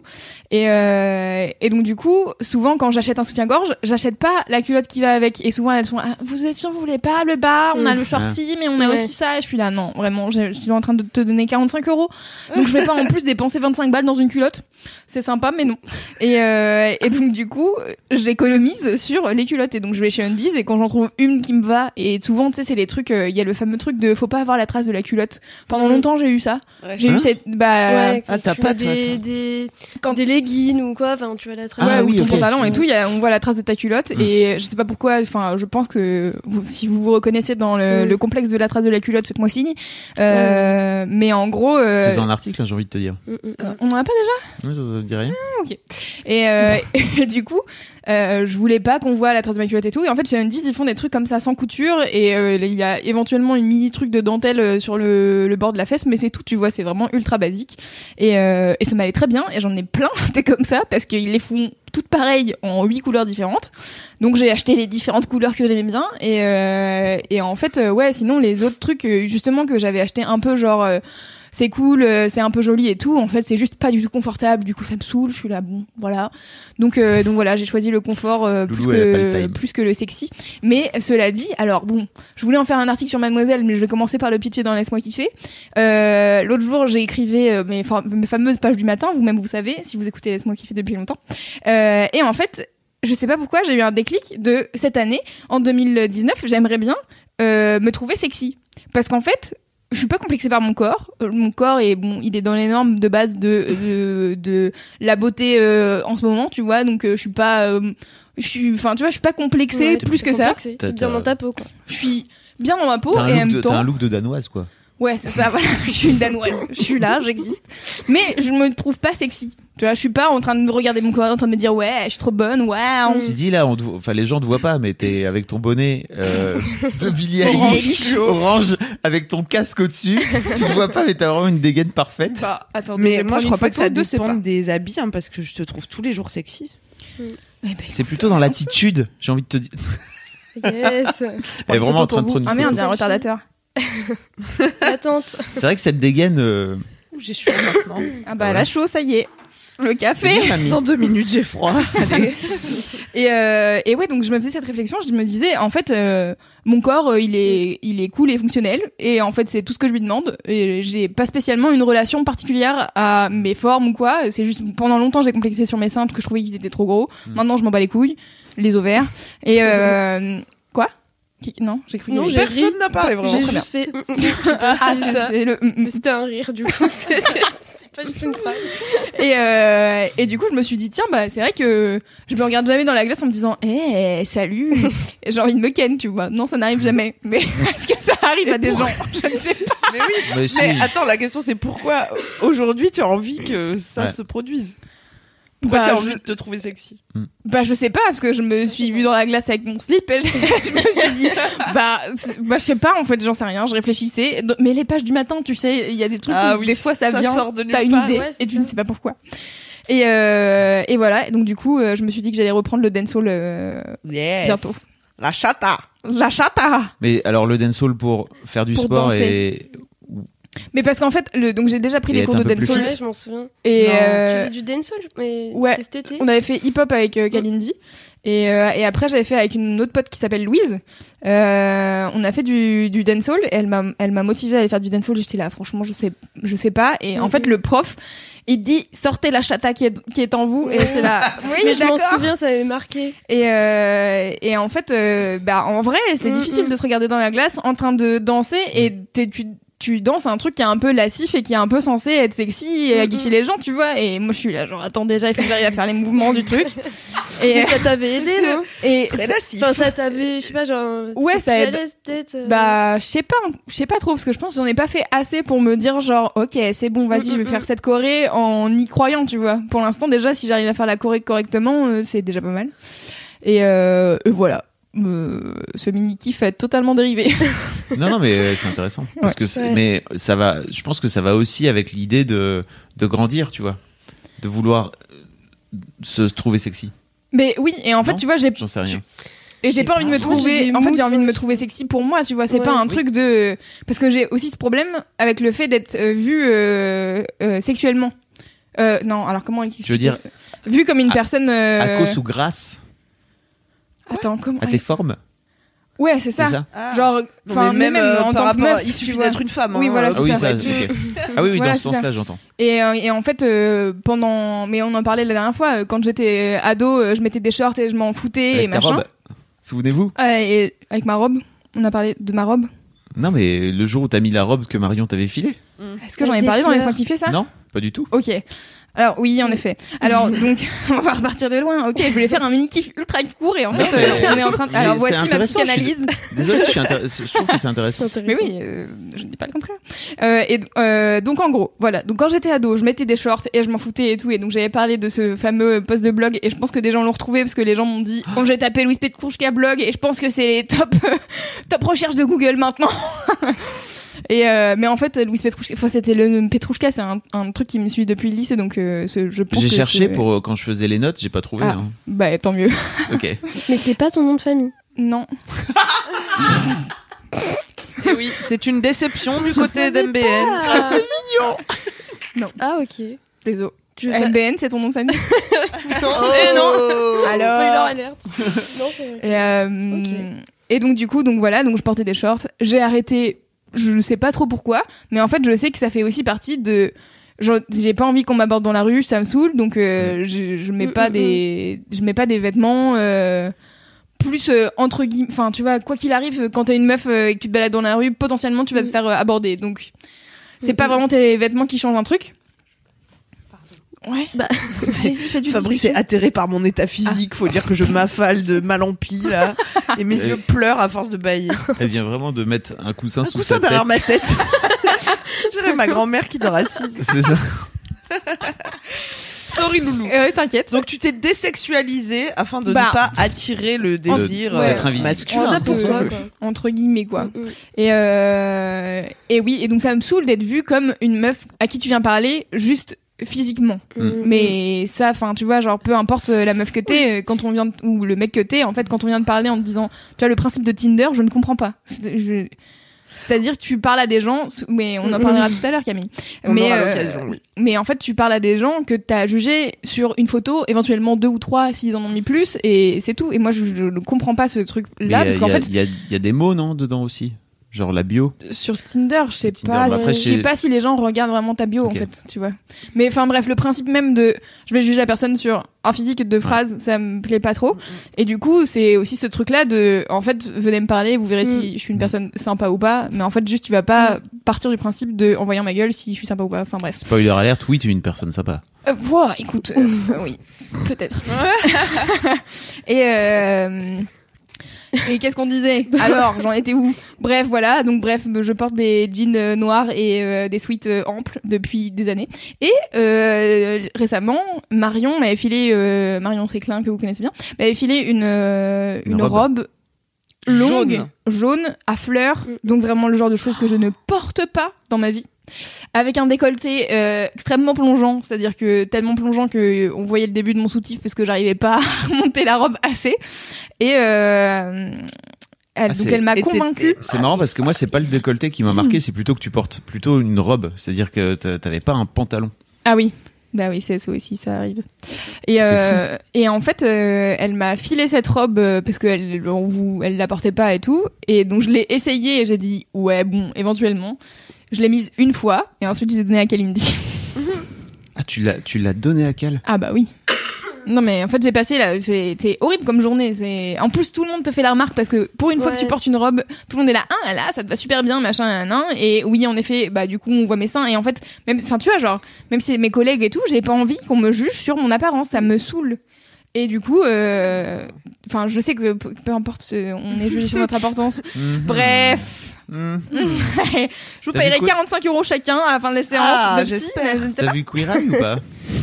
Et, euh, et donc, du coup, souvent, quand j'achète un soutien-gorge, j'achète pas la culotte qui va avec. Et souvent, elles sont, ah, vous êtes sûr, vous voulez pas le bas, on a Mhm. le shorty, mais on a Ouais. aussi ça. Et je suis là, non, vraiment, je, suis en train de te donner 45 euros. Donc, je vais pas en plus dépenser 25 balles dans une culotte. C'est sympa, mais non. Et, euh, et donc, du coup, j'économise sur les culottes. Et donc, je vais chez Undies et quand j'en trouve une qui me va, et souvent, tu sais, c'est les trucs, euh, il y a le fameux truc de faut pas avoir la trace de la culotte. Pendant Mhm. longtemps, j'ai eu ça. J'ai Hein eu cette, bah, ah, t'as pas, mets toi, des, quand des leggings ou quoi, enfin tu vois la trace. Ah ouais, oui, ou ton ok. pantalon et tout, il y a, on voit la trace de ta culotte Mm. et je sais pas pourquoi, enfin, je pense que vous- si vous vous reconnaissez dans le, Mm. le complexe de la trace de la culotte, faites-moi signe. Euh, Mais en gros, euh, Fais-en un article hein, j'ai envie de te dire Mm, mm, mm. on en a pas déjà? Ouais, ça, ça me dit rien? Et, euh, et du coup, euh, je voulais pas qu'on voit la trace de ma culotte et tout. Et en fait, chez Undies, ils font des trucs comme ça sans couture. Et euh, il y a éventuellement une mini truc de dentelle euh, sur le, bord de la fesse, mais c'est tout. Tu vois, c'est vraiment ultra basique. Et, euh, et ça m'allait très bien. Et j'en ai plein des comme ça parce qu'ils les font toutes pareilles en huit couleurs différentes. Donc j'ai acheté les différentes couleurs que j'aimais bien. Et, euh, et en fait, ouais, sinon les autres trucs, justement, que j'avais acheté un peu genre. C'est cool, euh, c'est un peu joli et tout. En fait, c'est juste pas du tout confortable. Du coup, ça me saoule. Je suis là, bon, voilà. Donc, euh, donc voilà, j'ai choisi le confort euh, plus, Loulou, que, plus que le sexy. Mais cela dit, alors bon, je voulais en faire un article sur Mademoiselle, mais je vais commencer par le pitcher dans Laisse-moi kiffer. Euh, L'autre jour, j'ai écrivé euh, mes, mes fameuses pages du matin. Vous-même, vous savez, si vous écoutez Laisse-moi kiffer depuis longtemps. Euh, et en fait, je sais pas pourquoi, j'ai eu un déclic de cette année, en 2019, j'aimerais bien euh, me trouver sexy. Parce qu'en fait, je suis pas complexée par mon corps. Euh, Mon corps est bon, il est dans les normes de base de de, de la beauté euh, en ce moment, tu vois. Donc euh, je suis pas, euh, je suis, enfin tu vois, je suis pas complexée Ouais, plus que ça. complexé, T'as- T'es bien dans ta peau quoi. Je suis bien dans ma peau et en même de- t'as temps, un look de danoise quoi ouais, c'est ça. Voilà, je suis une danoise. Je suis là, j'existe. Mais je me trouve pas sexy. Tu vois, je suis pas en train de me regarder mon corps, en train de me dire ouais, je suis trop bonne, waouh. Si dit là, on te enfin les gens te voient pas, mais t'es avec ton bonnet euh, de Billie Orange. Eilish orange avec ton casque au-dessus. tu te vois pas, mais t'as vraiment une dégaine parfaite. Bah, attendez, Mais moi, je crois pas que ça dépend pas. des habits, hein, parce que je te trouve tous les jours sexy. Eh ben, C'est plutôt dans l'attitude, j'ai envie de te dire. Yes. Elle est vraiment en train de prendre une Ah merde, un retardateur. L'attente. C'est vrai que cette dégaine. euh, J'ai chaud maintenant. Ah bah Ouais. là, chaud, ça y est. Le café. mamie. Dans deux minutes, j'ai froid. Allez. Et, euh, et ouais, donc je me faisais cette réflexion, je me disais, en fait, euh, mon corps, euh, il est, il est cool et fonctionnel, et en fait, c'est tout ce que je lui demande. Et j'ai pas spécialement une relation particulière à mes formes ou quoi. C'est juste, pendant longtemps, j'ai complexé sur mes seins parce que je trouvais qu'ils étaient trop gros. Mm. Maintenant, je m'en bats les couilles, les ovaires. Et euh, quoi? Qui- Non, j'ai cru Non, avait- j'ai Personne n'a parlé vraiment. J'ai juste fait. mm, mm, mm. Ah, C'est le. c'était un rire du coup. C'est pas juste une phrase. Et, euh, et du coup, je me suis dit, tiens, bah, c'est vrai que je me regarde jamais dans la glace en me disant, eh, salut, Et j'ai envie de me ken, tu vois. Non, ça n'arrive jamais. Mais est-ce que ça arrive à des gens? Je ne sais pas. Mais oui. Mais si. Mais attends, la question c'est pourquoi aujourd'hui tu as envie que ça Ouais. se produise? Pourquoi Bah, tu as je- envie de te trouver sexy Bah, je sais pas, parce que je me suis vue dans la glace avec mon slip et je, je me suis dit, bah, bah, je sais pas, en fait, j'en sais rien, je réfléchissais. Mais les pages du matin, tu sais, il y a des trucs Ah où oui, des fois ça, ça vient, sort de nulle t'as une idée Ouais, et tu ça. ne sais pas pourquoi. Et, euh, et voilà, donc du coup, euh, je me suis dit que j'allais reprendre le dancehall euh, Yes. bientôt. La chata. La chata Mais alors le dancehall pour faire du Pour sport danser. et Mais parce qu'en fait, le, donc j'ai déjà pris Et les cours de dancehall Ouais, je m'en souviens. et Non. euh, du dancehall, mais ouais. c'était cet été. on avait fait hip-hop avec euh, Kalindi et, euh, et après j'avais fait avec une autre pote qui s'appelle Louise. Euh, on a fait du, du dancehall et elle m'a elle m'a motivée à aller faire du dancehall. J'étais là, franchement, je sais je sais pas. Et en fait, le prof il dit sortez la chata qui est qui est en vous et c'est là. Oui, mais je m'en souviens, ça m'avait marqué. Et, euh, et en fait, euh, bah, en vrai, c'est Mm, difficile mm. de se regarder dans la glace en train de danser et t'es- tu, tu danses un truc qui est un peu lassif et qui est un peu censé être sexy et Mm, aguicher mm. les gens, tu vois. Et moi, je suis là, genre, attends, déjà, il faut que j'arrive à faire les mouvements du truc. Et, Mais ça t'avait aidé, non? Et Très lassif. Enfin, ça t'avait, je sais pas, genre. Ouais, ça aide. euh, bah, je sais pas, je sais pas trop parce que je pense que j'en ai pas fait assez pour me dire genre, ok, c'est bon, vas-y, Mm, je vais faire cette choré en y croyant, tu vois. Pour l'instant, déjà, si j'arrive à faire la choré correctement, euh, c'est déjà pas mal. Et, euh, et voilà. Euh, ce mini kiff est totalement dérivé. non non mais euh, c'est intéressant parce que Ouais. mais ça va je pense que ça va aussi avec l'idée de de grandir tu vois de vouloir euh, se trouver sexy Mais oui, et en fait, Non tu vois, j'ai j'en sais rien et j'ai pas envie de me trouver. En fait, j'ai envie de me trouver sexy pour moi, tu vois. C'est Ouais. pas un Oui. truc de parce que j'ai aussi ce problème avec le fait d'être euh, vu euh, euh, sexuellement. Euh, non, alors comment tu veux dire vu comme une à- personne euh, à cause ou grâce? Attends, comment à tes formes Ouais, c'est ça. ça Ah. Genre, enfin, mais même, euh, en tant que rapport meuf, il tu suffit d'être une femme. Oui, hein, voilà, euh, ah oui ça, ah oui oui Voilà, dans ce sens-là j'entends Et, euh, et en fait, euh, pendant, mais on en parlait la dernière fois, quand j'étais ado, je mettais des shorts et je m'en foutais et avec ta machin. robe souvenez-vous et avec ma robe, on a parlé de ma robe. non mais le jour où t'as mis la robe que Marion t'avait filée Est-ce que j'en ai parlé dans les fleurs. points qui fait ça non pas du tout Ok. Alors oui, en effet. Alors donc, on va repartir de loin. Ok, je voulais faire un mini kiff ultra court et en fait, euh, on est en train. De... Alors voici ma intéressant, je suis- psychanalyse. je suis intér- je trouve que c'est intéressant C'est Mais oui, euh, je ne dis pas le contraire. Euh, et euh, donc en gros, voilà. Donc quand j'étais ado, je mettais des shorts et je m'en foutais et tout. Et donc j'avais parlé de ce fameux post de blog et je pense que des gens l'ont retrouvé parce que les gens m'ont dit oh j'ai tapé Louis Petrouchka blog et je pense que c'est les top top recherches de Google maintenant. Et euh, mais en fait, Louis Petrouchka, enfin, c'était le Petrouchka, c'est un, un truc qui me suit depuis le lycée, donc euh, ce- je pense j'ai cherché c'est- pour euh, quand je faisais les notes j'ai pas trouvé Ah. hein. Bah tant mieux. ok Mais c'est pas ton nom de famille. Non. Eh oui, c'est une déception du côté d'MBN. Ah, ok. Désolé. Tu veux pas- MBN, c'est ton nom de famille. Non, Eh non. Spoiler Alors. alert. non, c'est vrai. Et, euh, Ok. et donc du coup, donc voilà, donc je portais des shorts. J'ai arrêté, je sais pas trop pourquoi, mais en fait, je sais que ça fait aussi partie de. J'ai pas envie qu'on m'aborde dans la rue, ça me saule, donc euh, je, je mets Mm, pas mm, des, je mets pas des vêtements. euh, plus euh, entre guillemets enfin tu vois quoi qu'il arrive quand t'es une meuf euh, et que tu te balades dans la rue potentiellement tu vas te Mm. faire euh, aborder donc c'est Mm, pas mm. vraiment tes vêtements qui changent un truc ouais Bah, allez-y fais du Fabrice est atterré par mon état physique. Faut dire que je m'affale de mal en pis là, et mes yeux pleurent à force de bailler. elle vient vraiment de mettre un coussin Un sous coussin sa derrière tête ma tête. J'aurais ma grand-mère qui dort assise. c'est ça Sorry loulou. euh, t'inquiète Donc tu t'es désexualisé afin de Bah. ne pas attirer le désir ouais. euh, D'être invisible. masculin. ça pour toi, quoi. entre guillemets quoi Mm, mm. Et, euh, et oui, et donc ça me saoule d'être vue comme une meuf à qui tu viens parler juste physiquement. Mm. Mais ça, enfin, tu vois, genre peu importe euh, la meuf que t'es, euh, quand on vient de- ou le mec que t'es, en fait, quand on vient de parler en te disant, tu vois, le principe de Tinder, je ne comprends pas. C'est-à-dire tu parles à des gens, mais on en Mm. parlera tout à l'heure, Camille. On mais, aura euh, oui. mais en fait, tu parles à des gens que t'as jugé sur une photo, éventuellement deux ou trois s'ils en ont mis plus, et c'est tout. Et moi, je ne comprends pas ce truc-là, parce qu'en fait, il y a, il y a des mots, non, dedans aussi? Genre la bio. sur Tinder, je sais Tinder, pas, bah après, je sais pas si les gens regardent vraiment ta bio en fait, tu vois. Mais enfin bref, le principe même de je vais juger la personne sur un physique de phrase, ça me plaît pas trop. Et du coup, c'est aussi ce truc là de en fait, venez me parler, vous verrez Mm. si je suis une personne sympa ou pas, mais en fait juste tu vas pas partir du principe de en voyant ma gueule si je suis sympa ou pas. Enfin bref. Spoiler alerte, oui, tu es une personne sympa. Euh, ouah, écoute, euh, oui, peut-être. et euh, et qu'est-ce qu'on disait Alors, j'en étais où Bref, voilà. Donc, bref, je porte des jeans euh, noirs et euh, des sweats euh, amples depuis des années. Et euh, récemment, Marion m'avait filé, euh, Marion Séclin que vous connaissez bien, m'avait filé une euh, Une une, robe. robe. longue, Jaune. jaune, à fleurs, Mm. donc vraiment le genre de choses que je ne porte pas dans ma vie avec un décolleté euh, extrêmement plongeant, c'est-à-dire que tellement plongeant que on voyait le début de mon soutif parce que j'arrivais pas à remonter la robe assez. Et euh, elle, Ah, donc elle m'a convaincue. C'est marrant parce que moi, c'est pas le décolleté qui m'a marqué, c'est plutôt que tu portes plutôt une robe. C'est-à-dire que t'a- t'avais pas un pantalon. Ah oui. Bah oui, c'est ça aussi, ça arrive. Et, euh, et en fait, euh, elle m'a filé cette robe euh, parce qu'elle on vous, elle la portait pas et tout. Et donc je l'ai essayée et j'ai dit ouais bon, éventuellement. Je l'ai mise une fois et ensuite je l'ai donnée à Kalindi. Ah, tu l'as, tu l'as donné à quel Ah bah oui. Non mais en fait j'ai passé là, c'était horrible comme journée. C'est en plus tout le monde te fait la remarque parce que pour une fois que tu portes une robe, tout le monde est là, ah là ça te va super bien machin nan, nan. et oui en effet bah du coup on voit mes seins et en fait même enfin tu vois genre même si c'est mes collègues et tout, j'ai pas envie qu'on me juge sur mon apparence, ça me saoule. Et du coup, euh, enfin, je sais que peu importe, on est jugé sur notre importance. Bref, Mhm. je vous quoi 45 euros chacun à la fin de la séance. Ah, j'espère. T'as vu Queer Eye ou pas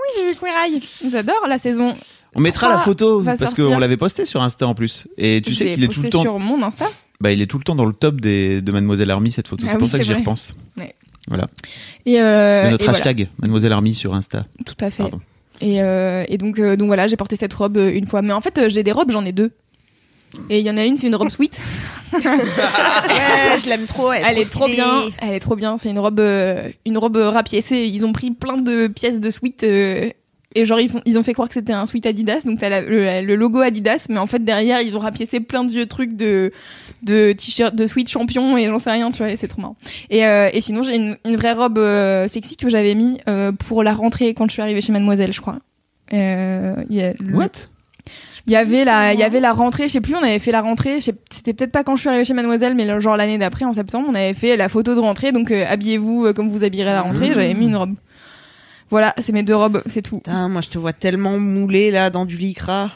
Oui, j'ai vu Queer Eye. J'adore la saison. On mettra la photo parce qu'on l'avait posté sur Insta en plus. Et tu Je sais qu'il est tout le temps. sur mon Insta. Bah, il est tout le temps dans le top des, de Mademoiselle Army cette photo. Ah c'est pour ça que j'y repense. Voilà. Et, euh, notre et voilà. hashtag Mademoiselle Army sur Insta. Tout à fait. Pardon. Et, euh, et donc, euh, donc voilà, j'ai porté cette robe une fois. Mais en fait, j'ai des robes, j'en ai deux. Et il y en a une, c'est une robe sweet. ouais, je l'aime trop. Elle est trop bien. Elle est trop bien. C'est une robe, euh, une robe rapiécée. Ils ont pris plein de pièces de sweat. euh, et genre, ils, font, ils ont fait croire que c'était un sweat Adidas. Donc, t'as la- le, le logo Adidas. Mais en fait, derrière, ils ont rapiécé plein de vieux trucs de, de t-shirt, de sweat champion. Et j'en sais rien, tu vois. Et c'est trop marrant. Et, euh, et sinon, j'ai une, une vraie robe euh, sexy que j'avais mis euh, pour la rentrée quand je suis arrivée chez Mademoiselle, je crois. Euh, le- What? Il y avait la, il y avait la rentrée, je sais plus, on avait fait la rentrée, c'était peut-être pas quand je suis arrivée chez Mademoiselle, mais le- genre l'année d'après, en septembre, on avait fait la photo de rentrée, donc euh, habillez-vous euh, comme vous habillerez à la rentrée, Mmh. j'avais mis une robe. Voilà, c'est mes deux robes, c'est tout. Putain, moi je te vois tellement moulé là dans du lycra.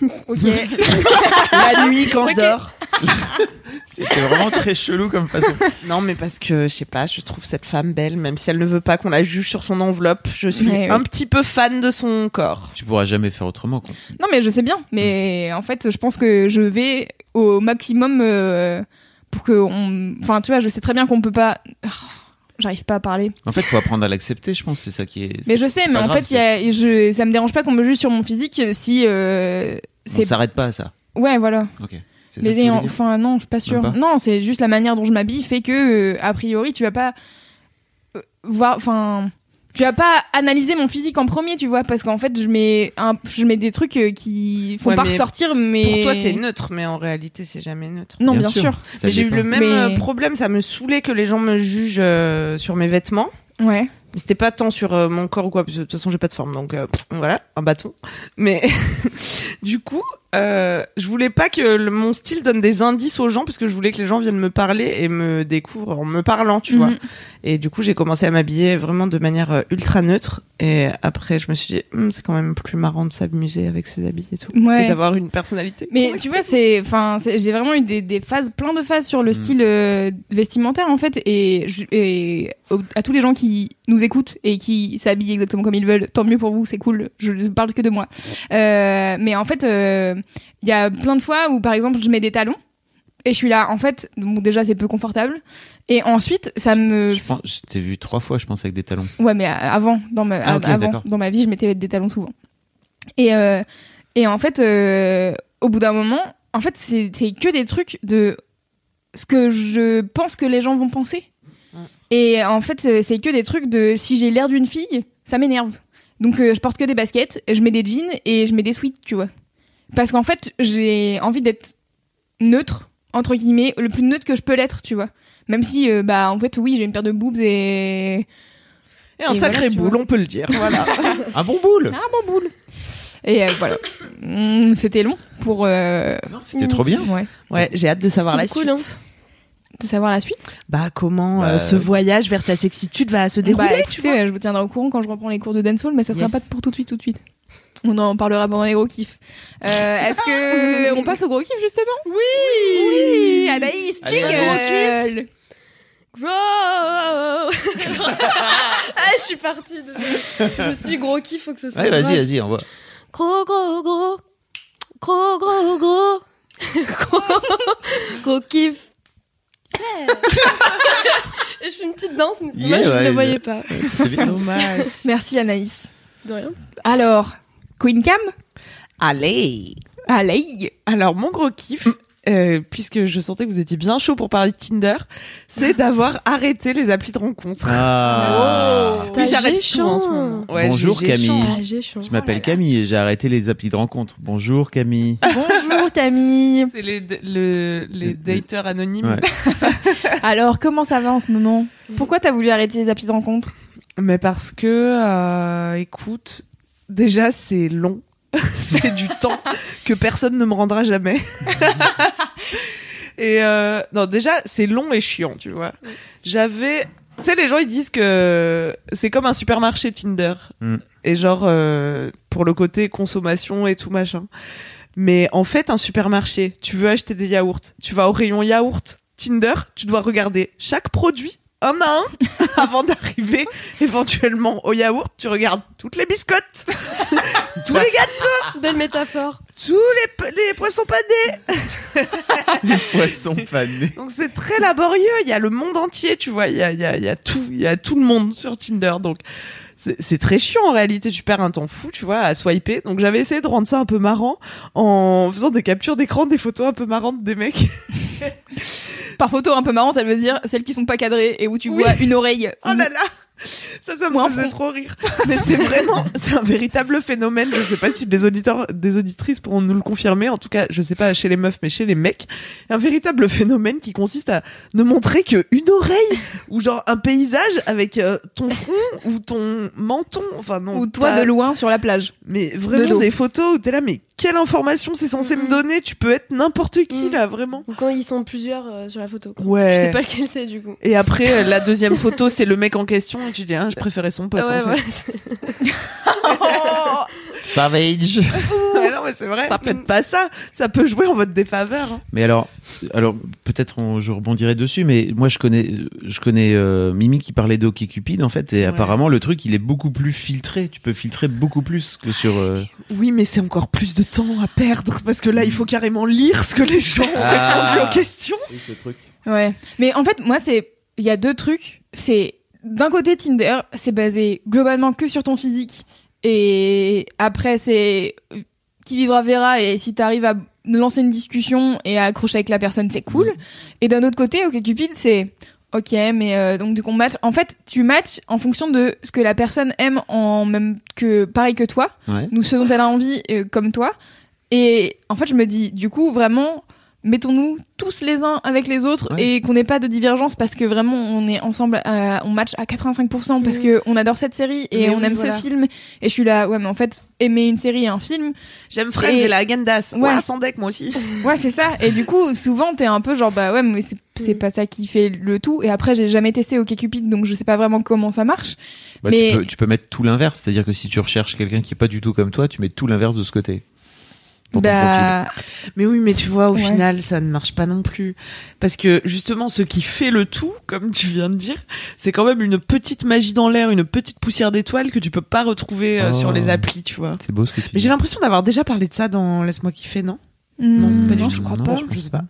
Ok. La nuit quand je dors. C'était vraiment très chelou comme façon. Non, mais parce que je sais pas, je trouve cette femme belle, même si elle ne veut pas qu'on la juge sur son enveloppe. Je suis Ouais, un oui. petit peu fan de son corps. Tu pourras jamais faire autrement. Quoi. non, mais je sais bien, mais en fait, je pense que je vais au maximum euh, pour que on, enfin, tu vois, je sais très bien qu'on peut pas. Oh, J'arrive pas à parler. En fait, faut apprendre à l'accepter. Je pense c'est ça qui est. Mais je sais, mais en grave, fait, y a, je, ça me dérange pas qu'on me juge sur mon physique si euh, c'est- On s'arrête pas à ça. Ouais, voilà. Ok. C'est ça que Mais enfin non, je suis pas sûre. Pas Non, c'est juste la manière dont je m'habille fait que euh, a priori tu vas pas euh, voir, enfin tu vas pas analyser mon physique en premier, tu vois, parce qu'en fait je mets un, je mets des trucs euh, qui font Ouais, pas mais ressortir, mais Pour toi, c'est neutre, mais en réalité, c'est jamais neutre. Non, Bien bien, sûr. j'ai eu le même Mais- euh, problème, ça me saoulait que les gens me jugent euh, sur mes vêtements. Ouais. Mais C'était pas tant sur euh, mon corps ou quoi, parce que de toute façon j'ai pas de forme, donc euh, pff, voilà, un bâton. Mais du coup, euh, je voulais pas que le- mon style donne des indices aux gens, parce que je voulais que les gens viennent me parler et me découvrent en me parlant, tu vois. Mhm. Et du coup, j'ai commencé à m'habiller vraiment de manière euh, ultra neutre. Et après, je me suis dit, Hum, c'est quand même plus marrant de s'amuser avec ses habits et tout, Ouais. et d'avoir une personnalité. Mais tu vois, c'est, enfin, j'ai vraiment eu des, des phases, plein de phases sur le Mm. style euh, vestimentaire en fait, et, à tous les gens qui nous écoutent et qui s'habillent exactement comme ils veulent, tant mieux pour vous, c'est cool. Je ne parle que de moi. Euh, mais en fait, euh, il y a plein de fois où, par exemple, je mets des talons. Et je suis là, en fait, bon, déjà c'est peu confortable. Et ensuite, ça me. Je pense, je t'ai vu trois fois, je pense, avec des talons. Ouais, mais avant, dans ma, Ah, avant, dans ma vie, je mettais des talons souvent. Et, euh, et en fait, euh, au bout d'un moment, en fait, c'est que des trucs de ce que je pense que les gens vont penser. Et en fait, c'est c'est que des trucs de si j'ai l'air d'une fille, ça m'énerve. Donc, euh, je porte que des baskets, je mets des jeans et je mets des sweats, tu vois. Parce qu'en fait, j'ai envie d'être neutre, entre guillemets, le plus neutre que je peux l'être, tu vois. Même si, euh, bah, en fait, oui, j'ai une paire de boobs et Et un Et sacré voilà, boule, vois. on peut le dire. Voilà. Un bon boule Ah bon boule Et euh, voilà. Mm, C'était long pour euh, C'était trop bien. ouais, ouais, j'ai hâte de savoir la C'est cool, suite. hein. de savoir la suite. Bah comment Bah, euh, ce voyage vers ta sexitude va se dérouler, Bah, tu vois? je vous tiendrai au courant quand je reprends les cours de dancehall, mais ça sera Yes. pas pour tout de suite, tout de suite. On en parlera pendant les gros kiffs. Euh, Est-ce que on passe au gros kiff justement? Oui. Oui. Anaïs, jingle. Gros Ah, je suis partie. désolée. Je me suis dit, gros kiff, faut que ce soit. Ouais, vas-y, vas-y, on voit. Gros, gros, gros. Gros, gros, gros. gros, gros kiff. Je fais une petite danse, mais c'est Yeah, dommage, vous ouais, ne yeah. voyez pas. C'est bien. Dommage. Merci Anaïs. De rien. Alors, Queen Cam Allez. Allez. Alors mon gros kiff, euh, puisque je sentais que vous étiez bien chaud pour parler de Tinder, c'est d'avoir arrêté les applis de rencontre. Ah. Oui, T'as j'arrête tout géchant. en ce moment. Ouais, Bonjour, j'ai- Camille. Je m'appelle Camille et j'ai arrêté les applis de rencontre. Bonjour Camille. Bonjour Camille. C'est les, le, les Les- dateurs anonymes. Ouais. Alors, comment ça va en ce moment? Pourquoi t'as voulu arrêter les applis de rencontre? Mais parce que, euh, écoute, déjà c'est long. c'est du temps que personne ne me rendra jamais. et euh, non, déjà c'est long et chiant, tu vois. J'avais, tu sais, les gens ils disent que c'est comme un supermarché Tinder Mm. et genre euh, pour le côté consommation et tout machin. Mais en fait, un supermarché, tu veux acheter des yaourts, tu vas au rayon yaourt. Tinder, tu dois regarder chaque produit un à un avant d'arriver éventuellement au yaourt. Tu regardes toutes les biscottes, tous les gâteaux, Belle métaphore. tous les, po- les poissons panés. Donc c'est très laborieux. Il y a le monde entier, tu vois. Il y a, il y a, il y a tout, il y a tout le monde sur Tinder. Donc c'est c'est très chiant en réalité. Tu perds un temps fou, tu vois, à swiper. Donc j'avais essayé de rendre ça un peu marrant en faisant des captures d'écran, des photos un peu marrantes des mecs. Par photo un peu marrante, ça veut dire celles qui sont pas cadrées et où tu Oui. vois une oreille. Oh là là ça, ça me Ou faisait trop rire. Mais c'est vraiment, c'est un véritable phénomène. Je sais pas si des auditeurs, des auditrices pourront nous le confirmer. En tout cas, je sais pas chez les meufs, mais chez les mecs, un véritable phénomène qui consiste à ne montrer que une oreille ou genre un paysage avec euh, ton front ou ton menton. Enfin non. Ou toi pas- de loin sur la plage. Mais de vraiment dos. des photos où t'es là, mais quelle information c'est censé me Mhm. donner Tu peux être n'importe qui Mhm. là, vraiment. Ou quand ils sont plusieurs euh, sur la photo. Quoi. Ouais. Je sais pas lequel c'est du coup. Et après, euh, la deuxième photo, c'est le mec en question et tu dis, ah, je préférais son pote. Ouais, en fait. voilà. Savage. Ouais, non, mais c'est vrai. Ça faites pas ça. Ça peut jouer en votre défaveur. hein. Mais alors, alors peut-être je rebondirai dessus, mais moi je connais, je connais euh, Mimi qui parlait d'OkCupid en fait, et Ouais. apparemment le truc il est beaucoup plus filtré. Tu peux filtrer beaucoup plus que sur. euh, Oui, mais c'est encore plus de temps à perdre parce que là, il faut carrément lire ce que les gens ont Ah. répondu aux questions. Ouais. Mais en fait, moi, c'est. Il y a deux trucs. C'est. D'un côté, Tinder, c'est basé globalement que sur ton physique. Et après, c'est. Qui vivra verra. Et si t'arrives à lancer une discussion et à accrocher avec la personne, c'est cool. Et d'un autre côté, OkCupid, c'est. Ok, mais euh, donc du coup, on match. En fait, tu matches en fonction de ce que la personne aime en même que pareil que toi. Ouais. nous ce dont elle a envie euh, comme toi. Et en fait, je me dis, du coup, vraiment, mettons-nous tous les uns avec les autres Ouais. et qu'on n'ait pas de divergence parce que vraiment, on est ensemble, à- on match à 85% parce Mhm. que on adore cette série et Mais on oui, aime voilà. ce film. Et je suis là, ouais, mais en fait, aimer une série et un film, J'aime Friends et, Et- la Agendas. Ouais. Ouais, sans deck, moi aussi. ouais, c'est ça. Et du coup, souvent, t'es un peu genre, bah ouais, mais c'est- Mhm. pas ça qui fait le tout. Et après, j'ai jamais testé OkCupid, donc je sais pas vraiment comment ça marche. Bah, Mais- tu, peux, tu peux mettre tout l'inverse, c'est-à-dire que si tu recherches quelqu'un qui est pas du tout comme toi, tu mets tout l'inverse de ce côté. Dans ton Bah, Mais oui, mais tu vois, au Ouais. final, ça ne marche pas non plus. Parce que justement, ce qui fait le tout, comme tu viens de dire, c'est quand même une petite magie dans l'air, une petite poussière d'étoiles que tu peux pas retrouver euh, Oh. sur les applis, tu vois. C'est beau ce que tu Mais dis. j'ai l'impression d'avoir déjà parlé de ça dans Laisse-moi kiffer, non? Hmm, pas du non, tout. je crois Non, pas. je pense pas.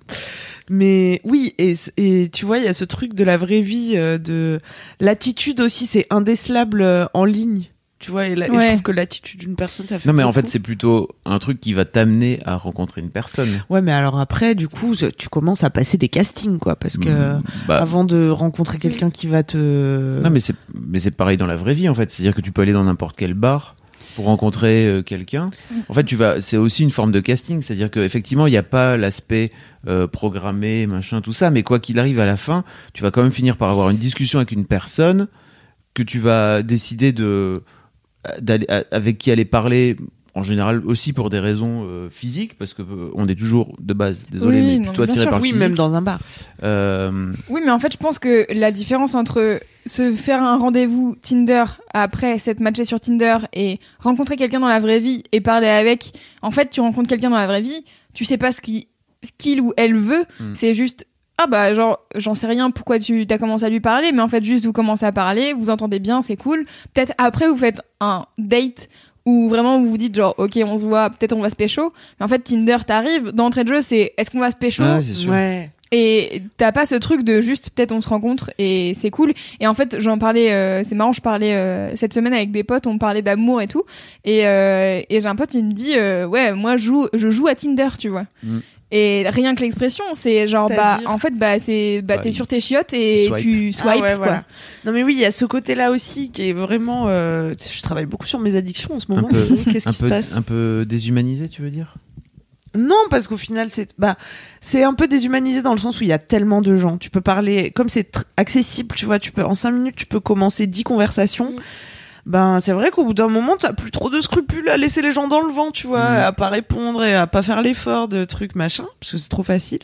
Mais oui, et, et tu vois, il y a ce truc de la vraie vie, euh, de l'attitude aussi, c'est indécelable euh, en ligne. Tu vois, et, la- et Ouais. je trouve que l'attitude d'une personne, ça fait. Non, mais en fait, c'est plutôt un truc qui va t'amener à rencontrer une personne. Ouais, mais alors après, du coup, tu commences à passer des castings, quoi, parce que Bah, avant de rencontrer quelqu'un qui va te. Non, mais c'est mais c'est pareil dans la vraie vie en fait. C'est-à-dire que tu peux aller dans n'importe quel bar pour rencontrer euh, quelqu'un. En fait, tu vas. C'est aussi une forme de casting. C'est-à-dire qu'effectivement, il n'y a pas l'aspect euh, programmé, machin, tout ça. Mais quoi qu'il arrive à la fin, tu vas quand même finir par avoir une discussion avec une personne que tu vas décider de avec qui aller parler. En général aussi pour des raisons euh, physiques parce que euh, on est toujours de base désolé Oui, mais non, plutôt attiré sûr. par le oui, physique. même dans un bar. Euh, Oui, mais en fait, je pense que la différence entre se faire un rendez-vous Tinder après s'être matché sur Tinder et rencontrer quelqu'un dans la vraie vie et parler avec, en fait, tu rencontres quelqu'un dans la vraie vie, tu sais pas ce qui- ce qu'il ou elle veut, Hmm. c'est juste ah bah genre j'en sais rien pourquoi tu as commencé à lui parler mais en fait juste vous commencez à parler vous entendez bien c'est cool peut-être après vous faites un date où vraiment vous vous dites genre ok on se voit peut-être on va se pécho mais en fait Tinder t'arrive d'entrée de jeu c'est est-ce qu'on va se pécho ouais, c'est sûr. Ouais. et t'as pas ce truc de juste peut-être on se rencontre et c'est cool. Et en fait, j'en parlais, euh, c'est marrant, je parlais euh, cette semaine avec des potes, on parlait d'amour et tout. Et, euh, et j'ai un pote, il me dit, euh, ouais, moi je joue, je joue à Tinder, tu vois. Mm. Et rien que l'expression, c'est genre, bah, en fait, bah, c'est, bah, Bah, t'es il- sur tes chiottes et swipe. tu swipes, Ah ouais, quoi. voilà. Non mais oui, il y a ce côté-là aussi qui est vraiment. euh, je travaille beaucoup sur mes addictions en ce moment. Qu'est-ce Un qui se peu passe un peu déshumanisé, tu veux dire? Non, parce qu'au final, c'est bah, c'est un peu déshumanisé dans le sens où il y a tellement de gens. Tu peux parler, comme c'est accessible, tu vois, tu peux en cinq minutes, tu peux commencer dix conversations. Mm. Ben, c'est vrai qu'au bout d'un moment, t'as plus trop de scrupules à laisser les gens dans le vent, tu vois, Mm. à pas répondre et à pas faire l'effort de trucs machin, parce que c'est trop facile.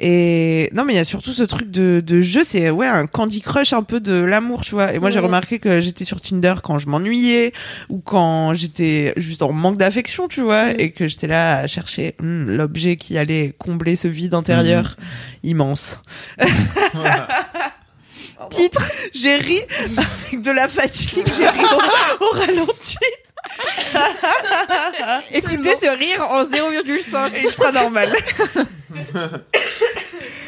Et non, mais il y a surtout ce truc de, de jeu, c'est ouais un Candy Crush un peu de l'amour, tu vois. Et moi, j'ai Ouais. remarqué que j'étais sur Tinder quand je m'ennuyais ou quand j'étais juste en manque d'affection, tu vois, Mm. et que j'étais là à chercher hmm, l'objet qui allait combler ce vide intérieur immense. Titre. J'ai ri avec de la fatigue, j'ai ri au, au ralenti. Écoutez ce rire en 0,5. Et il sera normal.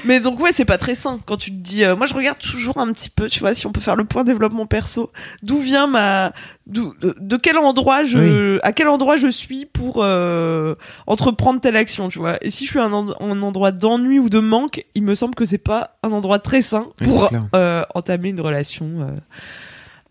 Mais donc ouais, c'est pas très sain quand tu te dis. euh, moi, je regarde toujours un petit peu, tu vois, si on peut faire le point développement perso. D'où vient ma, de, de quel endroit je, à quel endroit je suis pour euh, entreprendre telle action, tu vois. Et si je suis à un, en- un endroit d'ennui ou de manque, il me semble que c'est pas un endroit très sain pour euh, entamer une relation euh,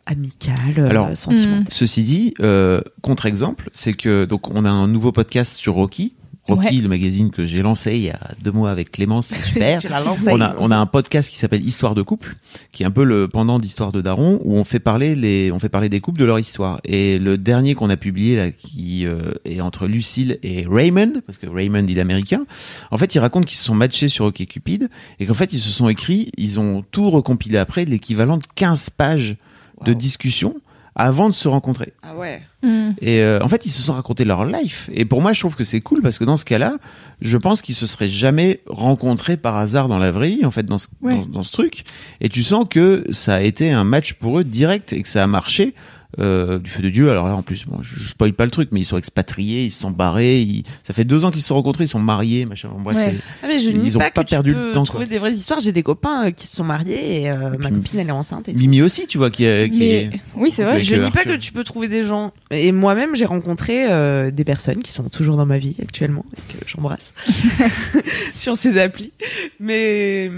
amicale, euh, Alors, sentimentale. Ceci dit, euh, contre-exemple, c'est que donc on a un nouveau podcast sur Rocky. Rocky, Ouais. le magazine que j'ai lancé il y a deux mois avec Clémence, c'est super. On, a, on a un podcast qui s'appelle Histoire de couple, qui est un peu le pendant d'Histoire de Daron, où on fait parler les, on fait parler des couples de leur histoire. Et le dernier qu'on a publié là, qui euh, est entre Lucille et Raymond, parce que Raymond il est américain. En fait, ils racontent qu'ils se sont matchés sur OkCupid et qu'en fait ils se sont écrits, ils ont tout recompilé après, l'équivalent de 15 pages de discussion avant de se rencontrer. Ah ouais. Mm. Et euh, en fait, ils se sont raconté leur life. Et pour moi, je trouve que c'est cool parce que dans ce cas-là, je pense qu'ils se seraient jamais rencontrés par hasard dans la vraie vie, en fait, dans ce, Ouais. dans, dans ce truc. Et tu sens que ça a été un match pour eux direct et que ça a marché. Euh, du feu de Dieu. Alors là, en plus, bon, je, je spoil pas le truc, mais ils sont expatriés, ils se sont barrés. ils- Ça fait deux ans qu'ils se sont rencontrés, ils sont mariés, machin. Bon, bref, Ouais. Ah mais je Ils nie ont pas, pas perdu le temps, trouver quoi. des vraies histoires. J'ai des copains euh, qui se sont mariés et euh, ma copine elle est enceinte. Et tout. Mimi aussi, tu vois, qui, est- qui Mais est. oui, c'est vrai. Je euh, nie pas que tu peux trouver des gens. Et moi-même j'ai rencontré euh, des personnes qui sont toujours dans ma vie actuellement et que j'embrasse sur ces applis. Mais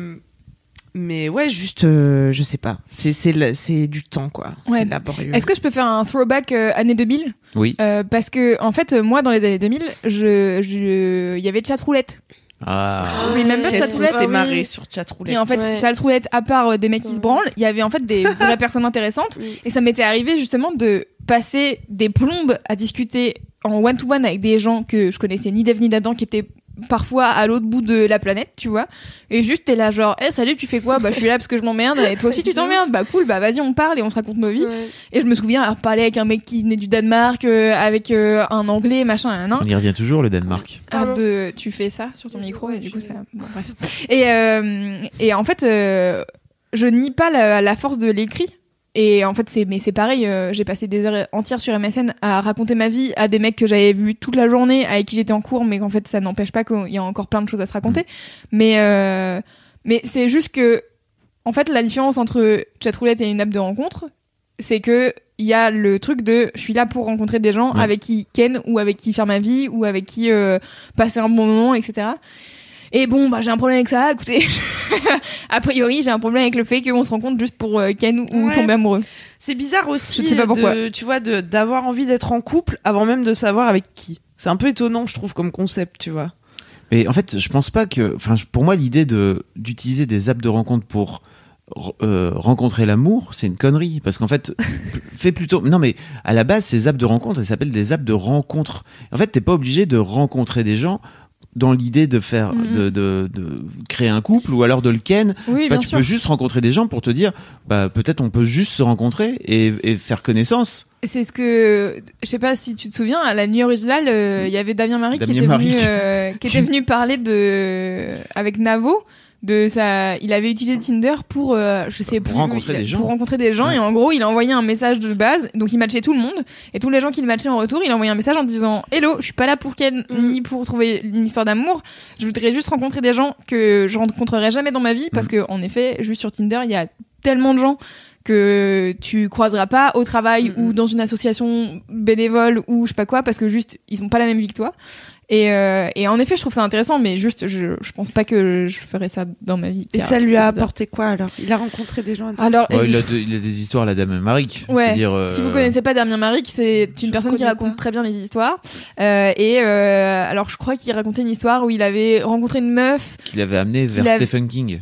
mais ouais juste euh, je sais pas. C'est c'est c'est du temps quoi. Ouais. C'est laborieux. Est-ce que je peux faire un throwback euh, année 2000 Oui. Euh, Parce que, en fait, euh, moi, dans les années 2000, je, je, il y avait Chatroulette. Ah. Remember Qu'est-ce qu'on Chatroulette s'est oui. marré sur Chatroulette Et en fait, Ouais. Chatroulette, à part euh, des mecs qui se branlent, il y avait en fait des vraies personnes intéressantes. Oui. Et ça m'était arrivé justement de passer des plombes à discuter en one-to-one avec des gens que je connaissais ni d'Eve ni d'Adam qui étaient parfois à l'autre bout de la planète, tu vois. Et juste, t'es là genre, eh salut, tu fais quoi? Bah, je suis là parce que je m'emmerde. Et toi aussi, tu t'emmerdes. Bah, cool, bah, vas-y, on parle et on se raconte nos vies. Ouais. Et je me souviens avoir parlé avec un mec qui venait du Danemark, euh, avec euh, un anglais, machin, un an. On y revient toujours, le Danemark. Ah, de, tu fais ça sur ton micro et du je- coup ça. bon, bref. Et, euh, et en fait, euh, je nie pas la, la force de l'écrit. Et en fait, c'est mais c'est pareil. euh, j'ai passé des heures entières sur MSN à raconter ma vie à des mecs que j'avais vus toute la journée, avec qui j'étais en cours, mais qu'en fait, ça n'empêche pas qu'il y a encore plein de choses à se raconter. Mais euh, mais c'est juste que, en fait, la différence entre chatroulette et une app de rencontre, c'est que il y a le truc de je suis là pour rencontrer des gens Ouais. avec qui ken ou avec qui faire ma vie ou avec qui euh, passer un bon moment, etc. Et bon, bah j'ai un problème avec ça. Écoutez, a priori, j'ai un problème avec le fait qu'on se rencontre juste pour euh, ken ou Ouais. tomber amoureux. C'est bizarre aussi. Je ne sais pas pourquoi. de- tu vois, d'avoir envie d'être en couple avant même de savoir avec qui. C'est un peu étonnant, je trouve, comme concept, tu vois. Mais en fait, je pense pas que. Enfin, pour moi, l'idée de d'utiliser des apps de rencontre pour euh, rencontrer l'amour, c'est une connerie. Parce qu'en fait, fais plutôt. Non, mais à la base, ces apps de rencontre, elles s'appellent des apps de rencontre. En fait, t'es pas obligé de rencontrer des gens dans l'idée de faire, Mhm. de, de, de créer un couple ou alors de le ken. Oui, Enfin, tu sûr. peux juste rencontrer des gens pour te dire, bah peut-être on peut juste se rencontrer et, et faire connaissance. C'est ce que je sais pas si tu te souviens à la nuit originale, euh, il y avait Damien Marie qui était Marie. venu euh, qui était venu parler de avec Navo de ça il avait utilisé Tinder pour euh, je sais Pour plus rencontrer il des gens. pour rencontrer des gens Ouais. et en gros il a envoyé un message de base donc il matchait tout le monde et tous les gens qui le matchaient en retour il a envoyé un message en disant hello je suis pas là pour Ken Mm. ni pour trouver une histoire d'amour je voudrais juste rencontrer des gens que je rencontrerai jamais dans ma vie parce que en effet juste sur Tinder il y a tellement de gens que tu croiseras pas au travail Mhm. ou dans une association bénévole ou je sais pas quoi parce que juste ils ont pas la même vie que toi et, euh, et en effet je trouve ça intéressant mais juste je, je pense pas que je ferais ça dans ma vie Et ça lui a apporté quoi alors? Il a rencontré des gens alors Ouais, il, a de- il a des histoires à la Dame Maric. Ouais. Euh, Si vous connaissez pas Damien Maric, c'est une Je personne qui raconte pas. très bien les histoires. Euh, et euh, alors, je crois qu'il racontait une histoire où il avait rencontré une meuf. qu'il avait amené vers Stephen King.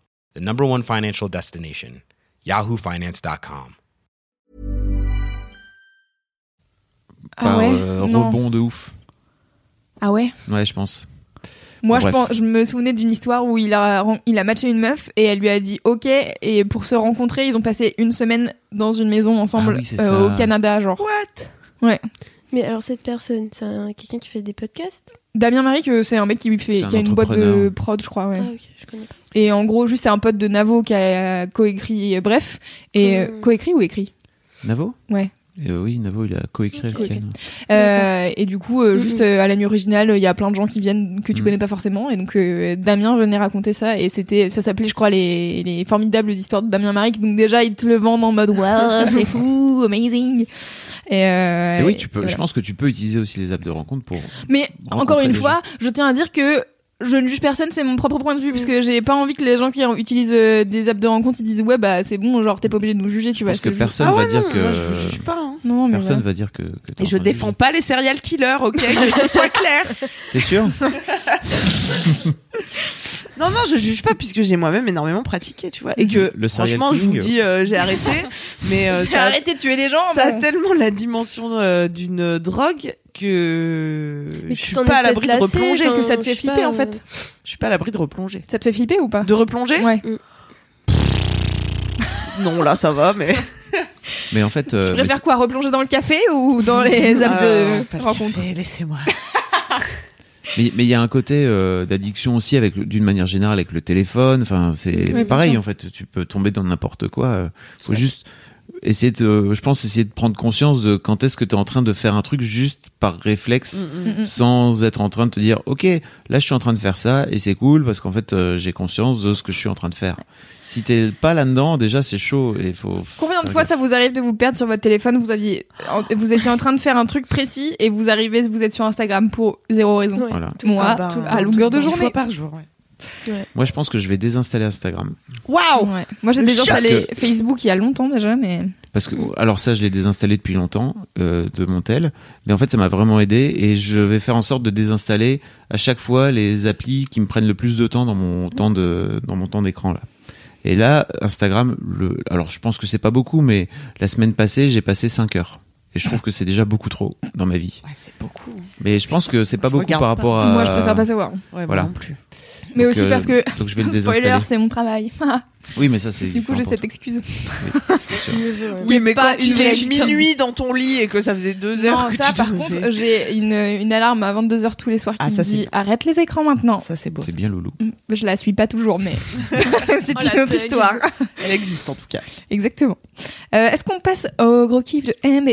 the number one financial destination, yahoofinance.com. Ah Par ouais? euh, rebond de ouf. Ah ouais? Ouais, je pense. Moi, je, Bref. pense, je me souvenais d'une histoire où il a, ren- il a matché une meuf et elle lui a dit OK. Et pour se rencontrer, ils ont passé une semaine dans une maison ensemble Ah oui, euh, au Canada, genre. What? Mais alors, cette personne, c'est un- quelqu'un qui fait des podcasts? Damien Marie, que c'est un mec qui, fait, C'est un qui a une boîte de entrepreneur. prod, je crois, ouais. Ah, ok, je connais pas. Et en gros, juste c'est un pote de Navo qui a coécrit, euh, bref. Et euh, Mm. coécrit ou écrit? Navo? Ouais. Euh, Oui, Navo, il a coécrit avec Coécrit. Ken. Euh, et du coup, euh, Mhm. juste euh, à la nuit originale, il y a plein de gens qui viennent que tu Mhm. connais pas forcément. Et donc, euh, Damien venait raconter ça. Et c'était, ça s'appelait, je crois, les, les formidables histoires de Damien Maric. Donc, déjà, ils te le vendent en mode, waouh, c'est fou, amazing. Et, euh, Et oui, tu peux, et je pense que tu peux utiliser aussi les apps de rencontre pour. Mais encore une fois, je tiens à dire que je ne juge personne, c'est mon propre point de vue, parce que j'ai pas envie que les gens qui utilisent euh, des apps de rencontre ils disent ouais bah c'est bon, genre t'es pas obligé de nous juger, tu vois. c'est que juste- personne Ah va dire non, que. moi, je juge pas. hein. Non, mais Personne voilà. va dire que. Et je défends juger. pas les serial killers, ok Que ce soit clair. T'es sûr? Non, non, je juge pas puisque j'ai moi-même énormément pratiqué, tu vois. Et que, Le franchement, je vous dis, euh, j'ai arrêté. Mais euh, J'ai ça, a- arrêté de tuer des gens. ça a tellement la dimension euh, d'une drogue que Mais je tu suis pas à l'abri de replonger. que ça te fait flipper pas, en euh, fait. Je suis pas à l'abri de replonger. Ça te fait flipper ou pas De replonger? Ouais. Non, là, ça va, mais. Mais en fait. euh, Tu préfères quoi Replonger dans le café ou dans les apps Euh, de rencontre Laissez-moi. Mais mais il y a un côté euh, d'addiction aussi avec d'une manière générale avec le téléphone. Enfin, c'est pareil en fait. Tu peux tomber dans n'importe quoi. Faut juste essayer de, je pense, essayer de prendre conscience de quand est-ce que tu es en train de faire un truc juste par réflexe, Mm, mm. sans être en train de te dire, ok, là je suis en train de faire ça et c'est cool parce qu'en fait euh, j'ai conscience de ce que je suis en train de faire. Si t'es pas là-dedans, déjà c'est chaud et faut. Combien de fois ça vous arrive de vous perdre sur votre téléphone? Vous aviez, en- vous étiez en train de faire un truc précis et vous arrivez, vous êtes sur Instagram pour zéro raison. Ouais. Voilà. Moi, Ah bah, à longueur de journée. fois par jour, ouais. Moi je pense que je vais désinstaller Instagram. Waouh Ouais. Moi j'ai Le déjà choc. installé Parce Facebook il y a longtemps déjà, mais Parce que, alors ça, je l'ai désinstallé depuis longtemps euh, de mon tel, mais en fait, ça m'a vraiment aidé et je vais faire en sorte de désinstaller à chaque fois les applis qui me prennent le plus de temps dans mon temps de dans mon temps d'écran là. Et là, Instagram, le, alors je pense que c'est pas beaucoup, mais la semaine passée, j'ai passé 5 heures. Et je trouve que c'est déjà beaucoup trop dans ma vie. Ouais, c'est beaucoup. Mais je pense que c'est pas Je beaucoup par pas. rapport à. Moi, je préfère pas savoir. Ouais, Voilà. moi non plus. Mais Donc, aussi euh, parce que. donc je vais le Spoiler, c'est mon travail. Oui, mais ça c'est. du coup, j'ai cette excuse. Sûr. Oui, mais pas quand est excuse. minuit dans ton lit et que ça faisait deux heures Non, que ça, tu par contre, j'ai une, une alarme à 22h tous les soirs qui Ah, ça, me c'est dit arrête les écrans maintenant. ça c'est beau. C'est bien, Loulou. Mm, Je la suis pas toujours, mais c'est Oh, une autre histoire. Elle existe en tout cas. Exactement. Euh, Est-ce qu'on passe au gros kiff de MBN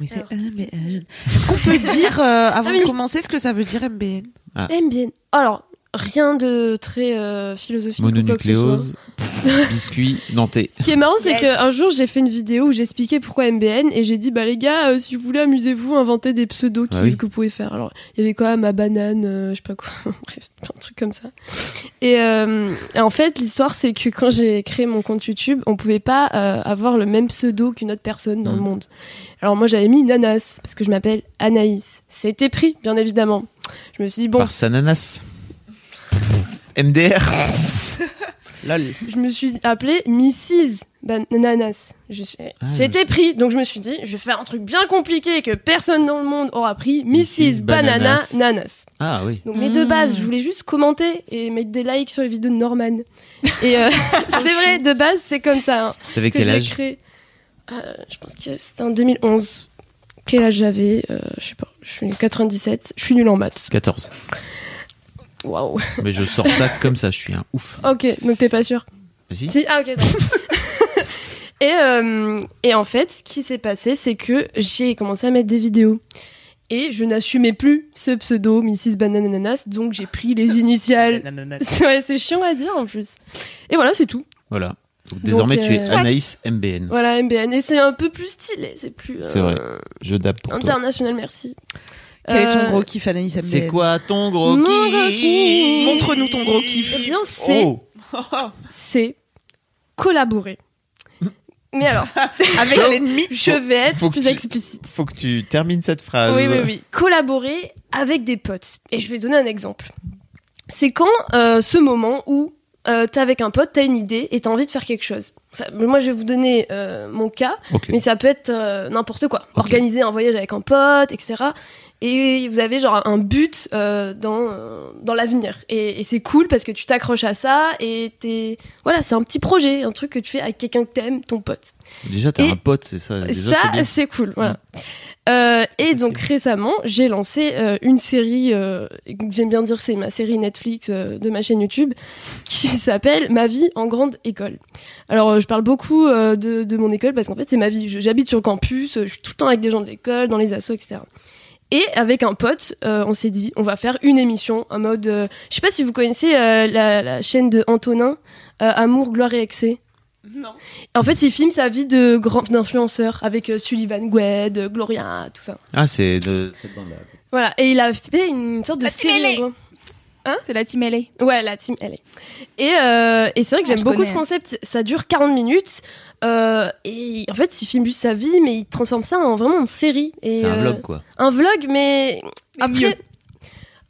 Oui, c'est MBN. Est-ce qu'on peut dire euh, avant Ah oui. de commencer ce que ça veut dire MBN MBN. Alors, rien de très euh, philosophique. Mononucléose, biscuit, nantais. Ce qui est marrant, c'est Yes. qu'un jour, j'ai fait une vidéo où j'expliquais pourquoi MBN et j'ai dit, bah les gars, euh, si vous voulez, amusez-vous, inventez des pseudos qui- Ah oui. que vous pouvez faire. Alors, il y avait quoi, ma banane, euh, je sais pas quoi, bref, plein de trucs comme ça. Et, euh, et en fait, l'histoire, c'est que quand j'ai créé mon compte YouTube, on pouvait pas euh, avoir le même pseudo qu'une autre personne dans le Mm. monde. Alors moi, j'avais mis Nanas parce que je m'appelle Anaïs. C'était pris, bien évidemment. Je me suis dit bon, Par Sananas. MDR. Lol. je me suis appelée Mrs. Bananas. Je suis... Ah, C'était pris, donc je me suis dit, je vais faire un truc bien compliqué que personne dans le monde aura pris. Mrs. Mrs. Banana Bananas. Nanas. Ah oui. Donc mes deux Mm. bases, je voulais juste commenter et mettre des likes sur les vidéos de Norman. Et euh, c'est vrai, de base, c'est comme ça hein, T'avais que quel âge créé. Euh, je pense que c'était en 2011. Quel âge j'avais Euh, Je sais pas. Je suis 97. Je suis nulle en maths. 14. Waouh. Mais je sors ça comme ça, je suis un ouf. Ok, donc t'es pas sûr Vas-y. Si, ah ok, et, euh, et en fait, ce qui s'est passé, c'est que j'ai commencé à mettre des vidéos. Et je n'assumais plus ce pseudo, Mrs. Banananas, donc j'ai pris les initiales. C'est ouais, c'est chiant à dire en plus. Et voilà, c'est tout. Voilà. Donc, désormais, Donc, tu es euh, Anaïs MBN. Voilà, MBN. Et c'est un peu plus stylé, c'est plus. C'est vrai. Je dab pour toi. International, merci. Quel est ton Euh, gros kiff Anaïs C'est quoi ton gros Mon kiff gros kiff. Montre-nous ton gros kiff. Eh bien, c'est. Oh. C'est collaborer. Mais alors, Avec l'ennemi. je vais être faut plus tu- explicite. Faut que tu termines cette phrase. Oui, oui, oui. Collaborer avec des potes. Et je vais donner un exemple. C'est quand euh, ce moment où euh, t'es avec un pote, t'as une idée et t'as envie de faire quelque chose. Ça- moi, je vais vous donner euh, mon cas, mais ça peut être euh, n'importe quoi. Organiser un voyage avec un pote, etc. Et vous avez genre un but euh, dans, euh, dans l'avenir. Et, et c'est cool parce que tu t'accroches à ça et t'es... Voilà, c'est un petit projet, un truc que tu fais avec quelqu'un que t'aimes, ton pote. Déjà, t'as Et un pote, c'est ça. Déjà, Ça, c'est cool. Voilà. Euh, et donc récemment, j'ai lancé euh, une série, j'aime bien dire c'est ma série Netflix de ma chaîne YouTube, qui s'appelle Ma vie en grande école. Alors je parle beaucoup de, de mon école parce qu'en fait c'est ma vie. Je- J'habite sur le campus, je suis tout le temps avec des gens de l'école, dans les assos, etc. Et avec un pote, euh, on s'est dit, on va faire une émission en mode, euh, je sais pas si vous connaissez euh, la, la chaîne de Antonin, euh, Amour, gloire et excès. Non. En fait, il filme sa vie de grand d'influenceur avec euh, Sullivan Gwed, Gloria, tout ça. Ah, c'est de cette bande-là. Voilà, et il a fait une sorte de série. En gros. C'est la team LA. Ouais, la team LA. Et, euh, et c'est vrai que Ah, j'aime beaucoup connais. ce concept. Ça dure 40 minutes. euh, et en fait, il filme juste sa vie, mais il transforme ça en vraiment une série. C'est un euh, vlog, quoi. Un vlog, mais, Mais après. mieux.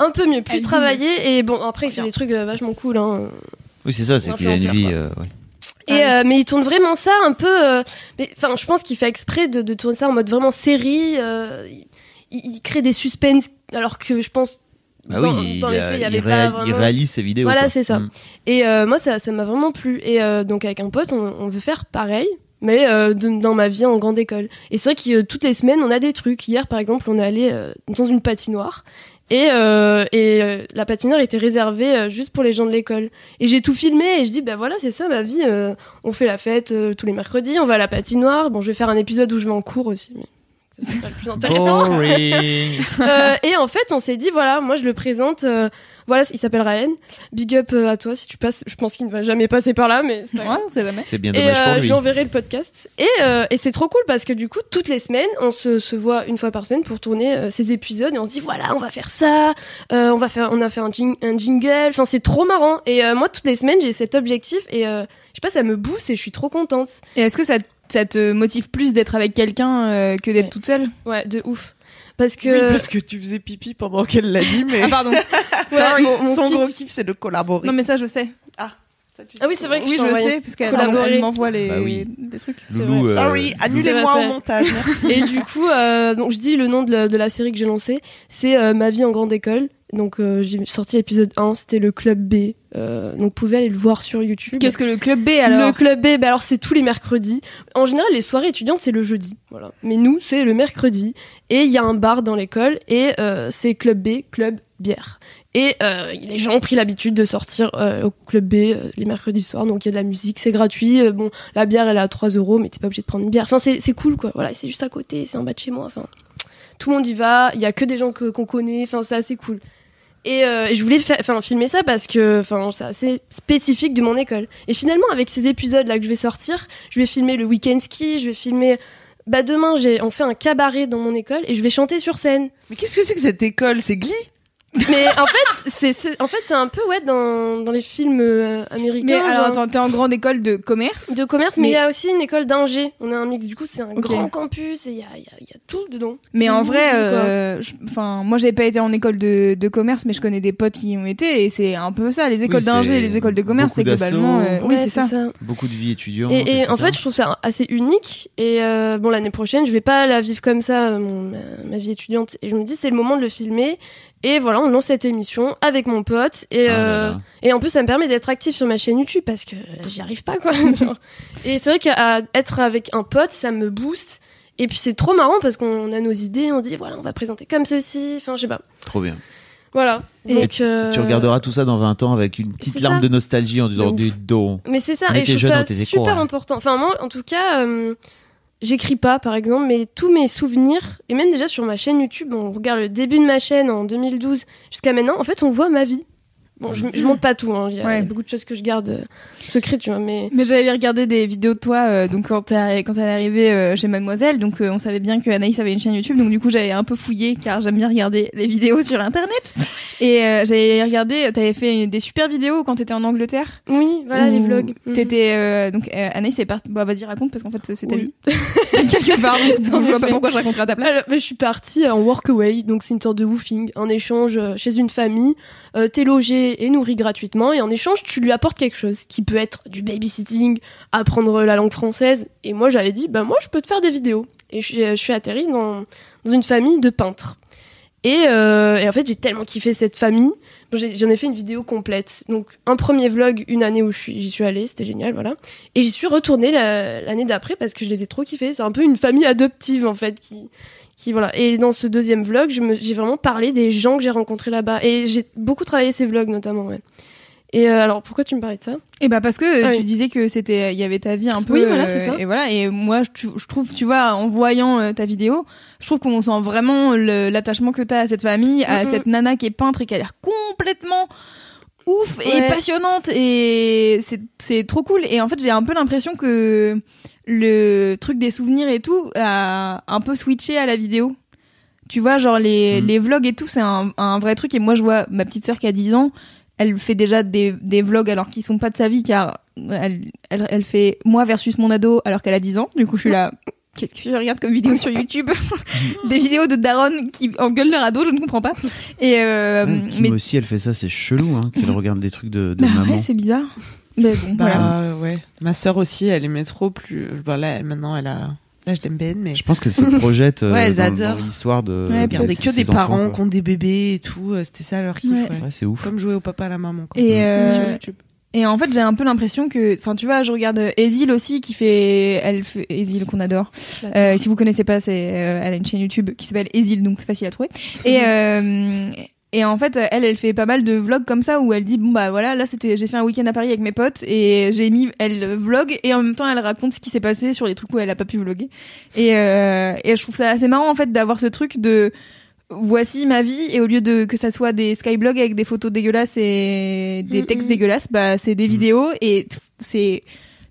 Un peu mieux, plus travaillé. Et bon, après, il fait des trucs euh, vachement cool. Hein. Oui, c'est ça, c'est qu'il a une vie. ouais. Et euh, mais il tourne vraiment ça un peu. euh, enfin, je pense qu'il fait exprès de, de tourner ça en mode vraiment série. euh, il, il crée des suspens alors que je pense. Bah dans, oui, dans il, les a- faits, il y il avait pas réalise ses vidéos. Voilà, c'est ça. Mm. Et euh, moi, ça, ça m'a vraiment plu. Et euh, donc avec un pote, on, on veut faire pareil. Mais euh, de- dans ma vie en grande école. Et c'est vrai que euh, toutes les semaines, on a des trucs. Hier, par exemple, on est allé euh, dans une patinoire. Et, euh, et euh, la patinoire était réservée euh, juste pour les gens de l'école. Et j'ai tout filmé et je dis, bah voilà, c'est ça ma vie. euh, on fait la fête euh, tous les mercredis, on va à la patinoire. Bon, je vais faire un épisode où je vais en cours aussi. Mais c'est pas le plus intéressant. Boring. Euh, et en fait, on s'est dit, voilà, moi je le présente. euh, voilà, il s'appelle Ryan. Big up euh, à toi si tu passes. Je pense qu'il ne va jamais passer par là, mais c'est pas grave. Ouais, on sait jamais. c'est bien Et dommage euh, pour je lui. lui enverrai le podcast. Et, euh, et c'est trop cool parce que du coup, toutes les semaines, on se, se voit une fois par semaine pour tourner euh, ces épisodes et on se dit voilà, on va faire ça, euh, on va faire, on a fait un, jing- un jingle. Enfin, c'est trop marrant. Et euh, moi, toutes les semaines, j'ai cet objectif et euh, je sais pas, ça me booste et je suis trop contente. Et est-ce que ça, ça te motive plus d'être avec quelqu'un euh, que d'être Ouais. toute seule Ouais, de ouf. Parce que. Oui, parce que tu faisais pipi pendant qu'elle l'a dit, mais Ah pardon. Sorry, mon- mon son kiff. gros kiff, c'est de collaborer. non mais ça je sais. Ça, tu sais Ah oui, c'est vrai que Oui je je sais parce qu'elle m'envoie les Bah oui. des trucs. C'est Loulou, vrai. euh, Sorry, annulez-moi au montage. Et du coup, euh, donc je dis le nom de la, de la série que j'ai lancée, c'est euh, Ma vie en grande école. Donc euh, j'ai sorti l'épisode 1, c'était le club B. Euh, donc vous pouvez aller le voir sur YouTube. Qu'est-ce que le club B alors Le club B, bah alors c'est tous les mercredis. En général, les soirées étudiantes, c'est le jeudi. Voilà. Mais nous, c'est le mercredi. Et il y a un bar dans l'école. Et euh, c'est club B, club bière. Et euh, les gens ont pris l'habitude de sortir au club B les mercredis soirs. Donc il y a de la musique, c'est gratuit. Bon, la bière, elle est à 3 euros, mais t'es pas obligé de prendre une bière. Enfin, c'est cool, quoi. Voilà, c'est juste à côté, c'est en bas de chez moi. Enfin, tout le monde y va. Il y a que des gens que- qu'on connaît. Enfin, c'est assez cool. Et, euh, je voulais filmer ça parce que c'est assez spécifique de mon école. Et finalement, avec ces épisodes-là que je vais sortir, je vais filmer le week-end ski, je vais filmer. Bah demain, j'ai on fait un cabaret dans mon école et je vais chanter sur scène. Mais qu'est-ce que c'est que cette école? C'est Glee? Mais en fait, c'est c'est- en fait c'est un peu ouais dans, dans les films euh, américains. Mais alors genre, attends, t'es en grande école de commerce de commerce, mais Mais- il y a aussi une école d'ingé. On a un mix. Du coup, c'est un grand campus et il y a, il y a- y a tout dedans. Mais en vrai, euh, je- enfin, moi j'ai pas été en école de, de commerce, mais je connais des potes qui y ont été, et c'est un peu ça. Les écoles Oui, d'ingé, les écoles de commerce, c'est globalement, euh, oui, Ouais, c'est ça. Beaucoup de vie étudiante. Et, et en fait, je trouve ça assez unique. Et euh, bon, l'année prochaine, je vais pas la vivre comme ça, euh, mon- ma, ma vie étudiante. Et je me dis, c'est le moment de le filmer. Et voilà, on lance cette émission avec mon pote. Et, Ah euh, là. et en plus, ça me permet d'être actif sur ma chaîne YouTube parce que j'y arrive pas, quoi. Et c'est vrai qu'être avec un pote, ça me booste. Et puis c'est trop marrant parce qu'on a nos idées, on dit voilà, on va présenter comme ceci. Enfin, je sais pas. Trop bien. Voilà. Et Donc, euh, Tu regarderas tout ça dans 20 ans avec une petite larme ça. de nostalgie en disant des dons. Mais c'est ça, On et je trouve ça super hein. important. Enfin, moi, en tout cas, euh, j'écris pas, par exemple, mais tous mes souvenirs, et même déjà sur ma chaîne YouTube, on regarde le début de ma chaîne en 2012 jusqu'à maintenant, en fait, on voit ma vie. Bon, je, je montre pas tout, hein, il y a Ouais. beaucoup de choses que je garde secrètes, tu vois, mais... Mais j'avais regardé des vidéos de toi, euh, donc quand elle est arrivée euh, chez Mademoiselle, donc euh, on savait bien que Anaïs avait une chaîne YouTube, donc du coup j'avais un peu fouillé car j'aime bien regarder les vidéos sur internet. Et j'avais regardé, t'avais fait des super vidéos quand t'étais en Angleterre. Oui, voilà, les vlogs. Mhm. T'étais donc Anaïs est partie. Bah vas-y raconte parce qu'en fait c'est ta Oui. vie quelque part. Donc, je vois pas pourquoi je raconterai à ta place. Alors, mais je suis partie en workaway, donc c'est une sorte de woofing, un échange chez une famille. Euh, T'es logé et nourri gratuitement, et en échange, tu lui apportes quelque chose, qui peut être du babysitting, apprendre la langue française. Et moi, j'avais dit, bah moi, je peux te faire des vidéos. Et je, suis- atterrie dans, une famille de peintres. Et, euh, et en fait, j'ai tellement kiffé cette famille. J'en ai, fait une vidéo complète. Donc, un premier vlog, une année où j'y suis allée, c'était génial, voilà. Et j'y suis retournée la- l'année d'après parce que je les ai trop kiffés. C'est un peu une famille adoptive, en fait, qui, voilà. Et dans ce deuxième vlog, j'ai vraiment parlé des gens que j'ai rencontrés là-bas. Et j'ai beaucoup travaillé ces vlogs, notamment. Et euh, alors, pourquoi tu me parlais de ça? Et bah parce que euh, Ah tu oui. disais que c'était il y avait ta vie un peu Oui, voilà, euh, c'est ça. et voilà. Et moi je, tu- je trouve tu vois en voyant euh, ta vidéo je trouve qu'on sent vraiment le- l'attachement que t'as à cette famille à cette nana qui est peintre et qui a l'air complètement ouf et passionnante. Et c'est c'est trop cool. Et en fait j'ai un peu l'impression que le truc des souvenirs et tout a un peu switché à la vidéo. Tu vois genre les, Mhm. les vlogs et tout c'est un, un vrai truc. Et moi je vois ma petite sœur qui a 10 ans elle fait déjà des, des vlogs alors qu'ils sont pas de sa vie car elle, elle, elle fait moi versus mon ado alors qu'elle a 10 ans. Du coup, je suis là. Qu'est-ce que je regarde comme vidéo sur YouTube Des vidéos de Daron qui engueulent leur ado, je ne comprends pas. Et euh, mais aussi, elle fait ça, c'est chelou, hein, qu'elle regarde des trucs de, de bah maman. ouais, c'est bizarre. Mais bon, Bah voilà. ouais. Ma sœur aussi, elle aimait trop plus. Voilà, elle, maintenant elle a l'âge d'MBN, mais Je pense qu'elle se projette euh, Ouais, dans, l'histoire de. Ouais, que des enfants, parents qui ont des bébés et tout. euh, C'était ça leur kiff. Ouais. ouais. Ouais, c'est ouf. Comme jouer au papa à la maman. Quoi. Et, euh. Et en fait, j'ai un peu l'impression que, enfin, tu vois, je regarde Ezil aussi qui fait, elle fait Ezil qu'on adore. Euh, si vous connaissez pas, c'est, euh, elle a une chaîne YouTube qui s'appelle Ezil, donc c'est facile à trouver. Et euh, et en fait, elle, elle fait pas mal de vlogs comme ça où elle dit bon bah voilà, là c'était, j'ai fait un week-end à Paris avec mes potes et j'ai mis, elle vlog et en même temps elle raconte ce qui s'est passé sur les trucs où elle a pas pu vlogger. Et euh, et je trouve ça assez marrant en fait d'avoir ce truc de voici ma vie et au lieu de que ça soit des skyblogs avec des photos dégueulasses et des Mm, textes mm. dégueulasses bah c'est des vidéos et c'est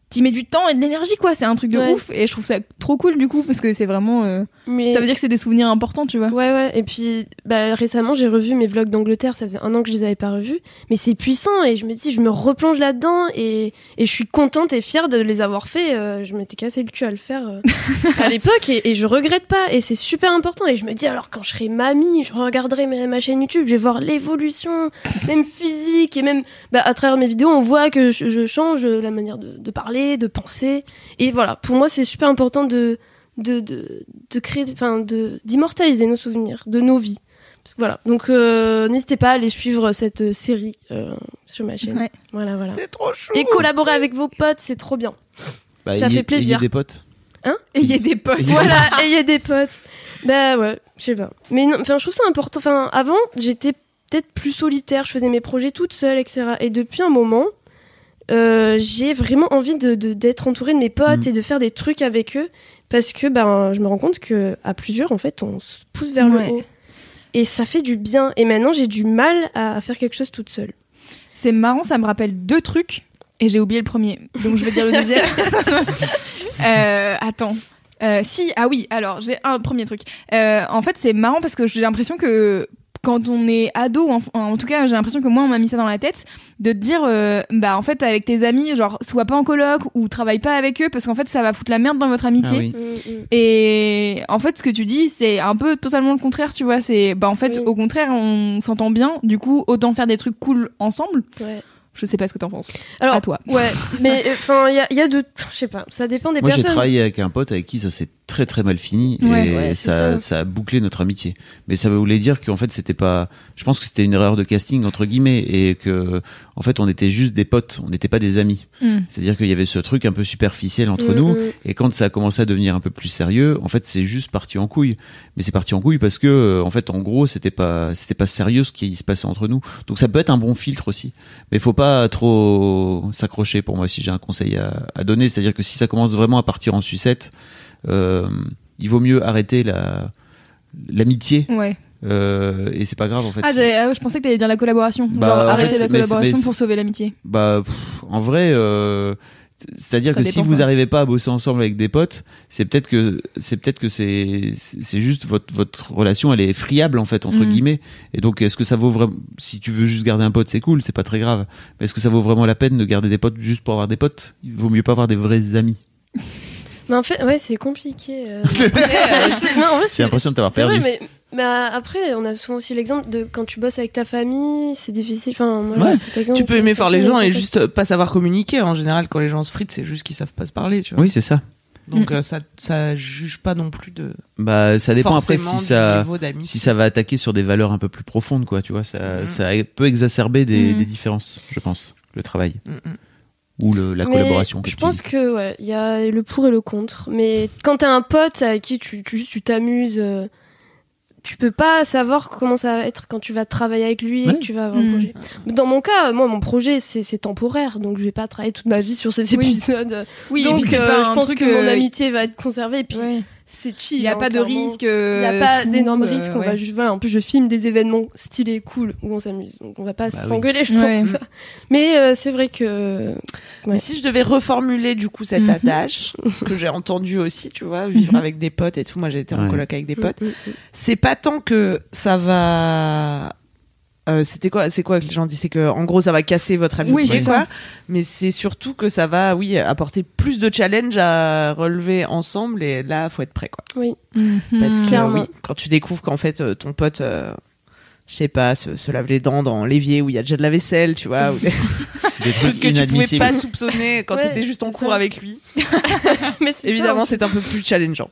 t'y mets du temps et de l'énergie quoi c'est un truc de Ouais. ouf et je trouve ça trop cool du coup parce que c'est vraiment euh, Mais ça veut dire que c'est des souvenirs importants tu vois Ouais, ouais. Et puis, bah, récemment, j'ai revu mes vlogs d'Angleterre. Ça faisait un an que je les avais pas revus. Mais c'est puissant. Et je me dis, je me replonge là-dedans. Et, et je suis contente et fière de les avoir faits. Euh, je m'étais cassé le cul à le faire euh, à l'époque. Et, et je regrette pas. Et c'est super important. Et je me dis, alors, quand je serai mamie, je regarderai ma, ma chaîne YouTube. Je vais voir l'évolution, même physique. Et même, bah, à travers mes vidéos, on voit que je, je change la manière de, de parler, de penser. Et voilà. Pour moi, c'est super important de, de, de, de créer, enfin, de, d'immortaliser nos souvenirs, de nos vies. Parce que voilà. Donc, euh, n'hésitez pas à aller suivre cette euh, série euh, sur ma chaîne. Ouais. Voilà, voilà. C'est trop chou. Et collaborer avec vos potes, c'est trop bien. Bah, Ça ayez- fait plaisir. ayez des potes. et il y a des potes voilà, ayez des potes. Bah ouais, je sais pas. Mais non, enfin, je trouve ça important. Enfin, avant, j'étais peut-être plus solitaire, je faisais mes projets toute seule, etc. Et depuis un moment, euh, j'ai vraiment envie de, de- d'être entourée de mes potes Mm. et de faire des trucs avec eux. Parce que ben, je me rends compte que à plusieurs, en fait, on se pousse vers Ouais. le haut. Et ça fait du bien. Et maintenant, j'ai du mal à faire quelque chose toute seule. c'est marrant ça me rappelle deux trucs et j'ai oublié le premier donc je vais dire le deuxième Euh, attends Euh, si ah oui alors j'ai un premier truc Euh, en fait c'est marrant parce que j'ai l'impression que quand on est ado, en, en tout cas, j'ai l'impression que moi, on m'a mis ça dans la tête, de te dire, euh, bah, en fait, avec tes amis, genre, sois pas en coloc ou travaille pas avec eux, parce qu'en fait, ça va foutre la merde dans votre amitié. Ah oui. Mm, mm. Et en fait, ce que tu dis, c'est un peu totalement le contraire, tu vois. C'est, bah, en fait, Oui. au contraire, on s'entend bien. Du coup, autant faire des trucs cool ensemble. Ouais. Je sais pas ce que t'en penses. Alors, à toi. ouais, mais enfin, il y a, il y a de. Je sais pas, ça dépend des Moi, j'ai personnes. travaillé avec un pote avec qui ça s'est très très mal fini Ouais, et ouais, ça, ça. ça a bouclé notre amitié. Mais ça voulait dire qu'en fait, c'était pas. Je pense que c'était une erreur de casting entre guillemets et que en fait, on était juste des potes, on n'était pas des amis. Mm. C'est-à-dire qu'il y avait ce truc un peu superficiel entre Mm, nous. mm. Et quand ça a commencé à devenir un peu plus sérieux, en fait, c'est juste parti en couille. Mais c'est parti en couille parce que, euh, en fait, en gros, c'était pas, c'était pas sérieux ce qui se passait entre nous. Donc ça peut être un bon filtre aussi. Mais faut pas trop s'accrocher pour moi si j'ai un conseil à, à donner. C'est-à-dire que si ça commence vraiment à partir en sucette, il vaut mieux arrêter la, l'amitié. Ouais. Euh, et c'est pas grave en fait. Ah, ah je pensais que t'allais dire la collaboration. Bah, Genre, en arrêter fait, la collaboration pour sauver l'amitié. Bah, pff, en vrai, euh, c'est-à dire Ça que si vous n'arrivez pas à bosser ensemble avec des potes, c'est peut-être que c'est peut-être que c'est c'est juste votre votre relation, elle est friable en fait entre Mhm. guillemets. Et donc, est-ce que ça vaut vraiment Si tu veux juste garder un pote, c'est cool, c'est pas très grave. Mais est-ce que ça vaut vraiment la peine de garder des potes juste pour avoir des potes? Il vaut mieux pas avoir des vrais amis. Mais en fait, ouais, c'est compliqué. euh. Euh, J'ai l'impression de t'avoir C'est vrai, perdu. mais, mais euh, après, on a souvent aussi l'exemple de quand tu bosses avec ta famille, c'est difficile. Enfin, moi, Ouais. j'ai cet exemple, Tu peux aimer faire les gens et juste pas savoir communiquer. En général, quand les gens se fritent, c'est juste qu'ils savent pas se parler, tu vois. Oui, c'est ça. Donc euh, ça, ça juge pas non plus de. Bah, ça dépend après si ça si ça va attaquer sur des valeurs un peu plus profondes, quoi. Tu vois, ça Mhm. ça peut exacerber des, Mhm. des différences, je pense, le travail Mm, mm. Ou le, la Mais collaboration. Je tu pense dis. que ouais, il y a le pour et le contre. Mais quand t'as un pote avec qui tu tu t'amuses, euh, tu peux pas savoir comment ça va être quand tu vas travailler avec lui et que tu vas avoir un Mm. projet. Dans mon cas, moi, mon projet c'est c'est temporaire, donc je vais pas travailler toute ma vie sur ces Oui. épisodes. Oui, donc euh, pas je un pense truc, que mon euh, amitié va être conservée. Et puis Ouais. C'est chill. Il n'y a hein, pas de risque. Il n'y a pas d'énormes euh, risques. On ouais. va juste, voilà, en plus, je filme des événements stylés, cool, où on s'amuse. Donc, on va pas Bah oui. s'engueuler, je pense pas. Mais euh, c'est vrai que. Mais Ouais. si je devais reformuler du coup cette Mhm. adage que j'ai entendu aussi, tu vois, vivre Mhm. avec des potes et tout. Moi, j'ai été en coloc avec des potes. Mm, mm, mm. C'est pas tant que ça va. Euh, c'était quoi C'est quoi que les gens disent C'est que en gros ça va casser votre amitié, Oui, c'est quoi. ça. Mais c'est surtout que ça va, oui, apporter plus de challenge à relever ensemble. Et là, faut être prêt, quoi. Mhm. Parce que Clairement. oui, quand tu découvres qu'en fait euh, ton pote, euh, je sais pas, se, se lave les dents dans l'évier où il y a déjà de la vaisselle, tu vois, ou des des trucs que tu pouvais pas soupçonner quand Ouais, t'étais juste en cours ça. avec lui. Mais Évidemment, c'est un peu plus challengeant.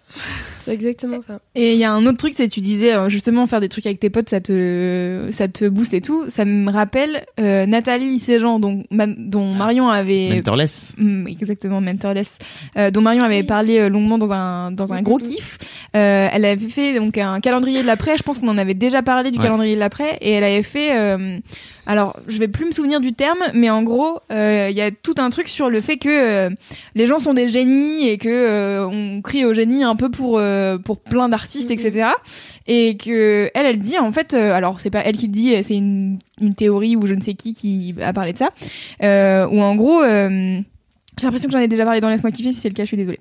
C'est exactement ça. Et il y a un autre truc, c'est tu disais euh, justement faire des trucs avec tes potes, ça te ça te booste et tout. Ça me rappelle euh, Nathalie Séjean, dont ma- dont Marion avait Mentorless. Mm, exactement mentorless euh, dont Marion avait Oui. parlé euh, longuement dans un dans un gros Mhm. kiff Euh, elle avait fait donc un calendrier de l'après je pense qu'on en avait déjà parlé du Ouais. calendrier de l'après et elle avait fait euh, alors je vais plus me souvenir du terme mais en gros euh, il y a tout un truc sur le fait que euh, les gens sont des génies et que on crie au génie un peu pour pour plein d'artistes etc et que elle elle dit en fait alors c'est pas elle qui le dit c'est une une théorie ou je ne sais qui qui a parlé de ça. Où en gros J'ai l'impression que j'en ai déjà parlé dans Laisse-moi kiffer, si c'est le cas, je suis désolée.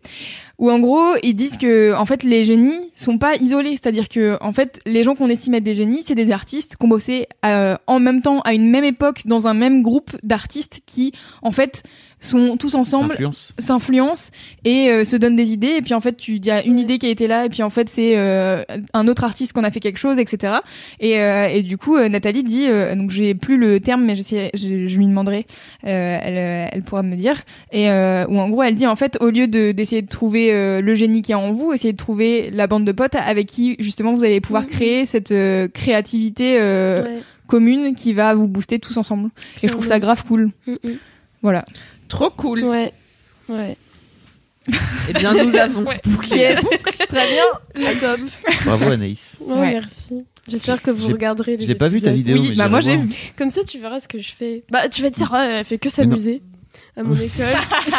Où en gros, ils disent que en fait les génies sont pas isolés, c'est-à-dire que en fait les gens qu'on estime être des génies, c'est des artistes qui ont bossé euh, en même temps à une même époque dans un même groupe d'artistes qui en fait sont tous ensemble S'influence. s'influencent et euh, se donnent des idées. Et puis en fait tu il y a une idée qui a été là. Et puis en fait c'est euh, un autre artiste qu'on a fait quelque chose etc et, euh, et du coup euh, Nathalie dit euh, donc j'ai plus le terme mais j'essaie- je, je lui demanderai. Euh, elle, elle pourra me dire. Et euh, où en gros elle dit en fait au lieu de d'essayer de trouver euh, le génie qui est en vous essayez de trouver la bande de potes avec qui justement vous allez pouvoir Mhm. créer cette euh, créativité euh, Ouais. commune qui va vous booster tous ensemble. Et je trouve ça grave cool. Mm, mm. voilà Trop cool. Ouais. Ouais. Eh bien, nous avons bouclé. Yes. très bien Top. Bravo Anaïs. Ouais, Ouais. Merci. J'espère que vous regarderez les Je l'ai pas vu ta vidéo. oui mais bah moi j'ai vu Comme ça, tu verras ce que je fais. Bah, tu vas te dire, ouais, elle fait que s'amuser à mon école.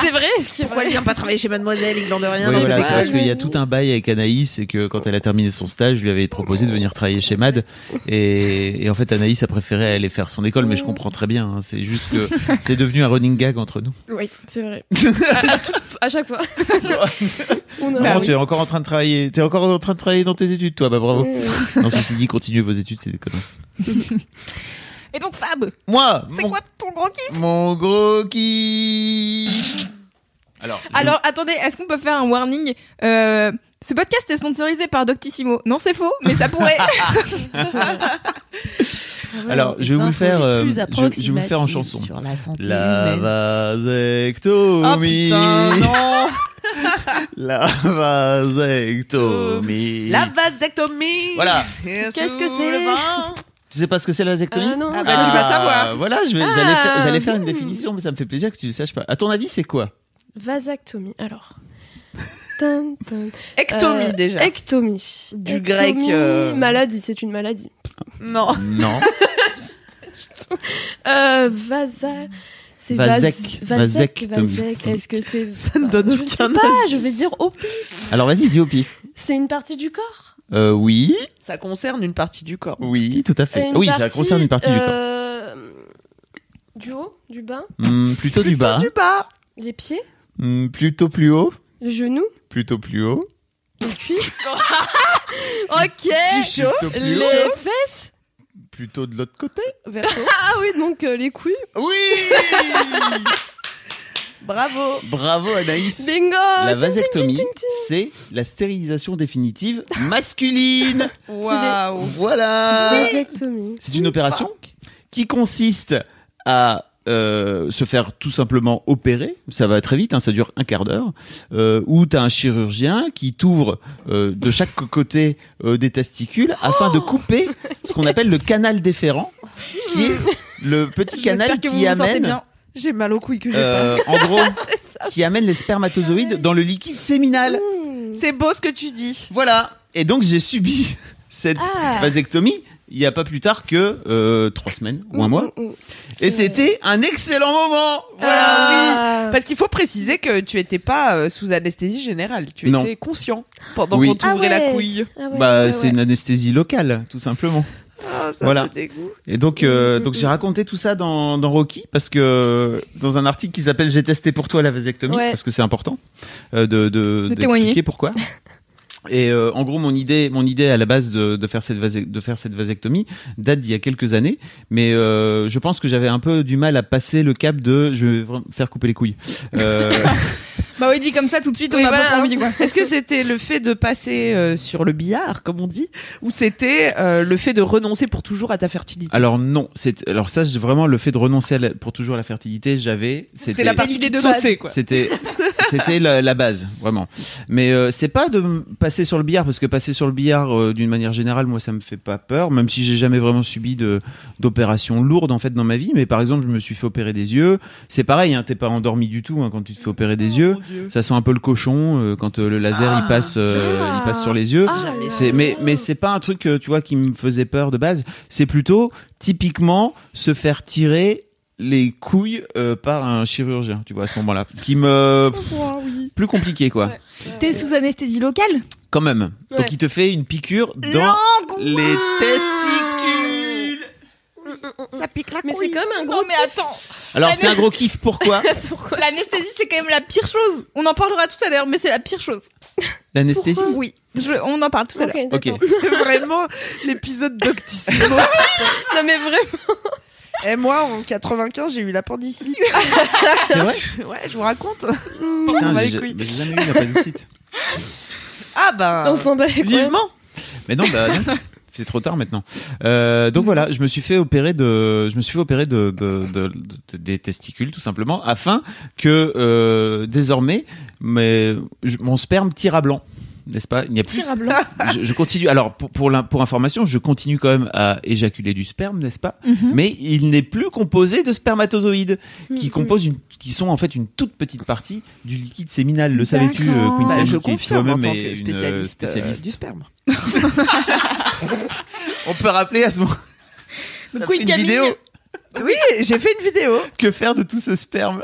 c'est vrai, ce qui Pourquoi elle vient pas travailler chez Mademoiselle, il de rien Oui, voilà, c'est parce qu'il y a tout un bail avec Anaïs et que quand elle a terminé son stage, je lui avais proposé de venir travailler chez Mad et, et en fait Anaïs a préféré aller faire son école, mais je comprends très bien. hein, c'est juste que c'est devenu un running gag entre nous. Oui, c'est vrai. à, à tout- à chaque fois. On a- tu es encore en train de travailler, t'es encore en train de travailler dans tes études, toi, bah bravo. Non, ceci dit, continuez vos études, c'est des conneries. Et donc Fab Moi, c'est mon, quoi ton gros kiff mon gros kiff. Alors, je- Alors, attendez, est-ce qu'on peut faire un warning Euh, Ce podcast est sponsorisé par Doctissimo. Non, c'est faux, mais ça pourrait. alors, je vais vous le faire, euh, Plus je, je vais vous le faire en chanson. Sur la santé La humaine. vasectomie. Oh putain, non La vasectomie. La vasectomie Voilà. Qu'est-ce que c'est. Tu sais pas ce que c'est la vasectomie Ah non. Ah bah, tu vas savoir. Voilà, je vais- Ah. j'allais faire, j'allais faire une Hmm. définition, mais ça me fait plaisir que tu le saches pas. À ton avis, c'est quoi? Vasectomie. Alors. Tan, tan. Ectomie Euh, déjà. Ectomie. Du Ectomie, grec, euh, Maladie, c'est une maladie. Non. Non. Euh, vasa. C'est Vasec- vas- vasectomie. vasec. Est-ce que c'est. Ça ne donne Je ne aucun sais pas, indice. je vais dire au pif. Alors vas-y, dis au pif. C'est une partie du corps? Euh, oui, Ça concerne une partie du corps. oui, tout à fait. Une oui, ça concerne une partie du corps. euh, Du haut, du bas, Hmm, plutôt du bas, Du bas. les pieds, Hmm, plutôt plus haut, les genoux, plutôt plus haut. les cuisses. ok. Plutôt plus Les haut, fesses. plutôt de l'autre côté. Verso. Ah oui, donc euh, les couilles. Oui Bravo. Bravo Anaïs. Bingo. La vasectomie, c'est la stérilisation définitive masculine. Waouh. Voilà. Vasectomie. C'est une opération qui consiste à euh, se faire tout simplement opérer, ça va très vite, hein, ça dure un quart d'heure, euh, où tu as un chirurgien qui t'ouvre euh, de chaque côté euh, des testicules afin de couper ce qu'on appelle le canal déférent, qui est le petit canal qui amène. J'ai mal aux couilles que j'ai euh, en gros, qui amène les spermatozoïdes dans le liquide séminal. Mmh. pas. C'est beau ce que tu dis. Voilà. Et donc j'ai subi cette Ah. vasectomie il y a pas plus tard que euh, trois semaines ou un Mmh, mois. mmh. Et c'était un excellent moment. Voilà. Ah, Parce qu'il faut préciser que tu étais pas euh, sous anesthésie générale. Tu Non. étais conscient pendant Oui. qu'on t'ouvrait Ah ouais. la couille. Ah ouais, bah ouais, c'est ouais. une anesthésie locale, tout simplement. Ah, ça Voilà. me dégoûte. Et donc, euh, donc j'ai raconté tout ça dans, dans Rocky parce que dans un article qui s'appelle J'ai testé pour toi la vasectomie Ouais. parce que c'est important euh, de, de, De témoigner. pourquoi. Et euh, en gros, mon idée, mon idée à la base de, de faire cette vasec- de faire cette vasectomie date d'il y a quelques années, mais euh, je pense que j'avais un peu du mal à passer le cap de je vais vraiment faire couper les couilles. Euh, Bah oui, dit comme ça tout de suite, on Oui, a pas voilà. trop envie quoi. Est-ce que c'était le fait de passer euh, sur le billard, comme on dit, ou c'était euh, le fait de renoncer pour toujours à ta fertilité? Alors non, c'est alors ça, vraiment le fait de renoncer à la- pour toujours à la fertilité, j'avais. C'était la partie de de base. quoi. C'était c'était la, la base vraiment. Mais euh, c'est pas de passer sur le billard parce que passer sur le billard euh, d'une manière générale moi ça me fait pas peur même si j'ai jamais vraiment subi de d'opérations lourdes en fait dans ma vie. Mais par exemple je me suis fait opérer des yeux, c'est pareil hein, t'es pas endormi du tout hein, quand tu te fais opérer des yeux, ça sent un peu le cochon euh, quand euh, le laser il passe euh, il passe sur les yeux. Ah, C'est mais mais c'est pas un truc euh, tu vois qui me faisait peur de base, c'est plutôt typiquement se faire tirer les couilles euh, par un chirurgien, tu vois à ce moment-là, qui me plus compliqué quoi. Ouais. T'es sous anesthésie locale? Quand même. Ouais. Donc il te fait une piqûre dans les testicules. Ça pique la Mais c'est quand même un gros Non mais kiff. attends Alors c'est un gros kiff. Pourquoi? L'anesthésie, c'est quand même la pire chose. On en parlera tout à l'heure, mais c'est la pire chose. L'anesthésie? Oui, je- on en parle tout à l'heure. Ok, vraiment l'épisode d'Octissimo. Non mais vraiment. Et moi, en 95, j'ai eu l'appendicite. C'est vrai. Ouais, je vous raconte. Putain, bat les j'ai j'ai jamais eu l'appendicite. Ah bah, On s'en bat les couilles. vivement. Mais non, bah non. C'est trop tard maintenant. Euh, donc voilà, je me suis fait opérer de, je me suis fait opérer de, de, de- de- des testicules tout simplement, afin que euh, désormais, mais je- mon sperme tire à blanc, n'est-ce pas? Il n'y a plus. Je, je continue. Alors pour pour, l'in- pour information, je continue quand même à éjaculer du sperme, n'est-ce pas? Mhm. Mais il n'est plus composé de spermatozoïdes, qui Mhm. composent une, qui sont en fait une toute petite partie du liquide séminal. Le savais-tu, euh. Quinten, Bah, je qui confirme en tant est que une, euh, spécialiste, euh, du sperme. On peut rappeler à ce moment. Donc, une Camille, vidéo. Oui, j'ai fait une vidéo. Que faire de tout ce sperme?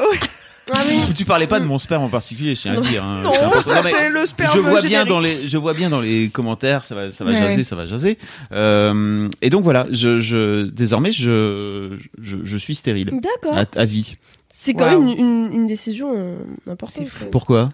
Ah oui. Tu parlais pas de mon sperme en particulier, je tiens à dire. hein, Non. Non, mais c'était le sperme je vois bien dans les, je vois bien dans les commentaires, ça va, ça va Ouais, jaser, ouais. ça va jaser. Euh, et donc voilà, je, je, désormais, je, je, je suis stérile D'accord. à, à vie. C'est quand même une, une, une décision euh, importante. Pourquoi?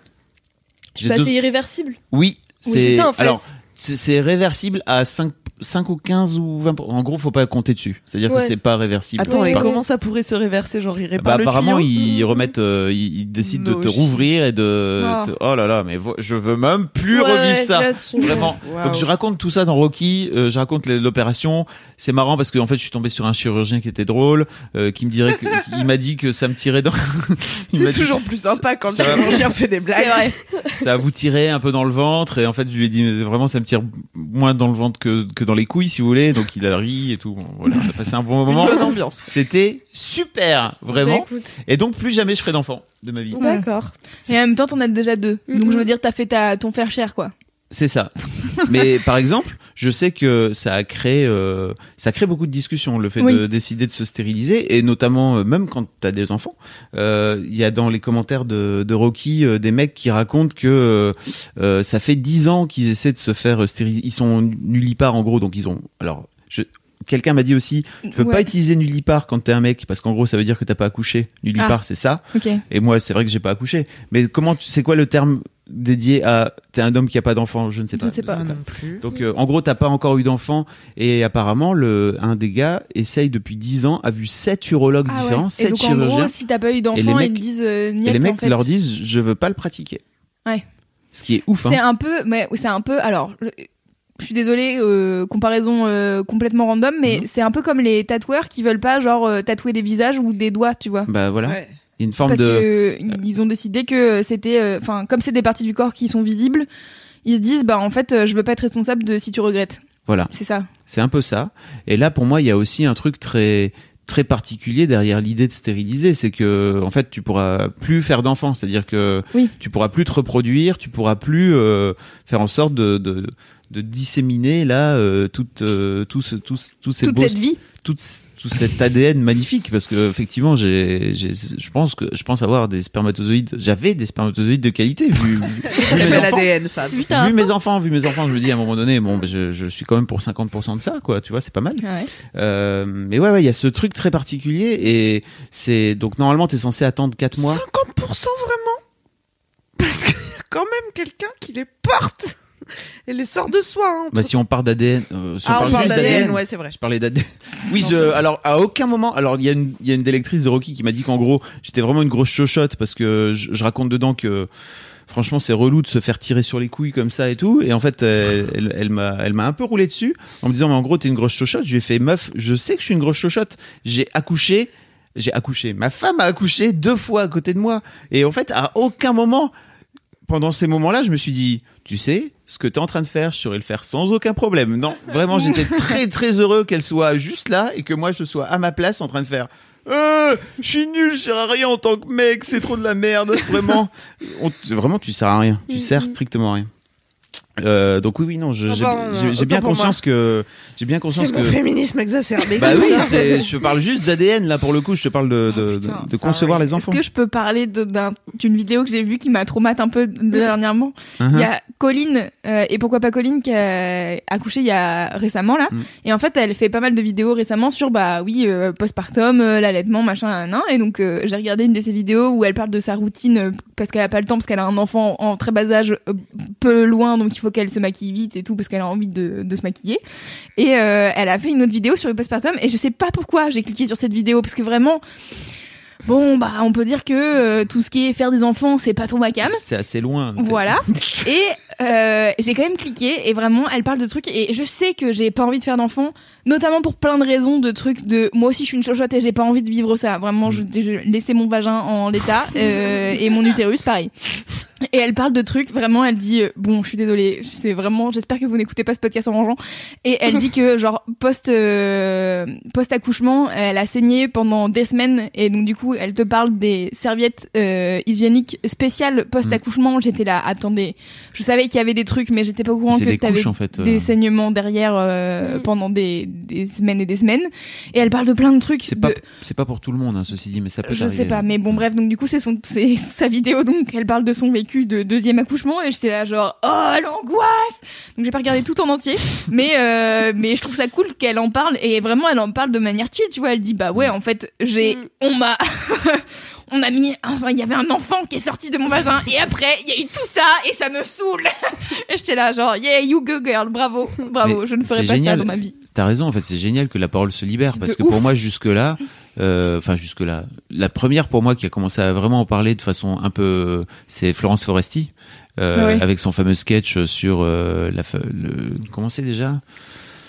Bah, deux- c'est irréversible. Oui, Oui, c'est ça en fait. Alors, c'est c'est réversible à 5, 5 ou 15 ou 20 En gros, faut pas compter dessus. C'est-à-dire Ouais. que c'est pas réversible. Attends, et comment ça pourrait se réverser? Genre, il Bah, répare le apparemment, ils remettent, euh, ils, ils décident No de te shit. rouvrir et de. Oh. te- Oh là là, mais je veux même plus Ouais, revivre ça. là, tu- Vraiment. Donc je raconte tout ça dans Rocky, euh, je raconte l'opération. C'est marrant parce que en fait je suis tombé sur un chirurgien qui était drôle, euh, qui me dirait que, il m'a dit que ça me tirait dans. C'est dit, toujours plus sympa quand ça le va- chirurgien fait des blagues. C'est vrai. ça vous tirer un peu dans le ventre et en fait je lui ai dit mais vraiment ça me tire moins dans le ventre que, que dans les couilles si vous voulez. Donc il a ri et tout. Bon, voilà, on a passé un bon Une moment. bonne ambiance. C'était super, vraiment. Bah. Et donc plus jamais je ferai d'enfant de ma vie. D'accord. Et en même temps, t'en as déjà deux. Mhm. Donc, je veux dire, t'as fait ta, ton fair share, quoi. C'est ça. Mais par exemple, je sais que ça a créé, euh, ça crée beaucoup de discussions le fait Oui. de décider de se stériliser et notamment euh, même quand t'as des enfants. Euh, Il y a dans les commentaires de, de Rocky euh, des mecs qui racontent que ça fait dix ans qu'ils essaient de se faire stériliser. Ils sont nullipares en gros, donc ils ont. Alors, je, quelqu'un m'a dit aussi, tu peux Ouais. pas utiliser nullipare quand t'es un mec parce qu'en gros ça veut dire que t'as pas accouché. Nullipare, Ah. c'est ça. Ok. Et moi, c'est vrai que j'ai pas accouché. Mais comment, tu- c'est quoi le terme dédié à t'es un homme qui a pas d'enfant Je ne sais Je pas. sais pas. Non plus. Donc euh, en gros, t'as pas encore eu d'enfant et apparemment le un des gars essaye depuis 10 ans, a vu sept urologues Ah ouais. différents, Et sept donc, en chirurgiens gros, si t'as pas eu Et les d'enfant, mecs- ils te disent euh, et les en mecs fait. leur disent je veux pas le pratiquer. Ouais. Ce qui est ouf. C'est Hein. un peu, mais c'est un peu. Alors, je, je suis désolée, euh, comparaison euh, complètement random, mais Mhm. c'est un peu comme les tatoueurs qui veulent pas genre euh, tatouer des visages ou des doigts, tu vois. Bah voilà, Ouais. Il y a une forme Parce de. que euh, ils ont décidé que c'était, euh, enfin, comme c'est des parties du corps qui sont visibles, ils se disent bah en fait, euh, je veux pas être responsable de si tu regrettes. Voilà, C'est ça. c'est un peu ça. Et là, pour moi, il y a aussi un truc très très particulier derrière l'idée de stériliser, c'est que en fait tu pourras plus faire d'enfants, c'est-à-dire que Oui. tu pourras plus te reproduire, tu pourras plus euh, faire en sorte de, de, de disséminer là toute tout ce, tout, ces Toute beaux cette vie. toute tout cet ADN magnifique parce que effectivement j'ai je pense que je pense avoir des spermatozoïdes j'avais des spermatozoïdes de qualité vu, vu- vu Très mes enfants. ADN, Fab. vu mes enfants vu mes enfants je me dis à un moment donné bon je, je suis quand même pour 50% de ça quoi tu vois c'est pas mal. Ouais. euh, mais ouais ouais il y a ce truc très particulier et c'est donc normalement t'es censé attendre 4 mois. 50% vraiment? Parce qu'il y a quand même quelqu'un qui les porte et les sort de soi. Hein, bah si on part d'ADN euh, si ah, on parle d'ADN, ouais, c'est vrai. Je parlais d'ADN. Oui, je, alors à aucun moment. Alors il y a une, il y a une des lectrices de Rocky qui m'a dit qu'en gros j'étais vraiment une grosse chochotte parce que je, je raconte dedans que franchement c'est relou de se faire tirer sur les couilles comme ça et tout. Et en fait elle, elle, elle m'a, elle m'a un peu roulé dessus en me disant mais en gros t'es une grosse chochotte. Je lui ai fait meuf, je sais que je suis une grosse chochotte. J'ai accouché. J'ai accouché. Ma femme a accouché deux fois à côté de moi. Et en fait, à aucun moment, pendant ces moments-là, je me suis dit, tu sais, ce que tu es en train de faire, je saurais le faire sans aucun problème. Non, vraiment, j'étais très très heureux qu'elle soit juste là et que moi je sois à ma place en train de faire. Euh, je suis nul, je sers à rien en tant que mec, c'est trop de la merde, vraiment. On- vraiment, tu sers à rien, tu sers strictement à rien. Euh, donc oui, oui, non, je- Ah j'ai j'ai autant bien conscience que j'ai bien conscience que. mon féminisme exacerbé. Bah oui, je parle juste d'ADN là pour le coup. Je te parle de, de, Oh, putain, de- de concevoir les enfants. Est-ce que je peux parler d'une vidéo que j'ai vue qui m'a traumatisé un peu dernièrement? Uh-huh. Il y a Colline, euh, et pourquoi pas Colline, qui a accouché il y a récemment là. Mm. Et en fait, elle fait pas mal de vidéos récemment sur, bah oui, euh, postpartum, euh, l'allaitement, machin, nan. Et donc, euh, j'ai regardé une de ses vidéos où elle parle de sa routine euh, parce qu'elle a pas le temps, parce qu'elle a un enfant en très bas âge, euh, peu loin, donc il faut qu'elle se maquille vite et tout, parce qu'elle a envie de, de se maquiller. Et euh, elle a fait une autre vidéo sur le postpartum, et je sais pas pourquoi j'ai cliqué sur cette vidéo, parce que vraiment. Bon, bah, on peut dire que euh, tout ce qui est faire des enfants, c'est pas trop ma cam. C'est assez loin. Voilà. Et euh, j'ai quand même cliqué et vraiment, elle parle de trucs et je sais que j'ai pas envie de faire d'enfants, notamment pour plein de raisons de trucs de moi aussi je suis une chochotte et j'ai pas envie de vivre ça. Vraiment, je, je laisser mon vagin en l'état euh, et mon utérus pareil. Et elle parle de trucs, vraiment, elle dit, euh, bon, je suis désolée, c'est vraiment, j'espère que vous n'écoutez pas ce podcast en mangeant. Et elle dit que, genre, post, euh, post-accouchement, elle a saigné pendant des semaines, et donc, du coup, elle te parle des serviettes euh, hygiéniques spéciales post-accouchement. J'étais là, attendez, je savais qu'il y avait des trucs, mais j'étais pas au courant que des t'avais en fait. euh. des saignements derrière euh, Mm. pendant des, des semaines et des semaines. Et elle parle de plein de trucs. C'est de- pas c'est pas pour tout le monde, hein, ceci dit, mais ça peut. je sais t'arriver. pas, mais bon, bref, donc du coup, c'est son, c'est sa vidéo, donc elle parle de son vécu de deuxième accouchement, et j'étais là, genre, oh, l'angoisse! Donc j'ai pas regardé tout en entier, mais, euh, mais je trouve ça cool qu'elle en parle, et vraiment, elle en parle de manière chill, tu vois, elle dit, bah ouais, en fait, j'ai, Mm. on m'a, on a mis, enfin, il y avait un enfant qui est sorti de mon vagin, et après, il y a eu tout ça, et ça me saoule! et j'étais là, genre, yeah, you go girl, bravo, bravo, Mais je ne ferai pas génial. ça dans ma vie. T'as raison, en fait, c'est génial que la parole se libère parce De que ouf. pour moi, jusque-là, euh, enfin, jusque-là, la première pour moi qui a commencé à vraiment en parler de façon un peu, c'est Florence Foresti, euh, avec son fameux sketch sur euh, la, le, comment c'est déjà?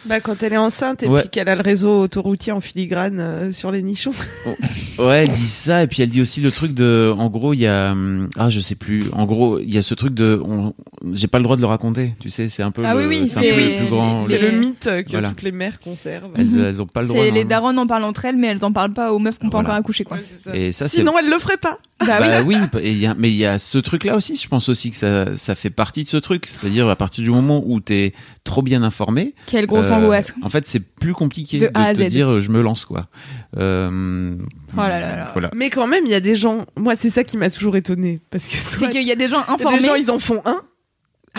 Bah, quand elle est enceinte et Ouais. puis qu'elle a le réseau autoroutier en filigrane euh, sur les nichons. Ouais, elle dit ça et puis elle dit aussi le truc de, en gros, il y a, hum, ah, je sais plus, en gros, il y a ce truc de, on- j'ai pas le droit de le raconter, tu sais, c'est un peu, Ah le, oui, oui, c'est le plus grand. les- C'est le mythe que Voilà. toutes les mères conservent. Elles, Mhm. elles ont pas le droit. C'est les darons en parlent entre elles, mais elles en parlent pas aux meufs qui n'ont pas Voilà. encore accouché, quoi. Ouais, ça. Et ça, c'est Sinon, elle le ferait pas. Bah, oui. Bah oui, et il y a- mais il y a ce truc-là aussi. Je pense aussi que ça, ça fait partie de ce truc. C'est-à-dire à partir du moment où t'es trop bien informé, Quelle grosse euh, angoisse. En fait, c'est plus compliqué De te Z. dire euh, je me lance quoi. Euh, Oh là là là. Voilà. Mais quand même, il y a des gens. Moi, c'est ça qui m'a toujours étonné. Parce que C'est qu'il y a des gens informés. des gens, ils en font un.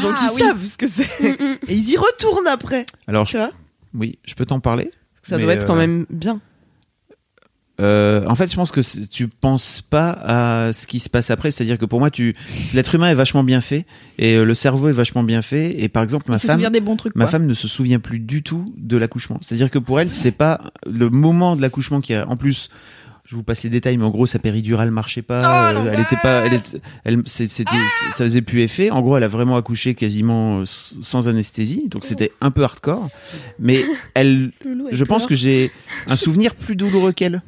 Donc Ah, ils oui. savent ce que c'est. Mm, mm. Et ils y retournent après. Alors, Tu je- vois oui, je peux t'en parler. Ça doit être quand euh, même bien. Euh, en fait, je pense que tu penses pas à ce qui se passe après. C'est-à-dire que pour moi, tu, l'être humain est vachement bien fait et euh, le cerveau est vachement bien fait. Et par exemple, ma femme, souviennent des bons trucs, Ma quoi. femme ne se souvient plus du tout de l'accouchement. C'est-à-dire que pour elle, c'est pas le moment de l'accouchement qui a. En plus, je vous passe les détails, mais en gros, sa péridurale marchait pas. Oh, euh, elle était pas. Elle, était- elle, c'était, ça faisait plus effet. En gros, elle a vraiment accouché quasiment euh, sans anesthésie, donc c'était un peu hardcore. Mais elle, je pense que j'ai un souvenir plus douloureux qu'elle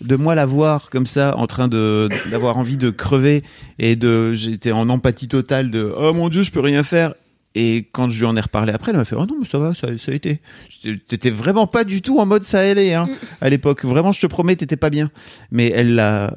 de moi la voir comme ça en train de d'avoir envie de crever et de j'étais en empathie totale de oh mon dieu je peux rien faire. Et quand je lui en ai reparlé après elle m'a fait oh non mais ça va ça, ça a été. T'étais vraiment pas du tout en mode ça allait hein, à l'époque. Vraiment je te promets t'étais pas bien. Mais elle l'a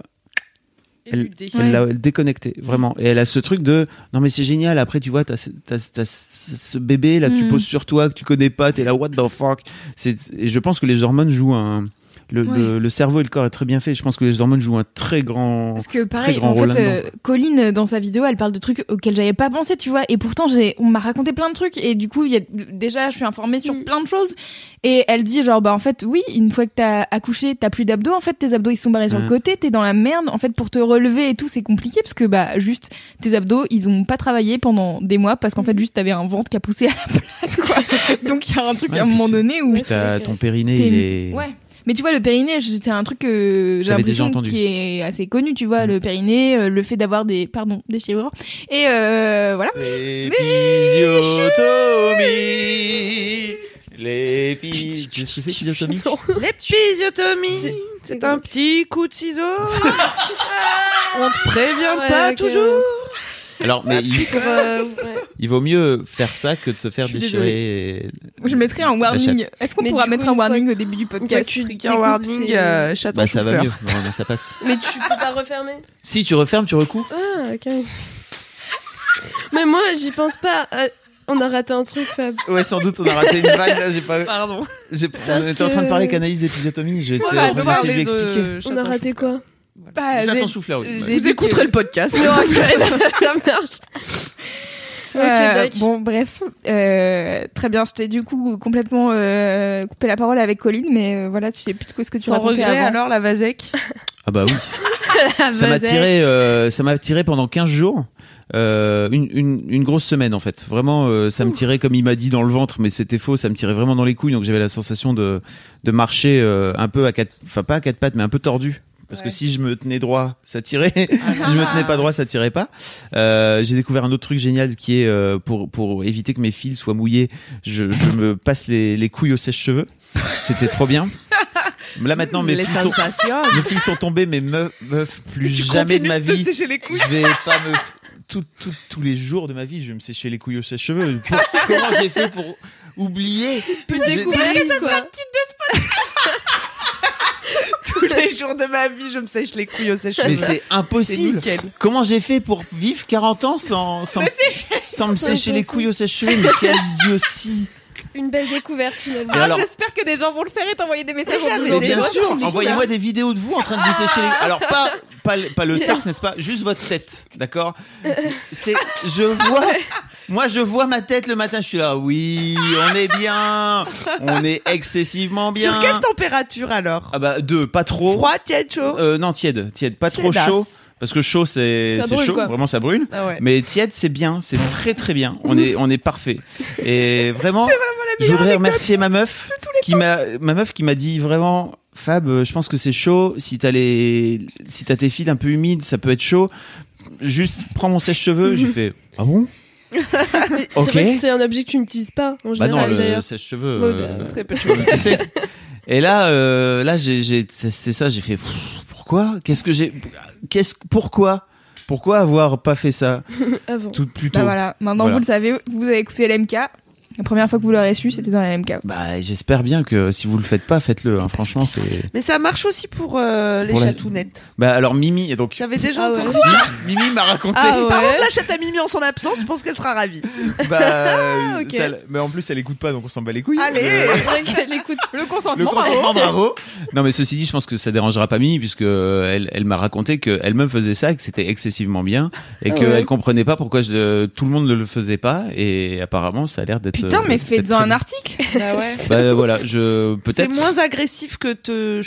elle, l'a déconnecté vraiment. Et elle a ce truc de non mais c'est génial. Après tu vois t'as ce- t'as- t'as ce ce bébé là que tu Mm. poses sur toi que tu connais pas t'es là what the fuck. C'est et je pense que les hormones jouent un le, Ouais. le, le cerveau et le corps est très bien fait je pense que les hormones jouent un très grand Parce que pareil, grand en rôle fait, euh, Colline dans sa vidéo, elle parle de trucs auxquels j'avais pas pensé, tu vois. Et pourtant, j'ai, on m'a raconté plein de trucs. Et du coup, il y a déjà, je suis informée sur Mm. plein de choses. Et elle dit genre, bah en fait, oui, une fois que t'as accouché, t'as plus d'abdos. En fait, tes abdos ils sont barrés sur le Mm. côté, t'es dans la merde. En fait, pour te relever et tout, c'est compliqué parce que bah juste tes abdos, ils ont pas travaillé pendant des mois parce qu'en fait, juste t'avais un ventre qui a poussé à la place, quoi. Donc il y a un truc Ouais, à un moment donné où Ouais, ton périnée il est Ouais. Mais tu vois, le périnée, c'était un truc que j'ai l'impression qui est assez connu, tu vois, Mm. le périnée, euh, le fait d'avoir des, pardon, des chirures. Et euh, voilà. L'épisiotomie L'épi... Tu sais ce que c'est l'épisiotomie L'épisiotomie, c'est un petit coup de ciseau. On te prévient Ouais, pas toujours. Alors, mais il, Euh, ouais. il vaut mieux faire ça que de se faire déchirer. Je mettrai un warning. Est-ce qu'on Mais pourra mettre coup, un warning au début du podcast tu Trigger découpes, warning, euh, chaton Bah, ça va mieux. Normalement, ça passe. Mais tu peux pas refermer Si tu refermes, tu recoupes. Ah, ok. Mais moi, j'y pense pas. Euh, On a raté un truc, Fab. Ouais, sans doute, on a raté une vanne. Là, j'ai pas. Pardon. j'ai- On était en train de parler qu'analyse d'épisiotomie. J'étais en train de lui expliquer. On a raté quoi? Bah, J'attends j'ai- souffler, oui. j'ai Vous dit écouterez que- le podcast. Non, ça marche. Euh, bon, bref, euh, très bien. Je t'ai du coup complètement euh, coupé la parole avec Colline, mais euh, voilà, tu sais plus trop ce que tu Sans racontais regret avant. alors la Vasek. Ah bah oui. Ça m'a tiré, euh, ça m'a tiré pendant 15 jours. Euh, une, une, une grosse semaine en fait. Vraiment, euh, ça me tirait comme il m'a dit dans le ventre, mais c'était faux. Ça me tirait vraiment dans les couilles, donc j'avais la sensation de, de marcher euh, un peu à quatre, enfin pas à quatre pattes, mais un peu tordu. Parce que si je me tenais droit, ça tirait. si je me tenais pas droit, ça tirait pas. Euh, j'ai découvert un autre truc génial qui est euh, pour pour éviter que mes fils soient mouillés, je, je me passe les, les couilles au sèche-cheveux. C'était trop bien. Là maintenant, mes les fils sont, mes fils sont tombés, mais meuf, meuf plus Tu jamais de ma vie. sécher les couilles. Je vais pas me. Tout, tout- tous les jours de ma vie, je vais me sécher les couilles au sèche-cheveux. Comment j'ai fait pour oublier? Plus J'ai- découverte, quoi? Tous les jours de ma vie, je me sèche les couilles au sèche-cheveux. Mais c'est impossible. Comment j'ai fait pour vivre 40 ans sans, sans, sans me sécher les couilles au sèche-cheveux Mais quelle idiotie Une belle découverte finalement. Et alors- J'espère que des gens vont le faire et t'envoyer des messages en disant bien des sûr, envoyez-moi des vidéos de vous en train de vous sécher les... Alors pas, pas, le- pas le sexe, n'est-ce pas? Juste votre tête, d'accord? C'est, je vois, moi je vois ma tête le matin, je suis là, oui, on est bien, on est excessivement bien. Sur quelle température alors? Ah bah deux, pas trop. Froid, tiède, chaud? Euh, non, tiède, tiède, pas trop chaud. Parce que chaud, c'est chaud, quoi. vraiment ça brûle. Ah ouais. Mais tiède, c'est bien, c'est très très bien. On est, on est parfait. Et vraiment, je voudrais remercier ma meuf qui m'a, ma meuf qui m'a dit vraiment, Fab, euh, je pense que c'est chaud. Si t'as les, si t'as tes fils un peu humides, ça peut être chaud. Juste prends mon sèche-cheveux. J'ai fait, ah bon? C'est vrai que c'est un objet que tu n'utilises pas en Bah non, général le d'ailleurs. sèche-cheveux. Euh, euh, Très peu de tu sais. Et là, euh, là, j'ai, j'ai testé ça. J'ai fait, pff, pourquoi? Qu'est-ce que j'ai Qu'est-ce, pourquoi? Pourquoi avoir pas fait ça? Avant. tout plus tôt Bah voilà, maintenant Voilà. vous le savez, vous avez écouté l'MK. La première fois que vous l'aurez su, c'était dans la MK. Bah, j'espère bien que si vous le faites pas, faites-le. hein. Franchement, c'est. Mais ça marche aussi pour euh, les Pour la- chatounettes. Bah alors Mimi, donc J'avais déjà Ah ouais. entendu. Mimi m'a raconté. Ah Par ouais. contre, la chatte à Mimi en son absence, je pense qu'elle sera ravie. Bah, ok. ça- mais en plus elle écoute pas, donc on s'en bat les couilles. Allez Euh, qu'elle écoute. Le Le consentement, consentement, bravo. Non, mais ceci dit, je pense que ça dérangera pas Mimi puisque euh, elle, elle m'a raconté qu'elle même faisait ça, que c'était excessivement bien et Ah qu'elle ouais. comprenait pas pourquoi je- tout le monde ne le faisait pas et apparemment ça a l'air d'être. Putain, mais faites-en un article. Bah ouais. Bah voilà, je C'est peut-être. moins agressif que te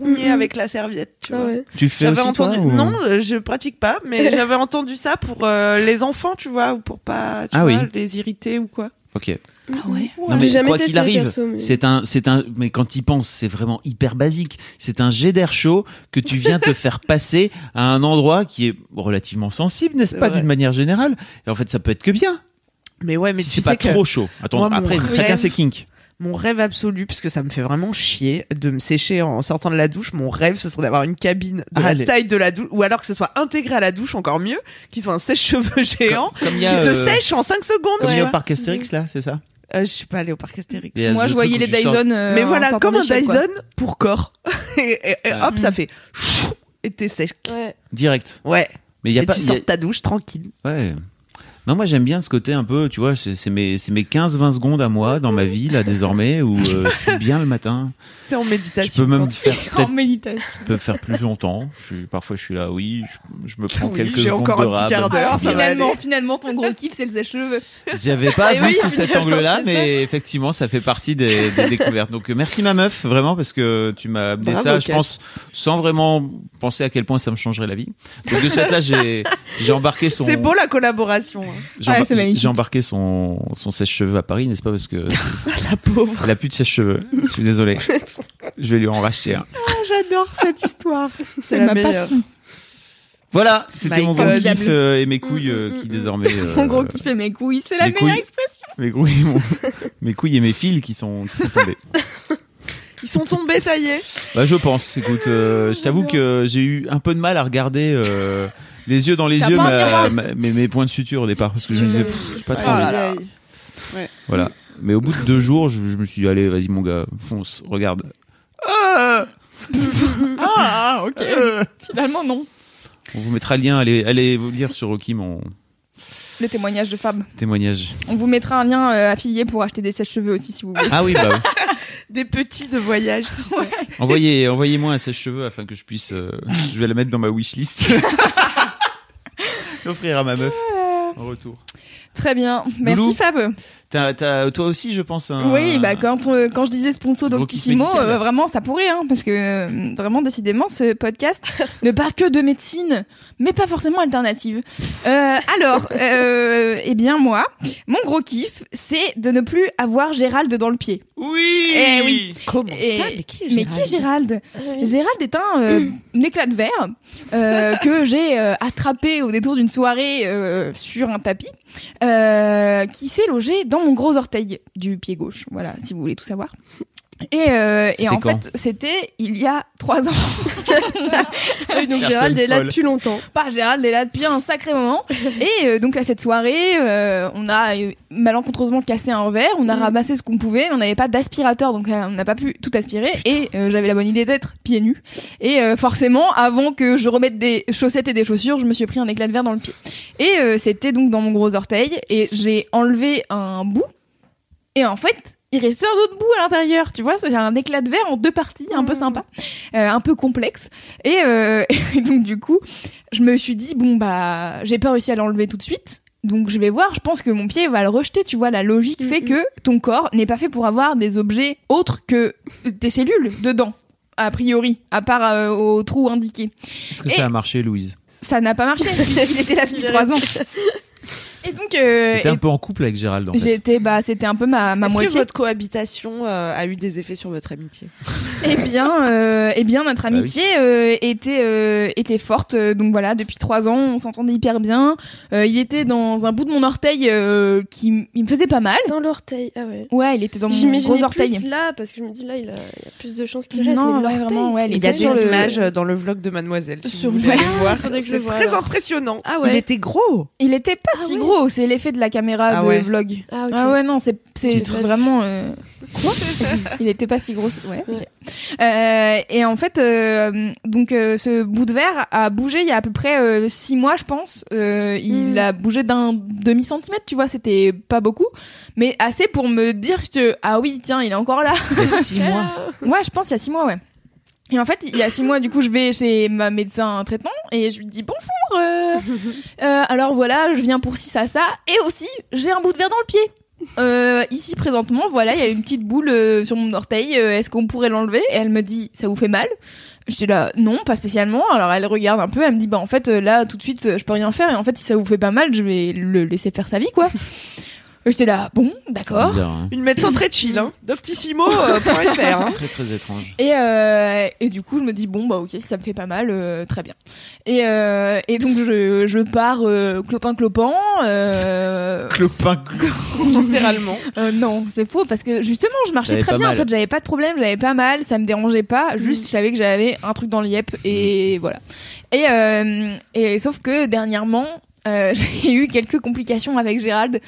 Mhm. avec la serviette, tu Ah vois. ouais. Tu le fais aussi entendu. toi ou- Non, euh, je pratique pas, mais j'avais entendu ça pour euh, les enfants, tu vois, ou pour pas, tu Ah vois, oui. les irriter ou quoi. Ok. Ah ouais. Non, mais jamais quoi testé qu'il arrive, mais- c'est un, c'est un, mais quand y penses, c'est vraiment hyper basique. C'est un jet d'air chaud que tu viens te faire passer à un endroit qui est relativement sensible, n'est-ce C'est pas, d'une manière générale. Et en fait, ça peut être que bien. Mais ouais, mais si tu c'est sais pas que trop chaud. Attends, moi, mon après, rêve- chacun ses kinks. mon rêve absolu, parce que ça me fait vraiment chier de me sécher en sortant de la douche. Mon rêve, ce serait d'avoir une cabine de la taille de la douche, ou alors que ce soit intégré à la douche, encore mieux, qu'il soit un sèche-cheveux géant. Comme y Qui te euh, sèche en 5 secondes. comme il y tu a au parc Astérix, là, c'est ça? Euh, je suis pas allée au parc Astérix. Moi, je voyais les sors- Dyson. euh, Mais voilà, comme un quoi. Dyson pour corps. et, et- et hop, ça fait et t'es sec. Ouais. Direct. Ouais. Mais il y a et pas, tu y sors a- de ta douche tranquille. ouais. Non, moi j'aime bien ce côté un peu, tu vois, c'est c'est mes, c'est mes 15-20 secondes à moi dans ma vie, là, désormais, où euh, je suis bien le matin. T'es en Je méditation. peux même faire En peut-être méditation. Je peux faire plus longtemps. Je suis, parfois, je suis là, oui, je, je me prends Oui, quelques j'ai secondes encore de un petit quart d'heure, ça finalement, finalement, ton gros kiff, c'est le sèche-cheveux. J'avais pas Eh vu oui, sous cet angle-là, c'est mais effectivement, ça fait partie des, des découvertes. Donc, merci ma meuf, vraiment, parce que tu m'as amené Bravo, ça, je pense, sans vraiment penser à quel point ça me changerait la vie. Donc, de ce fait-là, j'ai, j'ai embarqué son, C'est beau la collaboration. J'ai, Ouais, embar- c'est magnifique. j'ai embarqué son, son sèche-cheveux à Paris, n'est-ce pas? Parce que La pauvre. elle a plus de sèche-cheveux. Je suis désolé. Je vais lui en racheter un. Ah, J'adore cette histoire. C'est ma meilleure. passion. Voilà, c'était My mon gros kiff euh, et mes couilles Mm, euh, mm, qui mm, désormais. euh, Mon gros kiff et mes couilles, c'est la meilleure couilles. expression. Mes couilles, mon- mes couilles et mes fils qui sont, qui sont tombés. Ils sont tombés, ça y est. Bah, je pense. Écoute, euh, je t'avoue que j'ai eu un peu de mal à regarder euh, les yeux dans les yeux ma- mes, mes points de suture au départ parce que je me disais, pff, pas trop. Oh envie. là là. Voilà. Mais au bout de deux jours, je, je me suis dit, allez, vas-y mon gars, fonce, regarde. Ah Ah, ok. Euh. Finalement, non. On vous mettra le lien. Allez, allez vous lire sur Rocky mon le témoignage de Fab. Témoignage. On vous mettra un lien euh, affilié pour acheter des sèches-cheveux aussi si vous voulez. Ah oui, bah oui. Des petits de voyage, tu sais. Envoyez, envoyez-moi un sèche-cheveux afin que je puisse. euh, je vais la mettre dans ma wishlist. L'offrir à ma meuf en retour. Très bien. Merci Loulou. Fab. T'as, t'as- toi aussi, je pense. Un... Oui, bah quand, euh, quand je disais sponsor d'Octissimo, euh, vraiment ça pourrait, hein, parce que euh, vraiment décidément ce podcast ne parle que de médecine, mais pas forcément alternative. Euh, alors, euh, eh bien moi, mon gros kiff, c'est de ne plus avoir Gérald dans le pied. Oui. Eh oui. Comment Et- ça Mais qui est Mais qui est Gérald oui. Gérald est un, euh, un éclat de verre euh, que j'ai euh, attrapé au détour d'une soirée euh, sur un tapis, euh, qui s'est logé dans mon gros orteil du pied gauche. Voilà, si vous voulez tout savoir. Et, euh, et en fait, c'était il y a trois ans. Oui, donc Personne Gérald est là folle. depuis longtemps. Pas Gérald est là depuis un sacré moment. Et euh, donc à cette soirée, euh, on a euh, malencontreusement cassé un verre, on a Mm. ramassé ce qu'on pouvait, mais on n'avait pas d'aspirateur, donc euh, on n'a pas pu tout aspirer. Et euh, j'avais la bonne idée d'être pieds nus. Et euh, forcément, avant que je remette des chaussettes et des chaussures, je me suis pris un éclat de verre dans le pied. Et euh, c'était donc dans mon gros orteil, et j'ai enlevé un bout. Et en fait, il restait un autre bout à l'intérieur, tu vois, c'est un éclat de verre en deux parties, un peu Mhm. sympa, euh, un peu complexe. Et, euh, et donc du coup, je me suis dit bon bah j'ai pas réussi à l'enlever tout de suite. Donc je vais voir, je pense que mon pied va le rejeter, tu vois, la logique fait Mhm. que ton corps n'est pas fait pour avoir des objets autres que tes cellules dedans, a priori, à part euh, au trou indiqué. Est-ce que Et- ça a marché, Louise? Ça n'a pas marché puisqu'il était là depuis trois ans. Et donc euh, T'étais un peu en couple avec Gérald, en fait. j'étais bah c'était un peu ma, ma Est-ce moitié. que votre cohabitation euh, a eu des effets sur votre amitié? Eh bien, euh, eh bien, notre Bah oui. amitié euh, était euh, était forte. Donc voilà, depuis trois ans, on s'entendait hyper bien. Euh, il était dans un bout de mon orteil euh, qui il me faisait pas mal. Dans l'orteil, ah ouais. Ouais, il était dans mon gros orteil. plus là, parce que je me dis là, il a, il a plus de chances qu'il reste. Non, mais vraiment, ouais, il Il y a était sur des le- images dans le vlog de Mademoiselle. Si Sur- vous voulez voir. faudrait que je C'est très alors. impressionnant. Ah ouais. Il était gros. Il était pas Ah si ouais. Gros, c'est l'effet de la caméra Ah de ouais. vlog. Ah. Ah ouais, non, c'est vraiment. euh, Quoi Il était pas si gros. Ouais. Euh, et en fait, euh, donc euh, ce bout de verre a bougé il y a à peu près euh, six mois, je pense. Euh, il Mm. a bougé d'un demi centimètre, tu vois, c'était pas beaucoup, mais assez pour me dire que ah oui, tiens, il est encore là. Il y a six mois. Ouais, je pense il y a six mois, ouais. Et en fait, il y a six mois, du coup, je vais chez ma médecin en traitement et je lui dis bonjour. euh, euh, alors voilà, je viens pour ci, ça, ça. Et aussi, j'ai un bout de verre dans le pied. Euh, ici présentement, voilà, il y a une petite boule euh, sur mon orteil. euh, Est-ce qu'on pourrait l'enlever? Et elle me dit, ça vous fait mal? J'étais là, non, pas spécialement. Alors elle regarde un peu, elle me dit, bah en fait, euh, là, tout de suite, je peux rien faire. Et en fait, si ça vous fait pas mal, je vais le laisser faire sa vie, quoi. J'étais là, bon, d'accord. Bizarre, hein. Une médecin très chill, hein. Doctissimo.fr. hein. Très très étrange. Et, euh, et du coup, je me dis, bon, bah ok, si ça me fait pas mal, euh, très bien. Et, euh, et donc, je, je pars euh, clopin-clopant. Euh, Clopin. Littéralement. euh, non, c'est faux, parce que justement, je marchais très bien. mal. En fait, j'avais pas de problème, j'avais pas mal, ça me dérangeait pas. Juste, je savais que j'avais un truc dans le yep, et voilà. Et, euh, et sauf que dernièrement, euh, j'ai eu quelques complications avec Gérald.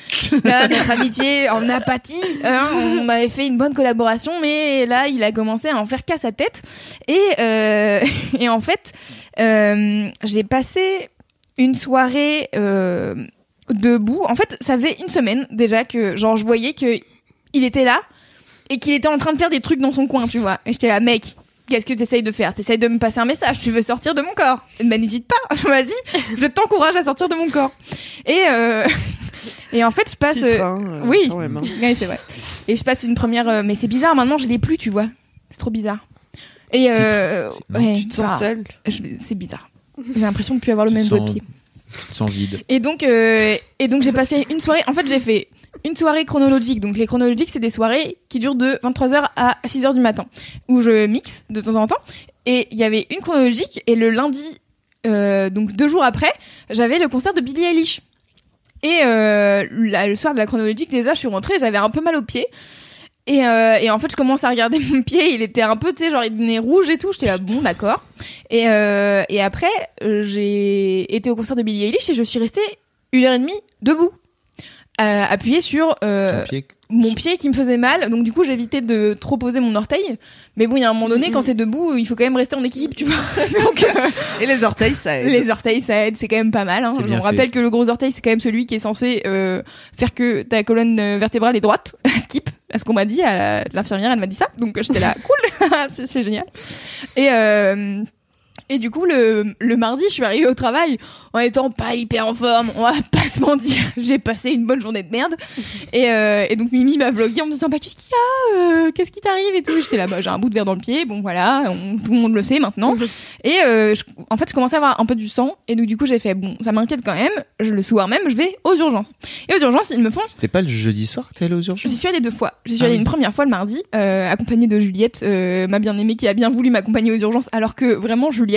Là, notre amitié en apathie. hein, on avait fait une bonne collaboration, mais là, il a commencé à en faire qu'à sa tête. Et, euh, en fait, euh, j'ai passé une soirée debout. En fait, ça faisait une semaine déjà que, genre, je voyais que il était là et qu'il était en train de faire des trucs dans son coin, tu vois. Et j'étais là, mec. Qu'est-ce que tu essayes de faire? T'essayes de me passer un message, tu veux sortir de mon corps Ben n'hésite pas, vas-y, je t'encourage à sortir de mon corps. Et, euh, et en fait, je passe... Titre, euh, hein, euh, oui. quand même, hein. Ouais, c'est vrai. Et je passe une première... euh, mais c'est bizarre, maintenant je l'ai plus, tu vois. C'est trop bizarre. Et euh, ouais, Tu te sens bah, seule. je- C'est bizarre. J'ai l'impression de plus avoir le même Tu doigt de sens- pied. Tu te sens vide. Et donc, euh, et donc j'ai passé une soirée. En fait, j'ai fait une soirée chronologique. Donc, les chronologiques, c'est des soirées qui durent de 23h à 6h du matin, où je mixe de temps en temps. Et il y avait une chronologique, et le lundi, euh, donc deux jours après, j'avais le concert de Billie Eilish. Et euh, le soir de la chronologique, déjà, je suis rentrée, j'avais un peu mal au pied. Et, euh, en fait, je commence à regarder mon pied, il était un peu, tu sais, genre, il devenait rouge et tout. J'étais là, bon, d'accord. Et, euh, et après, j'ai été au concert de Billie Eilish et je suis restée une heure et demie debout. Euh, appuyé sur euh, pied. mon pied qui me faisait mal. Donc du coup, j'évitais de trop poser mon orteil. Mais bon, il y a un moment donné, Mhm. quand t'es debout, il faut quand même rester en équilibre, tu vois. Donc euh, Et les orteils, ça aide. les orteils, ça aide, c'est quand même pas mal. Hein. On rappelle que le gros orteil, c'est quand même celui qui est censé euh, faire que ta colonne euh, vertébrale est droite. Skip, à ce qu'on m'a dit, l'infirmière, elle m'a dit ça. Donc j'étais là, cool, c'est c'est génial. Et euh, et du coup, le, le mardi, je suis arrivée au travail en étant pas hyper en forme. On va pas se mentir. J'ai passé une bonne journée de merde. Et, euh, et donc Mimi m'a vlogué en me disant bah qu'est-ce qu'il y a euh, Qu'est-ce qui t'arrive et tout. J'étais là bah j'ai un bout de verre dans le pied. Bon voilà, on- tout le monde le sait maintenant. Et euh, je- en fait, je commençais à avoir un peu du sang. Et donc du coup, j'ai fait bon, ça m'inquiète quand même. Je, le soir même, je vais aux urgences. Et aux urgences, ils me font C'était pas le jeudi soir que t'es allé aux J'y urgences suis allée deux fois. J'y suis Ah allée oui. une première fois le mardi, euh, accompagnée de Juliette, euh, ma bien-aimée qui a bien voulu m'accompagner aux urgences, alors que vraiment Juliette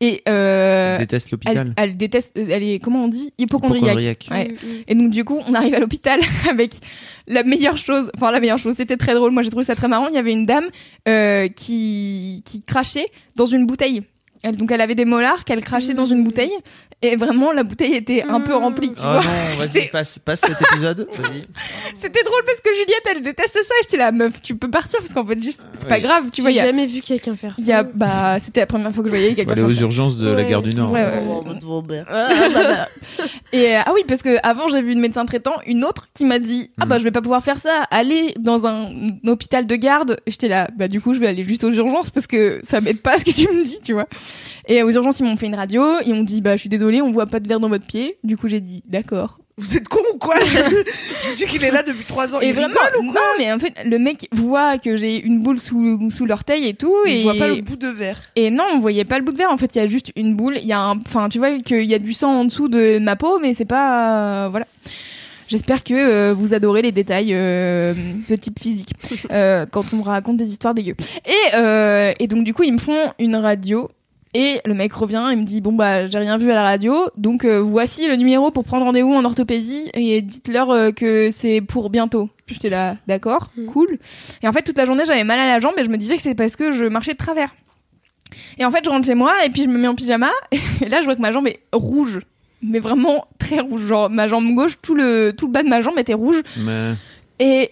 et euh, Je déteste elle, l'hôpital. elle déteste, elle est comment on dit? Hypochondriaque. Hypochondriaque. Ouais. Mm, mm. Et donc du coup, on arrive à l'hôpital avec la meilleure chose, enfin la meilleure chose, c'était très drôle. Moi j'ai trouvé ça très marrant. Il y avait une dame euh, qui qui crachait dans une bouteille. Elle, donc elle avait des molars qu'elle crachait dans une bouteille et vraiment la bouteille était un peu remplie. Tu Oh vois. non, vas-y, passe, passe cet épisode. Vas-y. C'était drôle parce que Juliette elle déteste ça. J'étais là meuf, tu peux partir parce qu'en fait juste c'est pas grave. Tu vois, y J'ai a, jamais vu quelqu'un faire ça. il y a bah c'était la première fois que je voyais On va quelqu'un aller aux urgences de la gare du Nord. Ouais, ouais, ouais. Et euh, ah oui, parce que avant j'ai vu une médecin traitant, une autre qui m'a dit ah Hmm. bah je vais pas pouvoir faire ça, aller dans un, un hôpital de garde. J'étais là bah du coup je vais aller juste aux urgences parce que ça m'aide pas ce que tu me dis, tu vois. Et aux urgences ils m'ont fait une radio, ils m'ont dit bah je suis désolée, on voit pas de verre dans votre pied. Du coup j'ai dit d'accord. Vous êtes con ou quoi? Je dis qu'il est là depuis trois ans. Et il vraiment rigole ou non mais en fait le mec voit que j'ai une boule sous sous l'orteil et tout Il et voit pas le bout de verre. Et non, on voyait pas le bout de verre. En fait, il y a juste une boule. Il y a un, enfin, tu vois qu'il y a du sang en dessous de ma peau, mais c'est pas, euh, voilà. J'espère que euh, vous adorez les détails euh, de type physique quand on me raconte des histoires dégueu. Et, et donc du coup, ils me font une radio. Et le mec revient et me dit bon bah j'ai rien vu à la radio donc euh, voici le numéro pour prendre rendez-vous en orthopédie et dites-leur euh, que c'est pour bientôt. Puis j'étais là d'accord Mm. cool. Et en fait toute la journée j'avais mal à la jambe et je me disais que c'est parce que je marchais de travers. Et en fait, je rentre chez moi et puis je me mets en pyjama et là, je vois que ma jambe est rouge. Mais vraiment très rouge. Genre, ma jambe gauche, tout le, tout le bas de ma jambe était rouge. Mais, Et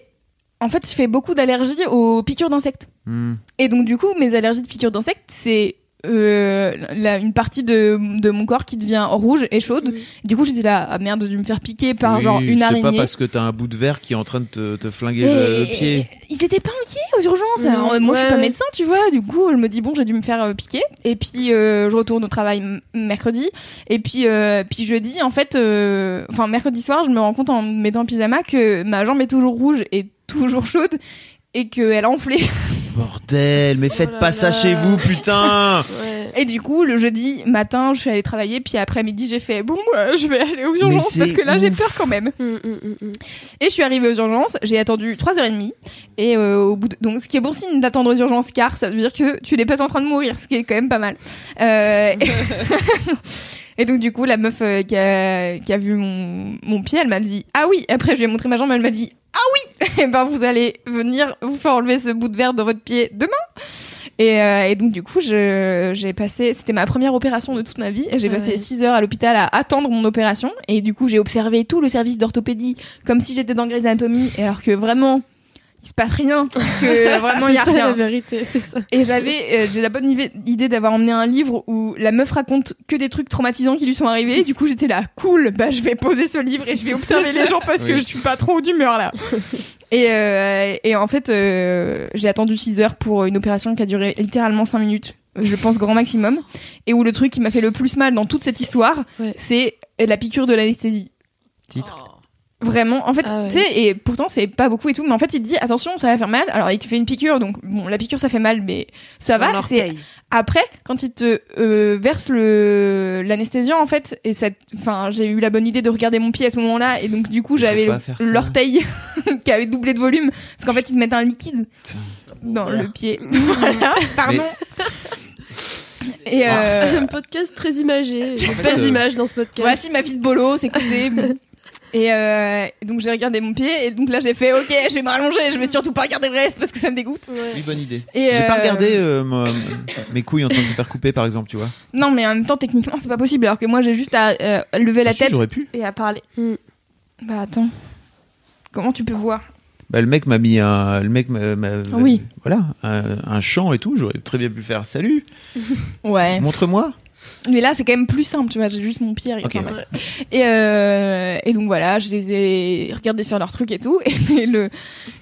en fait, je fais beaucoup d'allergies aux piqûres d'insectes. hmm. Et donc, du coup, mes allergies de piqûres d'insectes, c'est euh, la- une partie de, de mon corps qui devient rouge et chaude. Du coup, j'étais là, ah merde, j'ai dû me faire piquer par Oui, genre une C'est araignée. pas parce que t'as un bout de verre qui est en train de te, te flinguer Et- le, le pied. Ils étaient pas inquiets aux urgences. Alors, moi, je suis pas médecin, tu vois. Du coup, je me dis bon, j'ai dû me faire euh, piquer. Et puis, euh, je retourne au travail mercredi. Et puis, euh, puis jeudi, en fait, euh, enfin mercredi soir, je me rends compte en me mettant en pyjama que ma jambe est toujours rouge et toujours chaude et qu'elle a enflé. Bordel, mais faites Oh là pas ça chez vous, putain Ouais. Et du coup, le jeudi matin, je suis allée travailler. Puis après-midi, j'ai fait bon, euh, je vais aller aux urgences parce que là, j'ai peur quand même. Mm, mm, mm. Et je suis arrivée aux urgences, j'ai attendu 3h30 et euh, au bout de... donc ce qui est bon signe d'attendre aux urgences car ça veut dire que tu n'es pas en train de mourir, ce qui est quand même pas mal. Euh, et... donc du coup la meuf euh, qui, a... qui a vu mon... mon pied, elle m'a dit "Ah oui." Après je lui ai montré ma jambe, elle m'a dit "Ah oui." Et ben vous allez venir vous faire enlever ce bout de verre de votre pied demain. Et, euh, et donc du coup, j'ai passé, c'était ma première opération de toute ma vie, et j'ai Ah passé ouais. 6 heures à l'hôpital à attendre mon opération. Et du coup, j'ai observé tout le service d'orthopédie comme si j'étais dans Grey's Anatomy, et alors que vraiment, il se passe rien, que vraiment il y a C'est ça, rien. la vérité, c'est ça. Et j'avais, euh, j'ai la bonne idée- d'avoir emmené un livre où la meuf raconte que des trucs traumatisants qui lui sont arrivés. Du coup, j'étais là, cool, bah je vais poser ce livre et je vais observer les gens parce que je suis pas trop d'humeur là. Et, euh, et en fait, euh, j'ai attendu 6 heures pour une opération qui a duré littéralement 5 minutes, je pense grand maximum. Et où le truc qui m'a fait le plus mal dans toute cette histoire, Ouais. c'est la piqûre de l'anesthésie. Titre. Vraiment, en fait, Ah ouais. tu sais, et pourtant c'est pas beaucoup et tout, mais en fait il te dit attention, ça va faire mal. Alors il te fait une piqûre, donc bon, la piqûre ça fait mal, mais ça va. C'est après quand il te euh, verse le l'anesthésiant en fait, et ça, enfin j'ai eu la bonne idée de regarder mon pied à ce moment-là, et donc du coup j'avais l'orteil qui avait doublé de volume, parce qu'en fait ils te mettent un liquide dans le pied. voilà, pardon. Et euh, C'est un podcast très imagé. En fait, Belles euh, images dans ce podcast. Voici ma fille de bolos, écoutez. bon. Et euh, donc j'ai regardé mon pied et donc là j'ai fait ok je vais me rallonger, je vais surtout pas regarder le reste parce que ça me dégoûte. Ouais. Oui, bonne idée. Et J'ai pas euh, regardé euh, moi, mes couilles en train de se faire couper, par exemple, tu vois. Non mais en même temps techniquement c'est pas possible alors que moi j'ai juste à euh, lever la Ah, tête pu. et à parler. Mm. Bah attends. Comment tu peux voir? Bah, le mec m'a mis un, le mec m'a, m'a- Oui. voilà, un, un chant et tout. J'aurais très bien pu faire salut, Ouais. montre-moi. Mais là, c'est quand même plus simple, tu vois. J'ai juste mon pied. Ok. enfin. Et, euh, et donc voilà, je les ai regardés sur leur truc et tout. Et le,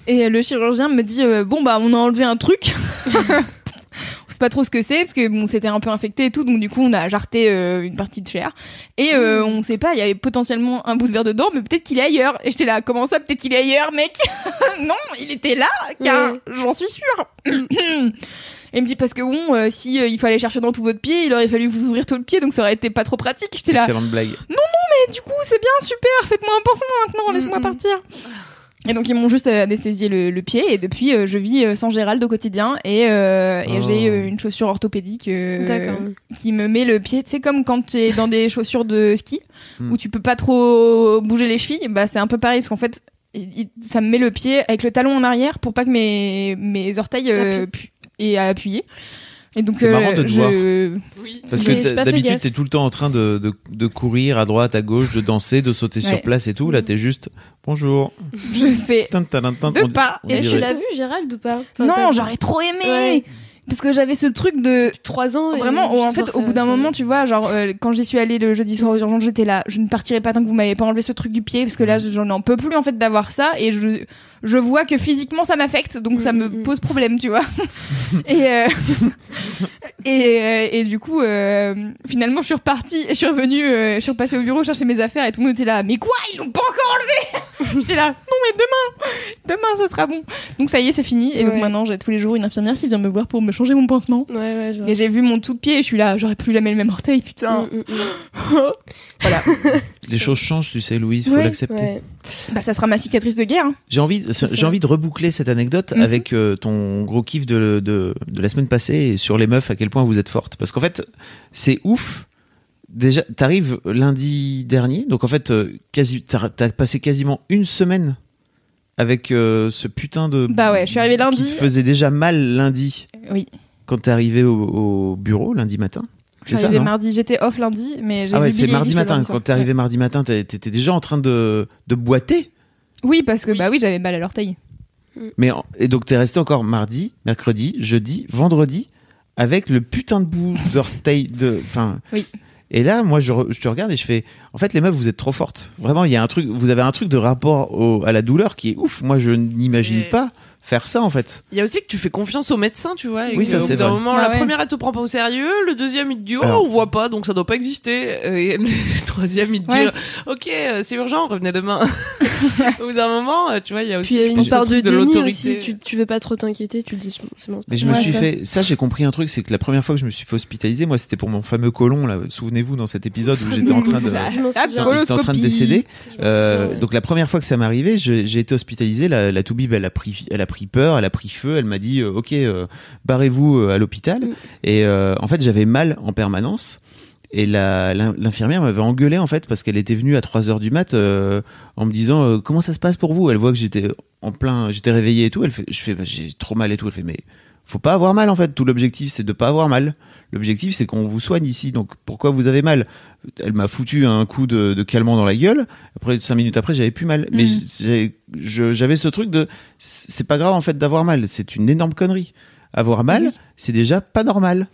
et le chirurgien me dit euh, Bon, bah, on a enlevé un truc. on sait pas trop ce que c'est, parce que bon, c'était un peu infecté et tout. Donc, du coup, on a jarté euh, une partie de chair. Et euh, on sait pas, il y avait potentiellement un bout de verre dedans, mais peut-être qu'il est ailleurs. Et j'étais là Comment ça, peut-être qu'il est ailleurs, mec? Non, il était là, car j'en suis sûre. Et il me dit parce que bon, euh, si euh, il fallait chercher dans tout votre pied, il aurait fallu vous ouvrir tout le pied, donc ça aurait été pas trop pratique. J'étais là, Excellente blague. mais du coup c'est bien, super, faites-moi un pansement maintenant, laisse-moi Mm, mm. partir. Et donc ils m'ont juste euh, anesthésié le, le pied et depuis euh, je vis euh, sans Gérald au quotidien et, euh, et Oh. j'ai euh, une chaussure orthopédique euh, qui me met le pied, tu sais comme quand tu es dans des chaussures de ski Mm. où tu peux pas trop bouger les chevilles, bah c'est un peu pareil parce qu'en fait il- il- ça me met le pied avec le talon en arrière pour pas que mes, mes orteils euh, aient à appuyer. Et donc C'est euh, marrant de te je... voir. Parce que d'habitude, t'es tout le temps en train de, de, de courir à droite, à gauche, de danser, de sauter Ouais. sur place et tout. Là, t'es juste bonjour. je fais Tin, tin, tin, tin. De On- pas. on Et tu l'as vu, Gérald, ou pas Enfin, non, t'as- j'aurais trop aimé Ouais. parce que j'avais ce truc de Trois ans. et Vraiment, en fait, au bout d'un moment, tu vois, genre, euh, quand j'y suis allée le jeudi soir aux urgences, j'étais là, je ne partirai pas tant que vous m'avez pas enlevé ce truc du pied, parce que là, j'en en peux plus, en fait, d'avoir ça, et je, je vois que physiquement, ça m'affecte, donc ça Mm, me mm. pose problème, tu vois. et, euh, et, euh, et du coup, euh, finalement, je suis repartie, je suis revenue, euh, je suis repassée au bureau chercher mes affaires, et tout le monde était là, mais quoi, ils l'ont pas encore enlevé? J'étais là, non, mais demain, demain, ça sera bon. Donc ça y est, c'est fini, et donc maintenant, j'ai tous les jours une infirmière qui vient me voir pour me changer mon pansement. Ouais, ouais. Et j'ai vu mon tout pied et je suis là, j'aurais plus jamais le même orteil, putain. Mm. voilà. Les choses changent, tu sais, Louise, faut Ouais. l'accepter. Ouais. Bah ça sera ma cicatrice de guerre. hein. J'ai envie, j'ai envie de reboucler cette anecdote Mhm. avec euh, ton gros kiff de, de, de la semaine passée et sur les meufs, à quel point vous êtes fortes. Parce qu'en fait, c'est ouf. Déjà, t'arrives lundi dernier, donc en fait, euh, quasi, t'as, passé quasiment une semaine avec euh, ce putain de. Bah ouais, je suis arrivée qui lundi. te faisait déjà mal lundi Oui. quand t'es arrivé au, au bureau lundi matin. Je suis non mardi, j'étais off lundi, mais j'ai Ah ouais, c'est mardi matin. Quand t'es arrivé mardi matin, t'étais déjà en train de, de boiter. Oui, parce que bah oui, j'avais mal à l'orteil. Mais en- et donc t'es resté encore mardi, mercredi, jeudi, vendredi avec le putain de bout d'orteil de. Enfin. Oui. Et là, moi, je, te regarde et je fais. En fait, les meufs, vous êtes trop fortes. Vraiment, il y a un truc. Vous avez un truc de rapport au- à la douleur qui est ouf. Moi, je n'imagine Mais- pas faire ça en fait. Il y a aussi que tu fais confiance au médecin, tu vois. Et Oui, ça, au c'est bout d'un vrai. moment, Ah la ouais. première, elle te prend pas au sérieux. Le deuxième, il te dit, oh, Alors. on voit pas, donc ça doit pas exister. Et le troisième, il te Ouais. dit, ok, euh, c'est urgent, revenez demain. au bout d'un moment, euh, tu vois, il y a aussi Puis une part de truc déni aussi. l'autorité. Tu, tu veux pas trop t'inquiéter, tu te dis c'est bon, c'est bon. c'est Mais je me suis ça. fait. Ça, j'ai compris un truc, c'est que la première fois que je me suis fait hospitaliser, moi, c'était pour mon fameux colon. Là, souvenez-vous dans cet épisode où j'étais en train de. Ah, J'étais en train de décéder. Euh, donc la première fois que ça m'est arrivé, j'ai été hospitalisé. La, la toubib, elle a pris, elle a pris peur, elle a pris feu. Elle m'a dit, euh, ok, euh, barrez-vous à l'hôpital. Mm. Et euh, en fait, j'avais mal en permanence. Et l'infirmière m'avait engueulé en fait parce qu'elle était venue à 3 heures du mat euh, en me disant euh, comment ça se passe pour vous? Elle voit que j'étais en plein, j'étais réveillé et tout. Elle fait, je fais, bah, j'ai trop mal et tout. Elle fait, mais faut pas avoir mal en fait. Tout l'objectif c'est de pas avoir mal. L'objectif c'est qu'on vous soigne ici. Donc pourquoi vous avez mal? Elle m'a foutu un coup de, de calmant dans la gueule. Après cinq minutes après j'avais plus mal. Mais je- j'avais ce truc de c'est pas grave en fait d'avoir mal. C'est une énorme connerie. Avoir mal, Oui. c'est déjà pas normal.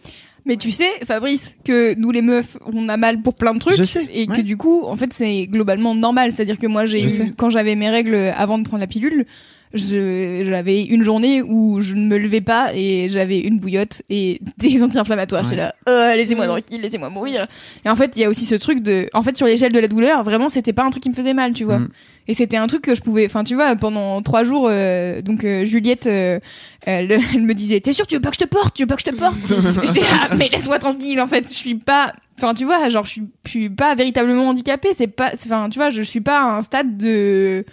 Mais tu sais, Fabrice, que nous les meufs, on a mal pour plein de trucs. Je sais, Et que du coup, en fait, c'est globalement normal. C'est-à-dire que moi, j'ai eu, sais. quand j'avais mes règles avant de prendre la pilule, j'avais une journée où je ne me levais pas et j'avais une bouillotte et des anti-inflammatoires. Ouais. J'étais là, Euh, laissez-moi tranquille, laissez-moi mourir. Et en fait, il y a aussi ce truc de, en fait, sur l'échelle de la douleur, vraiment, c'était pas un truc qui me faisait mal, tu vois. Mm. Et c'était un truc que je pouvais, enfin, tu vois, pendant trois jours, euh, donc euh, Juliette, euh, elle, elle me disait, t'es sûr, tu veux pas que je te porte, tu veux pas que je te porte? J'étais là, mais laisse-moi tranquille, en fait, je suis pas, enfin, tu vois, genre, je suis, je suis pas véritablement handicapée, c'est pas, enfin, tu vois, je suis pas à un stade de,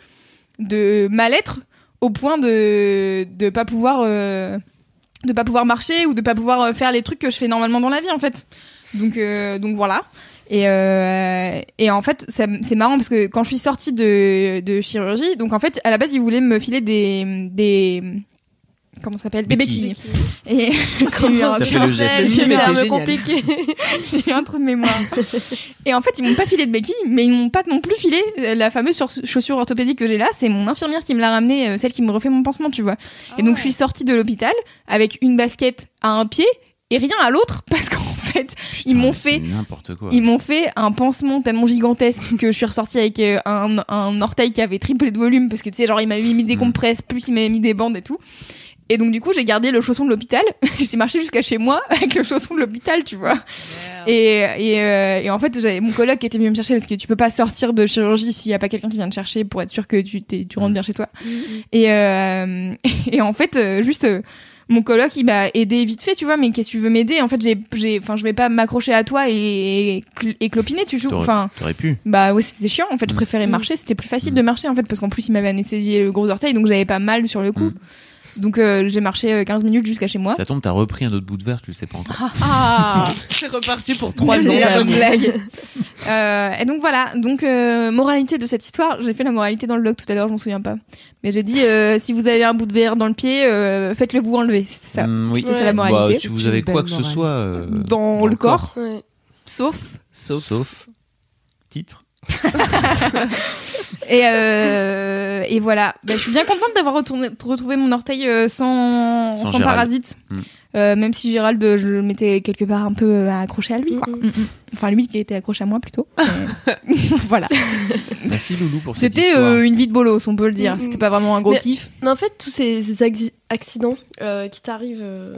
de mal-être au point de, de pas pouvoir, de pas pouvoir marcher ou de pas pouvoir faire les trucs que je fais normalement dans la vie, en fait. Donc, donc voilà. Et, euh, et en fait, c'est marrant parce que quand je suis sortie de, de chirurgie, donc en fait, à la base, ils voulaient me filer des, des, comment s'appelle? Béquille. Béquille. Et un. Le Le film était terme compliqué. j'ai eu un trou de mémoire. Et en fait, ils m'ont pas filé de béquille, mais ils m'ont pas non plus filé euh, la fameuse sur- chaussure orthopédique que j'ai là. C'est mon infirmière qui me l'a ramenée, euh, celle qui me refait mon pansement, tu vois. Et donc, je suis sortie de l'hôpital avec une basket à un pied et rien à l'autre parce qu'en fait, Putain, ils m'ont fait n'importe quoi. Ils m'ont fait un pansement tellement gigantesque que je suis ressortie avec euh, un, un orteil qui avait triplé de volume parce que tu sais, genre, il m'avait mis des Mm. compresses, plus il m'avait mis des bandes et tout. Et donc, du coup, j'ai gardé le chausson de l'hôpital. j'ai marché jusqu'à chez moi avec le chausson de l'hôpital, tu vois. Et, et, euh, et en fait, j'avais mon coloc qui était venu me chercher parce que tu peux pas sortir de chirurgie s'il y a pas quelqu'un qui vient te chercher pour être sûr que tu, t'es- tu rentres bien chez toi. Et, euh, et en fait, juste, euh, mon coloc, il m'a aidé vite fait, tu vois, mais qu'est-ce que tu veux m'aider? En fait, j'ai, j'ai, enfin, je vais pas m'accrocher à toi et, et, cl- et clopiner, tu joues. T'aurais Enfin, t'aurais pu. bah ouais, c'était chiant. En fait, je Mm. préférais Mm. marcher. C'était plus facile Mm. de marcher, en fait, parce qu'en plus, il m'avait anesthésié le gros orteil, donc j'avais pas mal sur le coup. Donc, euh, j'ai marché euh, 15 minutes jusqu'à chez moi. Ça tombe, t'as repris un autre bout de verre, tu le sais pas encore. Ah C'est reparti pour trois ans. Blague. Euh, et donc voilà, donc euh, moralité de cette histoire, j'ai fait la moralité dans le blog tout à l'heure, je m'en souviens pas. Mais j'ai dit euh, si vous avez un bout de verre dans le pied, euh, faites-le vous enlever, c'est ça. Mm, oui. C'est ça la Bah, moralité. si vous avez quoi que ce soit euh, Dans le corps. Ouais. Sauf sauf, sauf titre. et euh, et voilà. Bah, je suis bien contente d'avoir retourné- retrouvé mon orteil euh, sans Sans sans, Gérald. parasite. Mm. Euh, même si Gérald, euh, je le mettais quelque part un peu euh, accroché à lui, quoi. Mm, Mm, mm. Enfin, lui qui était accroché à moi plutôt. Mais- voilà. Merci Loulou pour cette C'était histoire. euh, une vie de bolos, on peut le dire. C'était pas vraiment un gros Mais- kiff. Mais en fait, tous ces, accidents euh, qui t'arrivent euh,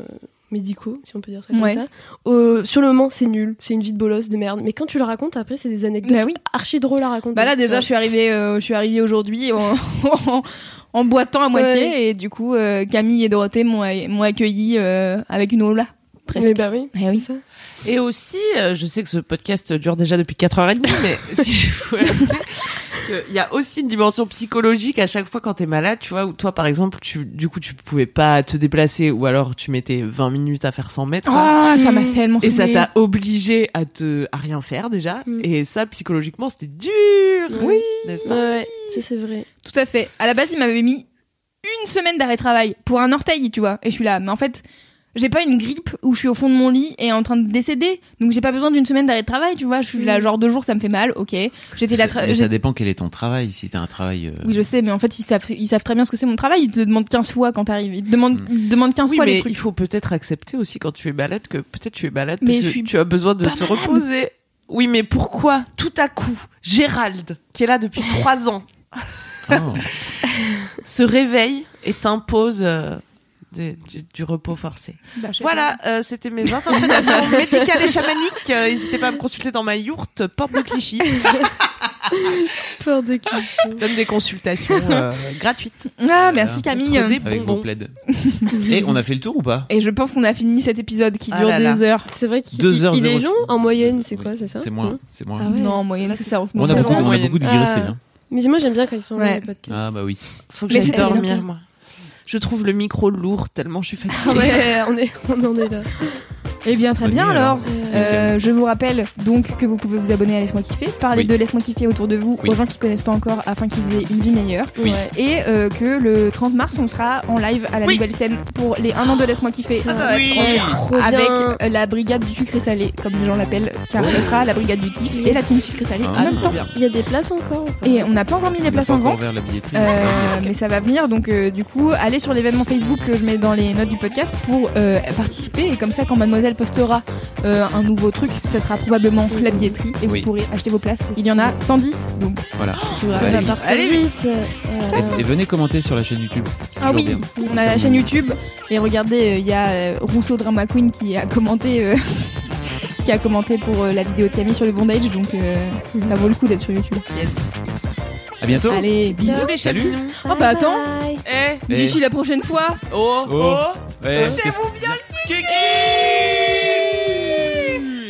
médicaux, si on peut dire ça comme Ouais. ça, euh, sur le moment, c'est nul. C'est une vie de bolos de merde. Mais quand tu le racontes, après, c'est des anecdotes Bah oui. archi drôles à raconter. Bah là déjà Ouais. je suis arrivée euh, je suis arrivée aujourd'hui en, boitant à moitié et du coup euh, Camille et Dorothée m'ont m'ont accueilli euh, avec une ola presque. Mais bah oui, Eh oui. c'est ça. Et aussi, euh, je sais que ce podcast dure déjà depuis 4h30, mais si je pouvais rappeler qu'il y a aussi une dimension psychologique à chaque fois quand t'es malade, tu vois, où toi, par exemple, tu, du coup, tu pouvais pas te déplacer ou alors tu mettais 20 minutes à faire 100 mètres. Ah ça m'a Mm. tellement Et ça t'a obligé à te à rien faire déjà Mm. et ça psychologiquement c'était dur Oui. n'est-ce pas Ouais, ça c'est vrai. tout à fait. À la base il m'avait mis une semaine d'arrêt travail pour un orteil tu vois et je suis là mais en fait j'ai pas une grippe où je suis au fond de mon lit et en train de décéder donc j'ai pas besoin d'une semaine d'arrêt de travail tu vois je suis là Mm. genre deux jours ça me fait mal ok j'étais là mais ça dépend quel est ton travail. Si t'as un travail. euh, oui je sais mais en fait ils savent ils savent très bien ce que c'est mon travail ils te demandent 15 fois quand t'arrives ils te demandent Mm. ils te demandent 15 Oui, fois mais les trucs il faut peut-être accepter aussi quand tu es malade que peut-être tu es malade Mais parce je que suis tu as besoin de te malade. reposer. Oui, mais pourquoi tout à coup Gérald, qui est là depuis trois ans, oh. se réveille et t'impose euh, du, du repos forcé Bah, Voilà, euh, c'était mes interprétations médicales et chamaniques. Euh, N'hésitez pas à me consulter dans ma yourte, porte de Clichy. Peur de Je donne des consultations euh, gratuites. Ah, merci Camille. Des Avec vos plaids. Et on a fait le tour ou pas? Et je pense qu'on a fini cet épisode qui Ah dure là là. des heures. C'est vrai qu'il il est long en moyenne, c'est quoi, c'est ça? C'est moins. Hein C'est moins. Ah ouais. Non, en moyenne, c'est ça, on se On a beaucoup, on a moyenne. beaucoup digressé. Ah. hein. Mais moi j'aime bien quand ils sont Ouais. dans les podcasts. Ah bah oui. Faut que j'aille dormir, moi. Je trouve le micro lourd tellement je suis fatiguée. Ah ouais, on, est, on en est là. Eh bien, très bien alors. Euh, je vous rappelle donc que vous pouvez vous abonner à Laisse-moi kiffer, parler Oui. de Laisse-moi kiffer autour de vous Oui. aux gens qui connaissent pas encore afin qu'ils aient une vie meilleure. Oui. Et euh, que le 30 mars, on sera en live à la Oui. nouvelle scène pour les 1 an de Laisse-moi kiffer. Ça va Oui. être trop bien. Avec euh, la brigade du sucré salé, comme les gens l'appellent, car ce sera la brigade du kiff et la team sucré salé Ah, en même temps. Il y a des places encore Et on n'a pas encore mis les places en vente. Euh, mais ça va venir donc euh, du coup allez sur l'événement Facebook que je mets dans les notes du podcast pour euh, participer et comme ça quand mademoiselle postera euh, un nouveau truc ça sera probablement la billetterie et Oui. vous pourrez acheter vos places il y en a 110 donc Voilà. Allez, Ça va vite. partir Allez, vite. Euh, Et, et venez commenter sur la chaîne YouTube. Ah oui bien. on a la chaîne YouTube et regardez euh, il y a euh, Rousseau Drama Queen qui a commenté euh, qui a commenté pour euh, la vidéo de Camille sur le bondage donc euh, ça vaut le coup d'être sur YouTube À bientôt. allez bisous les Salut. oh bah attends. Eh, Et- d'ici la prochaine fois oh, Oh. oh. Ouais, Touchez-vous qu'est-ce- bien Kiki brr.